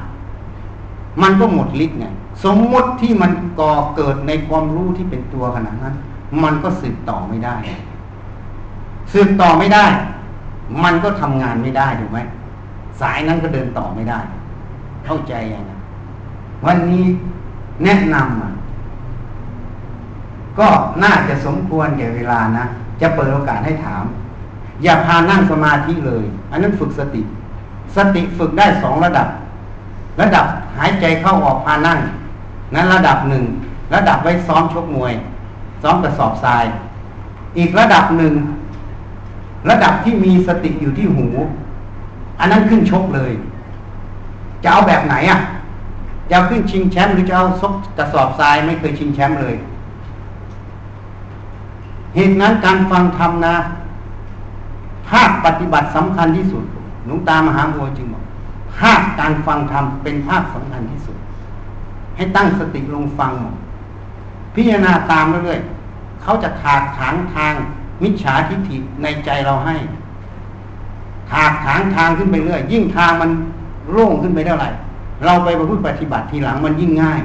[SPEAKER 1] มันก็หมดฤทธิ์ไงสมมติที่มันก่อเกิดในความรู้ที่เป็นตัวขนาดนั้น มันก็สืบต่อไม่ได้สืบต่อไม่ได้ มันก็ทำงานไม่ได้ถูกไหมสายนั้นก็เดินต่อไม่ได้ เข้าใจยังไงวันนี้แนะนำอะก็น่าจะสมควรแก่เวลานะ จะเปิดโอกาสให้ถาม อย่าพานั่งสมาธิเลย อันนั้นฝึกสติ สติฝึกได้สองระดับ ระดับหายใจเข้าออกพานั่ง นั้นระดับหนึ่ง ระดับไว้ซ้อมชกมวย ซ้อมกระสอบทราย อีกระดับหนึ่ง ระดับที่มีสติอยู่ที่หู อันนั้นขึ้นชกเลย จะเอาแบบไหนอะจะเอาขึ้นชิงแชมป์หรือจะเอาซกกระสอบทรายไม่เคยชิงแชมป์เลย เหตุนั้นการฟังธรรมนะภาคปฏิบัติสำคัญที่สุดหลวงตามหาบัวจึงบอกภาคการฟังธรรมเป็นภาคสำคัญที่สุด ให้ตั้งสติลงฟังหมดพิจารณาตามเรื่อยๆเขาจะถากถางทาง มิจฉาทิฏฐิในใจเราให้ถากถางทางขึ้นไปเรื่อย ยิ่งทางมันโล่งขึ้นไปเท่าไหร่ เราไปประพฤติปฏิบัติทีหลังมันยิ่งง่าย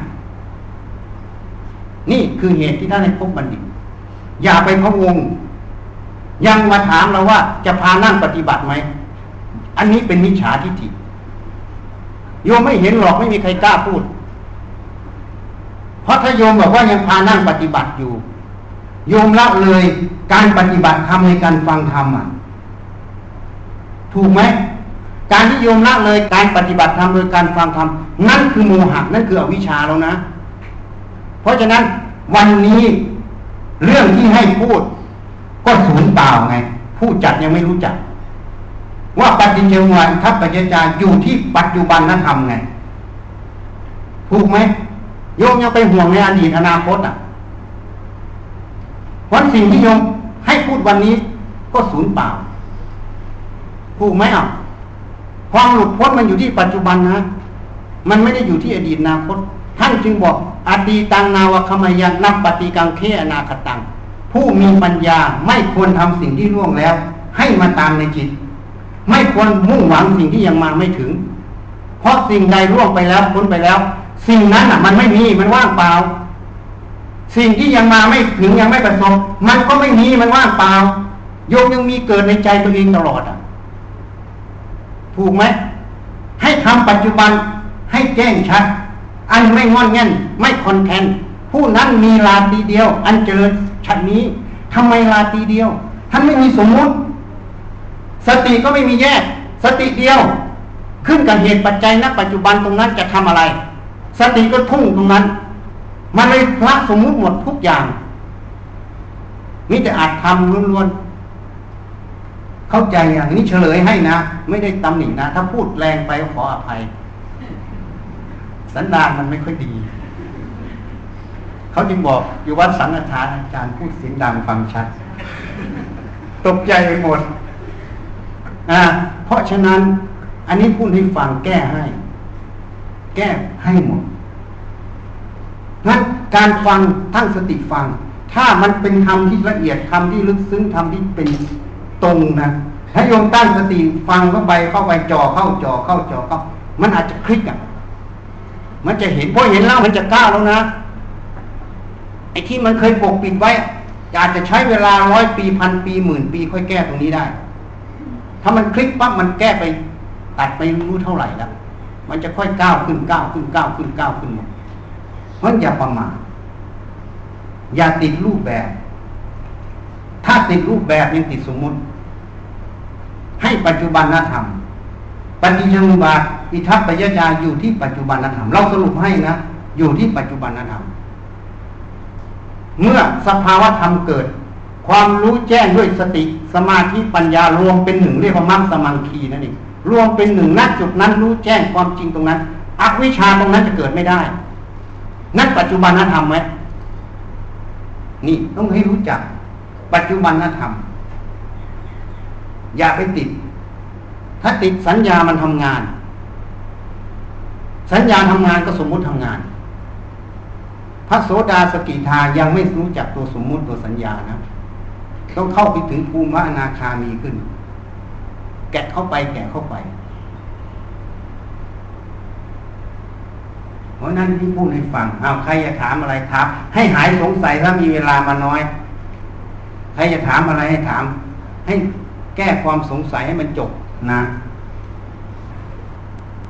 [SPEAKER 1] นี่คือเหตุที่ท่านให้พบบัณฑิต อย่าไปพะวง ยังมาถามเราว่า จะพานั่งปฏิบัติไหม อันนี้เป็นมิจฉาทิฏฐิโยมไม่เห็นหรอกไม่มีใครกล้าพูด เพราะถ้าโยมบอกว่ายังพานั่งปฏิบัติอยู่ โยมละเลย การปฏิบัติธรรมในการฟังธรรมอะ ถูกไหมการที่โยมละเลยการปฏิบัติธรรมโดยการฟังธรรมนั่นคือโมหะนั่นคืออวิชชาแล้วนะ เพราะฉะนั้นวันนี้เรื่องที่ให้พูด ก็สูญเปล่าไง ผู้จัดยังไม่รู้จัก ว่าปฏิจจสมุทัพปัจจาอยู่ที่ปัจจุบันนั้นทำไง ถูกไหมโยมยังไปห่วงในอดีตอนาคตอะวันสิ่งที่โยม ให้พูดวันนี้ก็สูญเปล่าถูกไหมอะความหลุดพ้นมันอยู่ที่ปัจจุบันนะ มันไม่ได้อยู่ที่อดีตนาคต ท่านจึงบอกอดีตังนาวคมยังนับปฏิกังเคอนาคตัง ผู้มีปัญญาไม่ควรทำสิ่งที่ล่วงแล้ว ให้มาตามในจิต ไม่ควรมุ่งหวังสิ่งที่ยังมาไม่ถึง เพราะสิ่งใดล่วงไปแล้วพ้นไปแล้ว สิ่งนั้นอะ มันไม่มีมันว่างเปล่า สิ่งที่ยังมาไม่ถึงยังไม่ประสบมันก็ไม่มีมันว่างเปล่าโยมยังมีเกิดในใจตัวเองตลอดอะ ถูกไหมให้ทำปัจจุบันให้แจ้งชัด อันไม่งอนแง่นไม่คอนแทนผู้นั้นมีลาตีเดียว อันเจอชัดนี้ทำไมลาตีเดียว ท่านไม่มีสมมุติ สติก็ไม่มีแยก สติเดียว ขึ้นกับเหตุปัจจัยณปัจจุบันตรงนั้นจะทำอะไร สติก็ทุ่งตรงนั้น มันเลยละสมมุติหมดทุกอย่างมิจะอาจทำล้วนๆ เข้าใจอย่างนี้เฉลยให้นะ ไม่ได้ตำหนินะ ถ้าพูดแรงไปขออภัย สันดานมันไม่ค่อยดี เขาจึงบอกอยู่วัดสังฆทานอาจารย์พูดเสียงดังฟังชัด ตกใจไปหมดนะเพราะฉะนั้น อันนี้พูดให้ฟังแก้ให้ แก้ให้หมด งั้นการฟังทั้งสติฟัง ถ้ามันเป็นคำที่ละเอียดคำที่ลึกซึ้งคำที่เป็นตรงนะถ้าโยมตั้งสติฟังเข้าไปเข้าไปจ่อเข้าจ่อเข้าจ่อเข้ามันอาจจะคลิกอะมันจะเห็นพอเห็นแล้วมันจะกล้าแล้วนะไอ้ที่มันเคยปกปิดไว้อาจจะใช้เวลาร้อยปีพันปีหมื่นปีค่อยแก้ตรงนี้ได้ ถ้ามันคลิกปั๊บมันแก้ไป ตัดไปรู้เท่าไหร่แล้วมันจะค่อยก้าวขึ้นก้าวขึ้นก้าวขึ้นก้าวขึ้นหมด เพราะอย่าประมาทอย่าติดรูปแบบ ถ้าติดรูปแบบยังติดสมมุติ ให้ปัจจุบันนธรรมปฏิจจุบาอิทัปปัญญาอยู่ที่ปัจจุบันธรรมเราสรุปให้นะอยู่ที่ปัจจุบันธรรมเมื่อสภาวะธรรมเกิด ความรู้แจ้งด้วยสติสมาธิปัญญารวมเป็นหนึ่งเรียกว่ามรรคสมังคีนั่นเองรวมเป็นหนึ่งนัดจุดนั้นรู้แจ้งความจริงตรงนั้นอวิชชาตรงนั้นจะเกิดไม่ได้ นั่นปัจจุบันธรรมไหมนี่ต้องให้รู้จัก ปัจจุบันธรรม อย่าไปติด ถ้าติดสัญญามันทำงาน สัญญาทำงานก็สมมุติทำงาน พระโสดาสกิทายังไม่รู้จักตัวสมมุติตัวสัญญานะต้องเข้าไปถึงภูมิพระอนาคามีขึ้น แกะเข้าไปแกะเข้าไป เพราะนั้นที่พูดให้ฟังเอาใครจะถามอะไรถามให้หายสงสัยถ้ามีเวลามาน้อย ใครจะถามอะไรให้ถาม ให้แก้ความสงสัยให้มันจบนะ